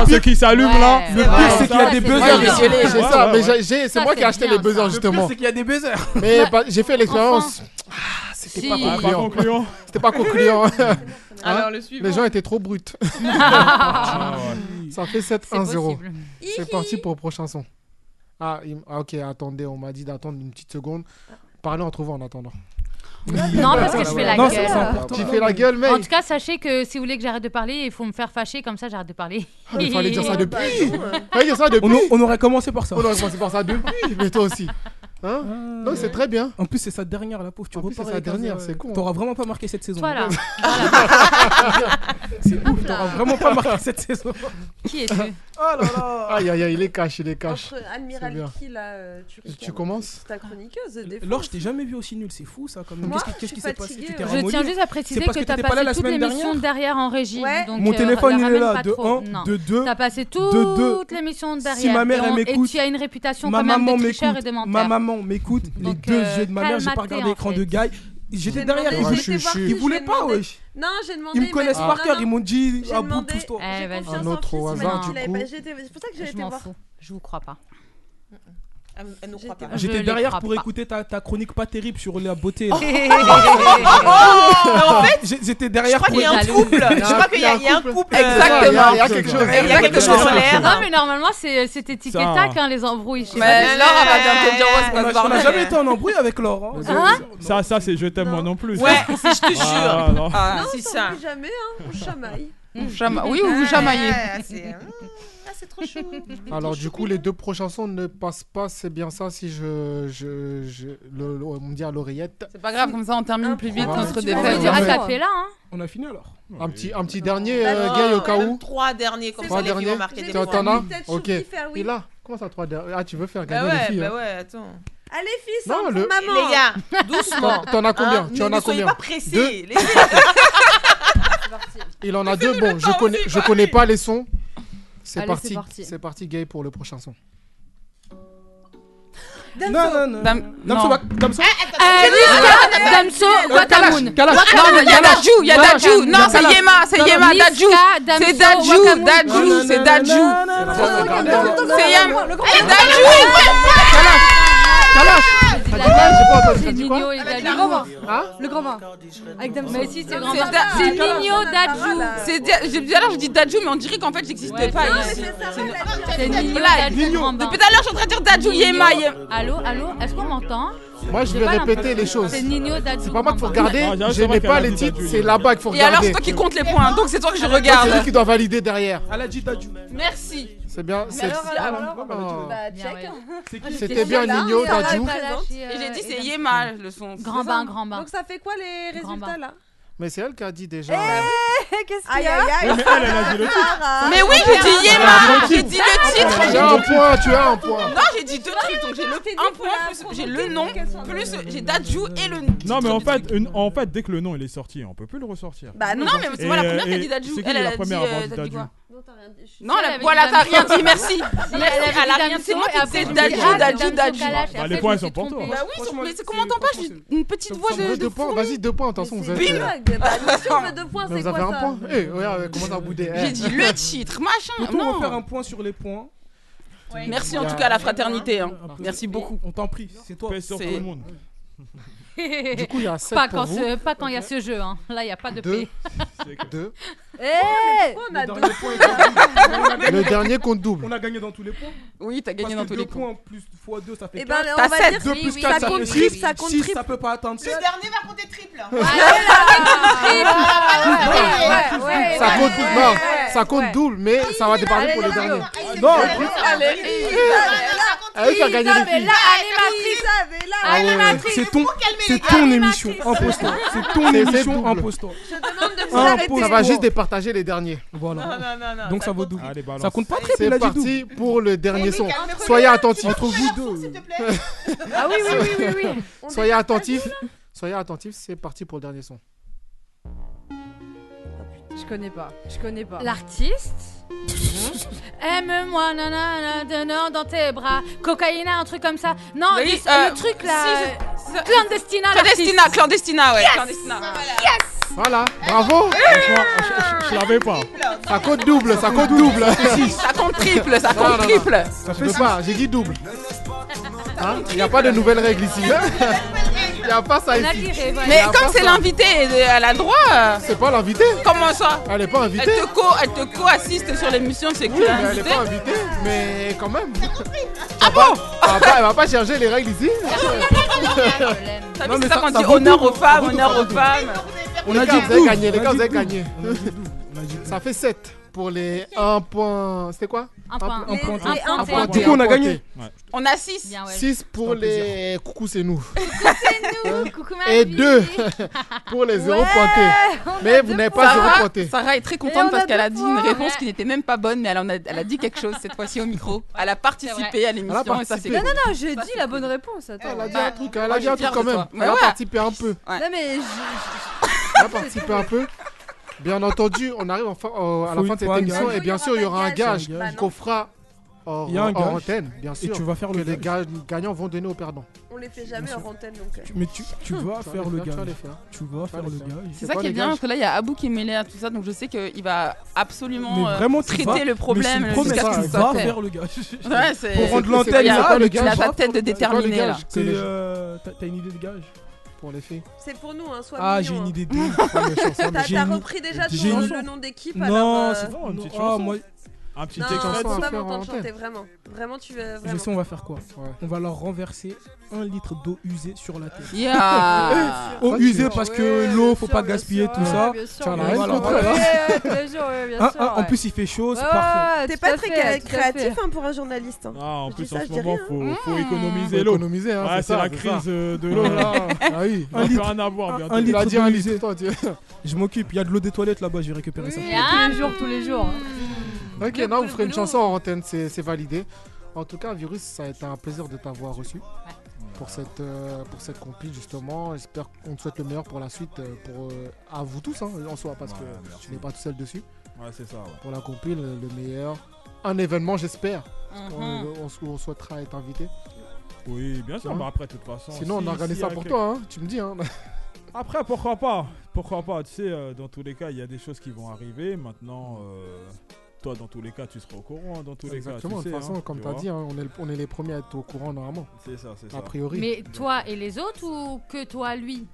S7: Ceux qui s'allument là.
S15: Le pire, c'est qu'il y a des buzzers.
S4: C'est moi qui ai acheté les buzzers
S11: justement.
S15: Le pire, c'est qu'il y a des buzzers.
S4: Mais j'ai fait l'expérience. Ah, c'était pas concluant. C'était pas concluant. Les gens étaient trop bruts. Ça fait 7-1-0. C'est parti pour le prochain son. Ah, ok, attendez, on m'a dit d'attendre une petite seconde. Parlez entre vous en attendant.
S11: Non, parce que je fais la gueule.
S4: Tu fais la gueule, mec.
S11: En tout cas, sachez que si vous voulez que j'arrête de parler, il faut me faire fâcher, comme ça j'arrête de parler.
S4: Ah, fallait dire ça depuis.
S15: On, on aurait commencé par ça.
S4: On aurait commencé par ça depuis, mais toi aussi. Hein non, c'est très bien.
S15: En plus, c'est sa dernière, la pauvre. Tu
S4: en plus, c'est sa dernière, c'est con.
S15: T'auras vraiment pas marqué cette saison.
S11: Voilà.
S15: c'est ouf, t'auras vraiment pas marqué cette saison.
S11: Qui es-tu
S15: Oh là là
S4: Aïe, aïe, aïe, il est cash, il est cache
S2: Entre Admiral qui, là, euh, tu,
S4: commences
S2: Ta chroniqueuse,
S15: Laure, je t'ai jamais vu aussi nul, c'est fou ça, quand même. Qu'est-ce qui s'est passé?
S11: Je tiens juste à préciser que t'as passé toute l'émission derrière en régie.
S15: Mon
S11: euh,
S15: téléphone, il est là, de 1, de 2.
S11: T'as passé toute l'émission derrière.
S15: Si ma mère, elle
S11: m'écoute. Et tu as une réputation quand même de tricheur et de menteur
S15: vraiment m'écoute, les deux yeux de ma mère, j'ai pas regardé l'écran de Guy. J'étais derrière,
S2: demandé-
S15: ils,
S2: je
S15: ils voulaient pas, wesh.
S2: Non, j'ai demandé.
S15: Ils me connaissent par cœur, ils m'ont dit, à ah
S2: bon,
S15: demandé-
S11: Eh, vas-y. Je vous crois pas.
S15: J'étais derrière pour écouter ta, ta, chronique pas terrible sur la beauté. Oh, oh, oh, oh
S10: en fait,
S15: j'étais derrière je
S10: crois
S15: pour.
S10: Je crois qu'il y, a un couple.
S12: Euh, Exactement.
S4: Il y a quelque chose.
S10: Il y a quelque chose en l'air.
S11: Non, mais normalement, c'est
S7: étiquette
S11: tac hein, les embrouilles.
S12: Laure va bientôt dire
S15: On
S12: n'a
S15: jamais été en embrouille avec Laure. Hein.
S11: Hein
S7: ça, ça, c'est je t'aime moi non plus.
S10: Ouais, je te
S7: ah,
S10: jure.
S7: Non,
S12: ah,
S2: on jamais. On chamaille.
S12: Mm. Oui, ou vous chamaillez.
S10: Mm.
S4: Alors, du coup, les deux prochains sons ne passent pas, c'est bien ça, si je. je, on me dit à l'oreillette.
S12: C'est pas grave, comme ça, on termine plus vite notre
S4: débat. On
S12: va
S4: fait là.
S11: Hein.
S15: On a fini alors.
S4: Un petit, un petit dernier, bah
S10: euh,
S4: gay, au cas où.
S10: Trois derniers, comme ça, les filles vont marquer des points.
S4: T'en as Ok. Et là, comment ça, trois derniers? Ah, tu veux faire
S10: bah
S4: gagner les filles
S10: Bah
S4: hein.
S10: ouais, attends.
S2: Allez, fils,
S4: non, le...
S2: maman.
S10: Les gars, doucement.
S4: T'en as combien?
S10: Hein,
S4: Tu en as combien?
S10: pas.
S4: Deux...
S10: Les...
S4: Il en a deux. Bon, je connais, je connais pas les sons. C'est parti,
S6: c'est parti
S4: gay pour le prochain son. Damso.
S15: Non, non, non.
S12: Dam
S15: Damso. Damso.
S4: Kalash.
S12: Non, il y a Dajou. Il y a Dajou. Non, c'est Yema. C'est Yema.
S11: Dajou.
S12: C'est
S11: Dajou.
S12: Dajou. C'est Dajou. C'est Yema. Dajou.
S4: Kalash. Kalash. Ah,
S11: c'est Nino et
S6: Le grand-mère.
S4: Hein
S6: Le grand-mère. Avec
S11: Mais si, c'est grand-mère.
S12: C'est
S11: Nino Dadju.
S12: J'ai dit alors, je dis Dadju, mais on dirait qu'en fait, j'existe pas ici.
S11: C'est Nino Dadju.
S12: Depuis tout à l'heure, je suis en dire Dadju Yema.
S11: Allô, allô, est-ce qu'on m'entend
S4: moi, je vais répéter les choses.
S11: C'est
S4: pas moi qu'il faut regarder. Je n'ai pas les titres, c'est là-bas qu'il faut regarder.
S12: Et alors, c'est toi qui compte les points, donc c'est toi que je regarde.
S4: C'est lui qui doit valider derrière.
S12: Merci.
S4: C'est bien. C'est
S2: alors.
S4: C'était bien Nino, Dadju.
S12: Et j'ai dit, euh, c'est Yema le son.
S11: Grand bain, grand bain.
S2: Donc ça fait quoi les résultats là
S4: mais c'est elle qui a dit déjà.
S2: Eh, qu'est-ce qu'il y
S7: Elle, a dit le titre.
S2: Ah.
S12: Mais oui, j'ai dit Yema J'ai dit le titre J'ai
S4: un point, tu as un point
S12: Non, j'ai dit deux trucs, donc j'ai le ah, un point, j'ai le nom, plus j'ai Dadju et le
S7: Non, mais en fait, dès que le nom il est sorti, on peut plus le ressortir.
S2: Bah non,
S12: mais c'est moi la première qui a dit Dadju. Elle, elle a euh,
S7: dit Dadju.
S2: Non, t'as rien dit.
S12: Voilà, rien dit, merci.
S11: Elle
S12: rien dit, c'est moi qui disais
S7: les points, ils sont pour toi.
S12: Bah oui, mais comment pas J'ai Une petite voix de.
S4: vas-y, deux points,
S2: de toute façon, deux points, c'est
S4: Vous avez un point Eh, regarde, euh, elle. Eh.
S12: J'ai dit le titre, machin.
S15: Peut-on refaire
S12: Non.
S15: un point sur les points
S12: Merci en tout cas à la fraternité. Hein. Merci beaucoup.
S15: On t'en prie, c'est toi.
S7: Paix sur.
S4: Du coup, il y a 7
S11: pas quand il y a ce jeu. Hein. Là, il n'y a pas de paix.
S2: C'est
S15: le, dernier
S4: compte double.
S15: On a gagné dans tous les points.
S12: Oui, t'as gagné dans tous les points.
S15: 2 points plus x 2, ça fait 4.
S2: Eh ben, on va
S15: 7.
S11: 2
S15: plus 4,
S2: ça,
S15: fait 6.
S2: Ça compte
S15: 6,
S2: triple.
S15: ça peut pas atteindre Le
S10: dernier va compter triple.
S4: Ça compte double. Non, ça compte double, mais ça va déparler pour le dernier.
S15: Non,
S4: Allez, t'as gagné les Animatrice,
S15: c'est ton, c'est ton émission, impose-toi. C'est ton émission, impose-toi.
S2: Je demande de vous arrêter.
S4: Ça va juste départir les derniers.
S15: Voilà. Donc ça, vaut double. Ça compte pas très bien.
S4: C'est parti pour le eh, dernier son. Soyez attentifs.
S15: Entre vous deux.
S6: Ah oui, oui, oui. oui.
S4: Soyez attentifs. Soyez attentifs, c'est parti pour le dernier son.
S6: Je connais pas. Je connais pas.
S11: L'artiste Mm-hmm. Aime-moi, nanana, donneur dans tes bras. Cocaïna, un truc comme ça. Non,
S12: euh,
S11: le truc là.
S12: Si.
S11: Euh, clandestina.
S12: Clandestina, ouais. Clandestina.
S4: Voilà. Voilà,
S7: bravo! Je, l'avais pas.
S4: Ça compte double, ça compte double!
S12: Ça compte triple, ça compte triple!
S15: Ça fait
S4: pas, j'ai dit double! Hein, il n'y a pas de nouvelles règles ici! Il n'y a pas ça ici.
S12: Mais comme c'est l'invité, elle a droit.
S4: C'est pas l'invité.
S12: Comment ça?
S4: Elle n'est pas invitée.
S12: Elle te, co- assiste sur l'émission, c'est que
S4: mais Elle
S12: n'est
S4: pas invitée, mais quand même.
S12: Ah bon?
S4: Elle va pas changer les règles ici.
S15: Non, mais
S12: ça, quand
S15: ça
S12: dit honneur aux femmes, honneur aux femmes.
S15: On a dit
S4: vous avez gagné, les gars, vous avez gagné. Ça fait 7 pour les 1 point. C'était quoi?
S11: Un point.
S15: Un point.
S11: Un point.
S15: Du coup, on a gagné.
S12: On a 6.
S11: Ouais.
S4: 6 pour les coucou, c'est nous.
S11: Coucou, nous, hein? coucou
S4: Et 2 pour les 0 pointés. Mais vous n'avez pas 0
S12: Sarah. Sarah est très contente parce qu'elle a dit une réponse qui n'était même pas bonne, mais elle, en a, dit quelque chose cette fois-ci au micro. Elle a participé à l'émission a.
S6: Non, non, j'ai dit la bonne réponse.
S4: Elle a dit un truc, elle a dit un truc quand même. Elle a participé un peu.
S6: Non, mais.
S4: Elle a participé un peu. Bien entendu, on arrive euh, à la fin de cette émission et bien sûr, il y aura un gage
S2: bah
S4: qu'on fera hors, hors antenne, bien sûr.
S15: Et tu vas faire
S4: que
S15: le
S4: les gagnants vont donner aux perdants.
S2: On les fait jamais en antenne donc. Euh.
S15: Mais tu, tu vas faire le gage. Tu vas faire le gage.
S12: C'est ça qui est bien parce que là il y a Abou qui est mêlé à tout ça donc je sais qu'il va absolument
S15: vraiment, euh,
S12: traiter le problème jusqu'à ce que tu
S15: faire le gage. Pour rendre l'antenne,
S12: il a ta tête de déterminé là.
S15: T'as une idée de gage
S2: c'est pour nous, hein, soit
S15: Ah, j'ai une
S2: hein.
S15: idée de.
S2: T'as repris déjà le nom d'équipe
S15: Non,
S2: euh,
S15: c'est
S7: bon, une petite
S15: oh,
S7: chanson. Un petit
S2: non, chanter, vraiment.
S15: Je sais, on va faire quoi. On va leur renverser un litre d'eau usée sur la tête.
S12: Yeah
S15: Eau usée parce que
S6: oui,
S15: l'eau, faut pas gaspiller, tout ça.
S6: Bien sûr,
S4: En
S15: plus, il fait chaud, c'est parfait.
S2: T'es pas très créatif hein, pour un journaliste.
S7: Ah, en plus, en ce moment,
S2: mmh.
S7: faut économiser l'eau.
S4: C'est
S7: la crise euh, de l'eau, là.
S4: Ah oui,
S7: on peut rien avoir, bien
S15: Un litre d'eau usée. Je m'occupe, il y a de l'eau des toilettes là-bas, j'ai récupéré ça. Ah.
S6: Tous les jours, tous les jours.
S4: Ok, non, vous ferez une chanson en antenne, c'est validé. En tout cas, Virus, ça a été un plaisir de t'avoir reçu. pour cette, euh, pour cette compil justement. J'espère qu'on te souhaite le meilleur pour la suite, euh, pour, euh, à vous tous hein, en soi, parce
S7: Ouais,
S4: que
S7: merci.
S4: tu n'es pas tout seul dessus.
S7: Ouais, c'est ça. ouais.
S4: Pour la compil, le meilleur. Un événement, j'espère.
S7: Mhm.
S4: on, souhaitera être invité.
S7: Oui, bien sûr.
S4: Hein
S7: bah après, de toute façon.
S4: Sinon, on
S7: si-
S4: organise
S7: s'il y
S4: ça pour toi, hein, tu me dis. Hein.
S7: Après, pourquoi pas Pourquoi pas Tu sais, euh, dans tous les cas, il y a des choses qui vont arriver. Maintenant, euh, toi, dans tous les cas, tu seras au courant. hein, Dans tous
S4: Exactement,
S7: les cas,
S4: de
S7: tu
S4: toute façon,
S7: hein,
S4: comme
S7: tu
S4: as
S7: vois.
S4: dit, hein, on, est, le- on est les premiers à être au courant normalement.
S7: C'est ça, c'est ça.
S4: A priori.
S11: Mais toi et les autres ou que toi, lui?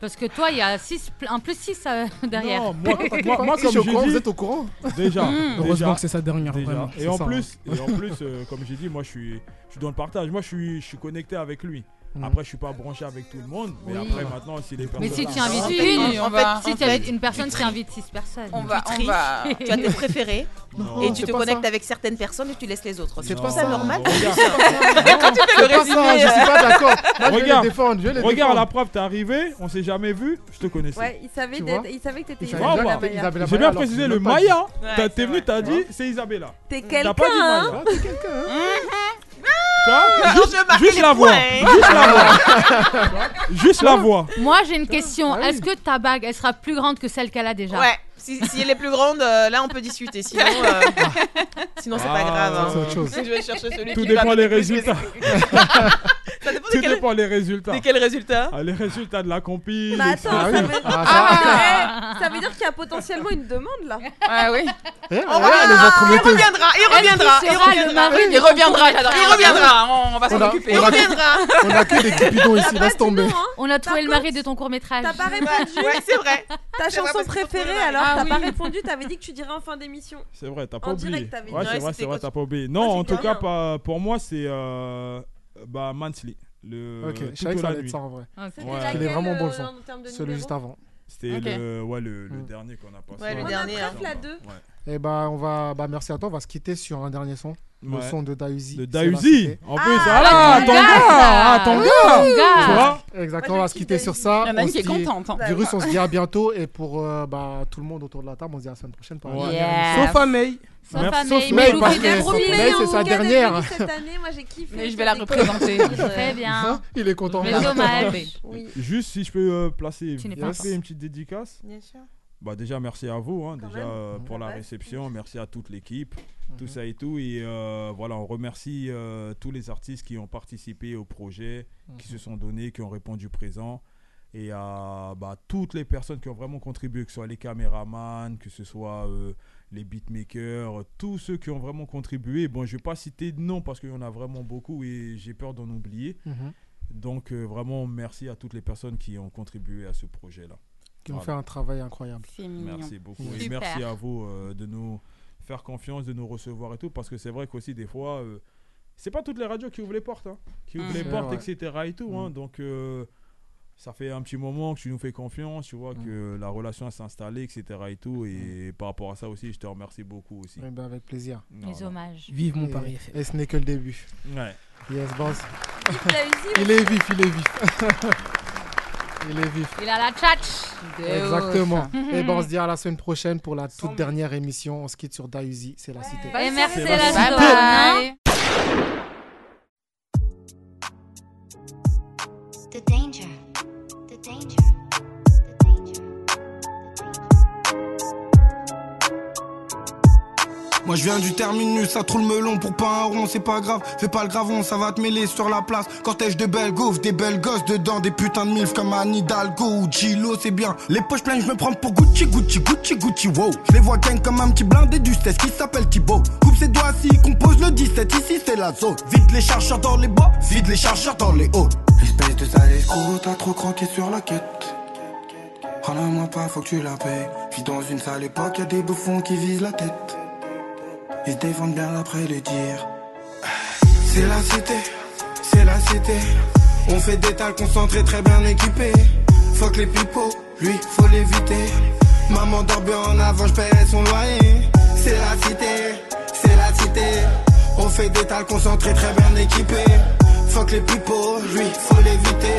S11: Parce que toi, il y a six, un plus 6 derrière.
S7: Non, moi, moi, moi,
S4: Si
S7: comme
S4: je suis au
S7: j'ai
S4: courant,
S7: dit,
S4: vous êtes au courant
S7: Déjà,
S11: Hmm.
S15: Heureusement
S7: déjà,
S15: que c'est sa dernière,
S7: déjà.
S15: vraiment.
S7: Et en
S15: ça,
S7: plus,
S15: hein.
S7: et en plus, euh, comme j'ai dit, moi, je suis, je suis dans le partage. Moi, je suis, je suis connecté avec lui.
S4: Mhm.
S7: Après, je suis pas branché avec tout le monde, mais
S11: Oui.
S7: après, maintenant, si les personnes.
S11: Mais si tu invites
S10: En
S11: une,
S10: fait,
S11: si tu invites
S10: fait,
S11: une personne,
S10: tu
S11: invites six personnes.
S10: On va,
S11: Tu
S10: on va. Tu as tes préférés
S7: Non.
S10: et tu te connectes
S7: ça.
S10: avec certaines personnes et tu laisses les autres.
S4: C'est pas
S10: ça normal.
S7: Regarde.
S10: Quand tu fais le
S4: ça,
S10: résumé.
S4: je suis pas d'accord.
S7: Regarde,
S4: défendre, je les
S7: regarde la preuve, t'es arrivé, on s'est jamais vu, je te connaissais.
S2: Ouais, il savait, il savait que t'étais
S4: Isabella
S7: J'ai bien précisé le. Maya. T'es venu, t'as dit, c'est Isabella.
S2: T'es
S7: T'as pas dit
S2: quelqu'un,
S7: Maya.
S2: hein
S4: Ah, t'es quelqu'un, hein.
S7: Tu vois
S10: Alors,
S7: Juste, la voix. Juste la voix. Juste la voix.
S11: Moi, j'ai une question.
S4: Ah.
S11: Est-ce que ta bague, elle sera plus grande que celle qu'elle a déjà?
S10: Ouais, si, si elle est plus grande, euh, là on peut discuter. Sinon, euh, sinon c'est pas
S7: Ah,
S10: grave. hein.
S4: c'est autre chose.
S10: Je vais chercher celui
S7: Tout
S10: qui
S7: dépend
S10: plus
S7: résultats.
S10: Ça dépend de
S7: Tout
S10: quel,
S7: dépend les résultats.
S10: de quel résultat.
S7: Ah, les résultats de la compile.
S2: Bah attends,
S4: Ah oui.
S2: ça, veut...
S4: Ah,
S2: Ah, ça veut dire qu'il y a potentiellement une demande là.
S10: Ah oui.
S4: Eh,
S10: On va- il reviendra, il reviendra, il reviendra. Il reviendra, j'adore. Il reviendra. On va s'en occuper.
S4: on
S10: Il reviendra.
S4: On a que des cupidons ici, laisse tomber.
S2: Non, hein.
S11: On a trouvé le mari de ton court métrage.
S2: T'as pas répondu.
S10: Ouais, c'est vrai.
S2: Ta chanson préférée alors
S11: Ah
S2: T'as
S11: oui.
S2: pas répondu, t'avais dit que tu dirais en fin d'émission.
S7: C'est vrai, t'as pas
S2: En
S7: oublié.
S2: direct.
S7: Ouais, c'est vrai, c'est vrai, t'as pas oublié. Non, en tout cas, pas- pour moi, c'est euh, bah, Mansly. Le,
S4: Ok, je savais que ça
S7: la
S4: allait être
S7: nuit.
S4: ça en vrai.
S2: C'était
S7: Ouais.
S4: Il est vraiment bon le
S2: euh,
S4: son. Celui juste avant.
S7: C'était le, ouais, le, le
S4: Mm.
S7: dernier qu'on a passé.
S10: Ouais, le dernier, hein.
S2: la 2.
S7: Ouais.
S4: Et bah, on va, bah, merci à toi. On va se quitter sur un dernier son. Le
S7: Ouais.
S4: son de Dausi.
S7: De
S4: cité.
S7: En plus,
S2: Ah,
S7: ah,
S11: ton gars,
S7: ah, ton gars.
S11: Gars.
S7: Tu vois
S4: Exactement, on va se quitter sur ça.
S12: Il y en a qui est contente. hein.
S4: Virus, on se dit à bientôt. Et pour euh, bah, tout le monde autour de la table, on se dit à la semaine prochaine. pour la
S7: Ouais.
S4: émission.
S15: Sauf à May.
S11: Sauf
S7: Merci.
S11: à
S7: Sauf
S11: May,
S4: parce que- May, c'est sa dernière.
S2: Cette année, moi j'ai kiffé.
S12: Mais je vais la représenter.
S11: Très bien.
S4: Hein Il est content.
S11: Mais dommage.
S7: Juste si je peux euh, placer
S11: Tu n'es
S7: vite
S11: pas
S7: fait une petite dédicace.
S10: Bien sûr.
S7: Bah déjà merci à vous hein, déjà euh, pour la réception, merci à toute l'équipe, tout
S4: Mhm.
S7: ça et tout et euh, voilà on remercie euh, tous les artistes qui ont participé au projet, qui se sont donnés, qui ont répondu présent et à bah, toutes les personnes qui ont vraiment contribué, que ce soit les caméramans, que ce soit euh, les beatmakers, tous ceux qui ont vraiment contribué. Bon je vais pas citer de noms parce qu'il y en a vraiment beaucoup et j'ai peur d'en oublier.
S4: Mhm.
S7: Donc euh, vraiment merci à toutes les personnes qui ont contribué à ce projet là.
S4: Qui ont
S7: Voilà.
S4: fait un travail incroyable.
S7: Merci beaucoup. Et merci à vous euh, de nous faire confiance, de nous recevoir et tout, parce que c'est vrai qu'aussi des fois, euh, c'est pas toutes les radios qui ouvrent les portes, hein, qui ouvrent
S12: Mm.
S7: les portes, etc. et tout. hein. donc euh, ça fait un petit moment que tu nous fais confiance, tu vois, que la relation s'est installée, etc. et tout. Et par rapport à ça aussi, je te remercie beaucoup aussi.
S4: Eh ben, avec plaisir.
S11: Les
S7: Voilà.
S11: hommages.
S15: Vive mon
S4: Et-
S15: pari FM.
S4: Et ce n'est que le début.
S7: Ouais.
S4: Yes, boss.
S2: Il
S4: est vif, il est vif. il est vif.
S11: Il a la tchatch.
S4: Exactement. Et ben, on se dit à la semaine prochaine pour la toute dernière émission. On se quitte sur Dausi, c'est la cité.
S11: Et merci
S7: C'est
S11: la
S7: la
S12: Bye
S11: zone.
S12: bye.
S11: hein.
S16: The danger. The danger.
S8: Moi je viens du terminus, ça troule melon pour pas un rond, c'est pas grave, fais pas le gravon, ça va te mêler sur la place. Cortège de belles gaufres, des belles gosses dedans, des putains de milfs comme Anne Hidalgo ou Chilo, c'est bien. Les poches pleines, je me prends pour Gucci, Gucci, Gucci, Gucci, wow. Je les vois gang comme un petit blindé du test qui s'appelle Thibaut. Coupe ses doigts s'il compose le 17, ici c'est la zone. Vide les chargeurs dans les bas, vide les chargeurs dans les halls. Espèce de sale escroc, t'as trop croqué sur la quête. Rends-la-moi pas, faut que tu la payes. Vis dans une sale époque, y'a des bouffons qui visent la tête. Se défendent bien après le dire. C'est la cité, c'est la cité. On fait des tales concentrés très bien équipés. Fuck les pipeaux, lui faut l'éviter. Maman dort bien en avant, je paierai son loyer. C'est la cité, c'est la cité. On fait des tales concentrés très bien équipés. Fuck les pipeaux, lui faut l'éviter.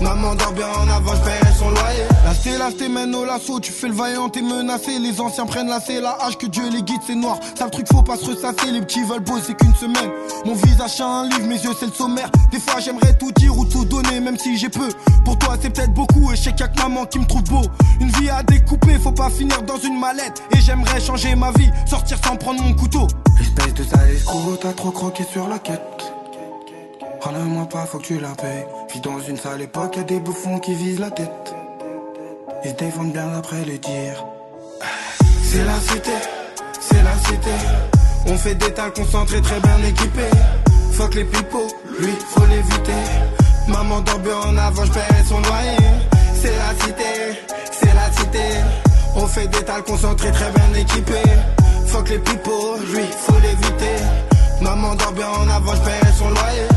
S8: Maman dort bien en avant, je paierai son loyer. Là, t'es mène au lasso, tu fais le vaillant, t'es menacé. Les anciens prennent la c'est la hache que Dieu les guide, c'est noir. Ça le truc, faut pas se ressasser, les petits veulent bosser qu'une semaine. Mon visage c'est un livre, mes yeux c'est le sommaire. Des fois j'aimerais tout dire ou tout donner, même si j'ai peu. Pour toi c'est peut-être beaucoup, et je sais qu'il a maman qui me trouve beau. Une vie à découper, faut pas finir dans une mallette. Et j'aimerais changer ma vie, sortir sans prendre mon couteau.
S14: Espèce de sale escroc, t'as trop croqué sur la quête. Râle-moi pas, faut que tu la payes. Vis dans une sale époque, y'a des bouffons qui visent la tête. Se défendent bien après le dire.
S8: C'est la cité, c'est la cité. On fait des tas concentrés, très bien équipés. Fuck les pipeaux, lui, faut l'éviter. Maman dort en avant, j'paierai son loyer. C'est la cité, c'est la cité. On fait des tas concentrés, très bien équipés. Fuck les pipeaux, lui, faut l'éviter. Maman dort en avant, j'paierai son loyer.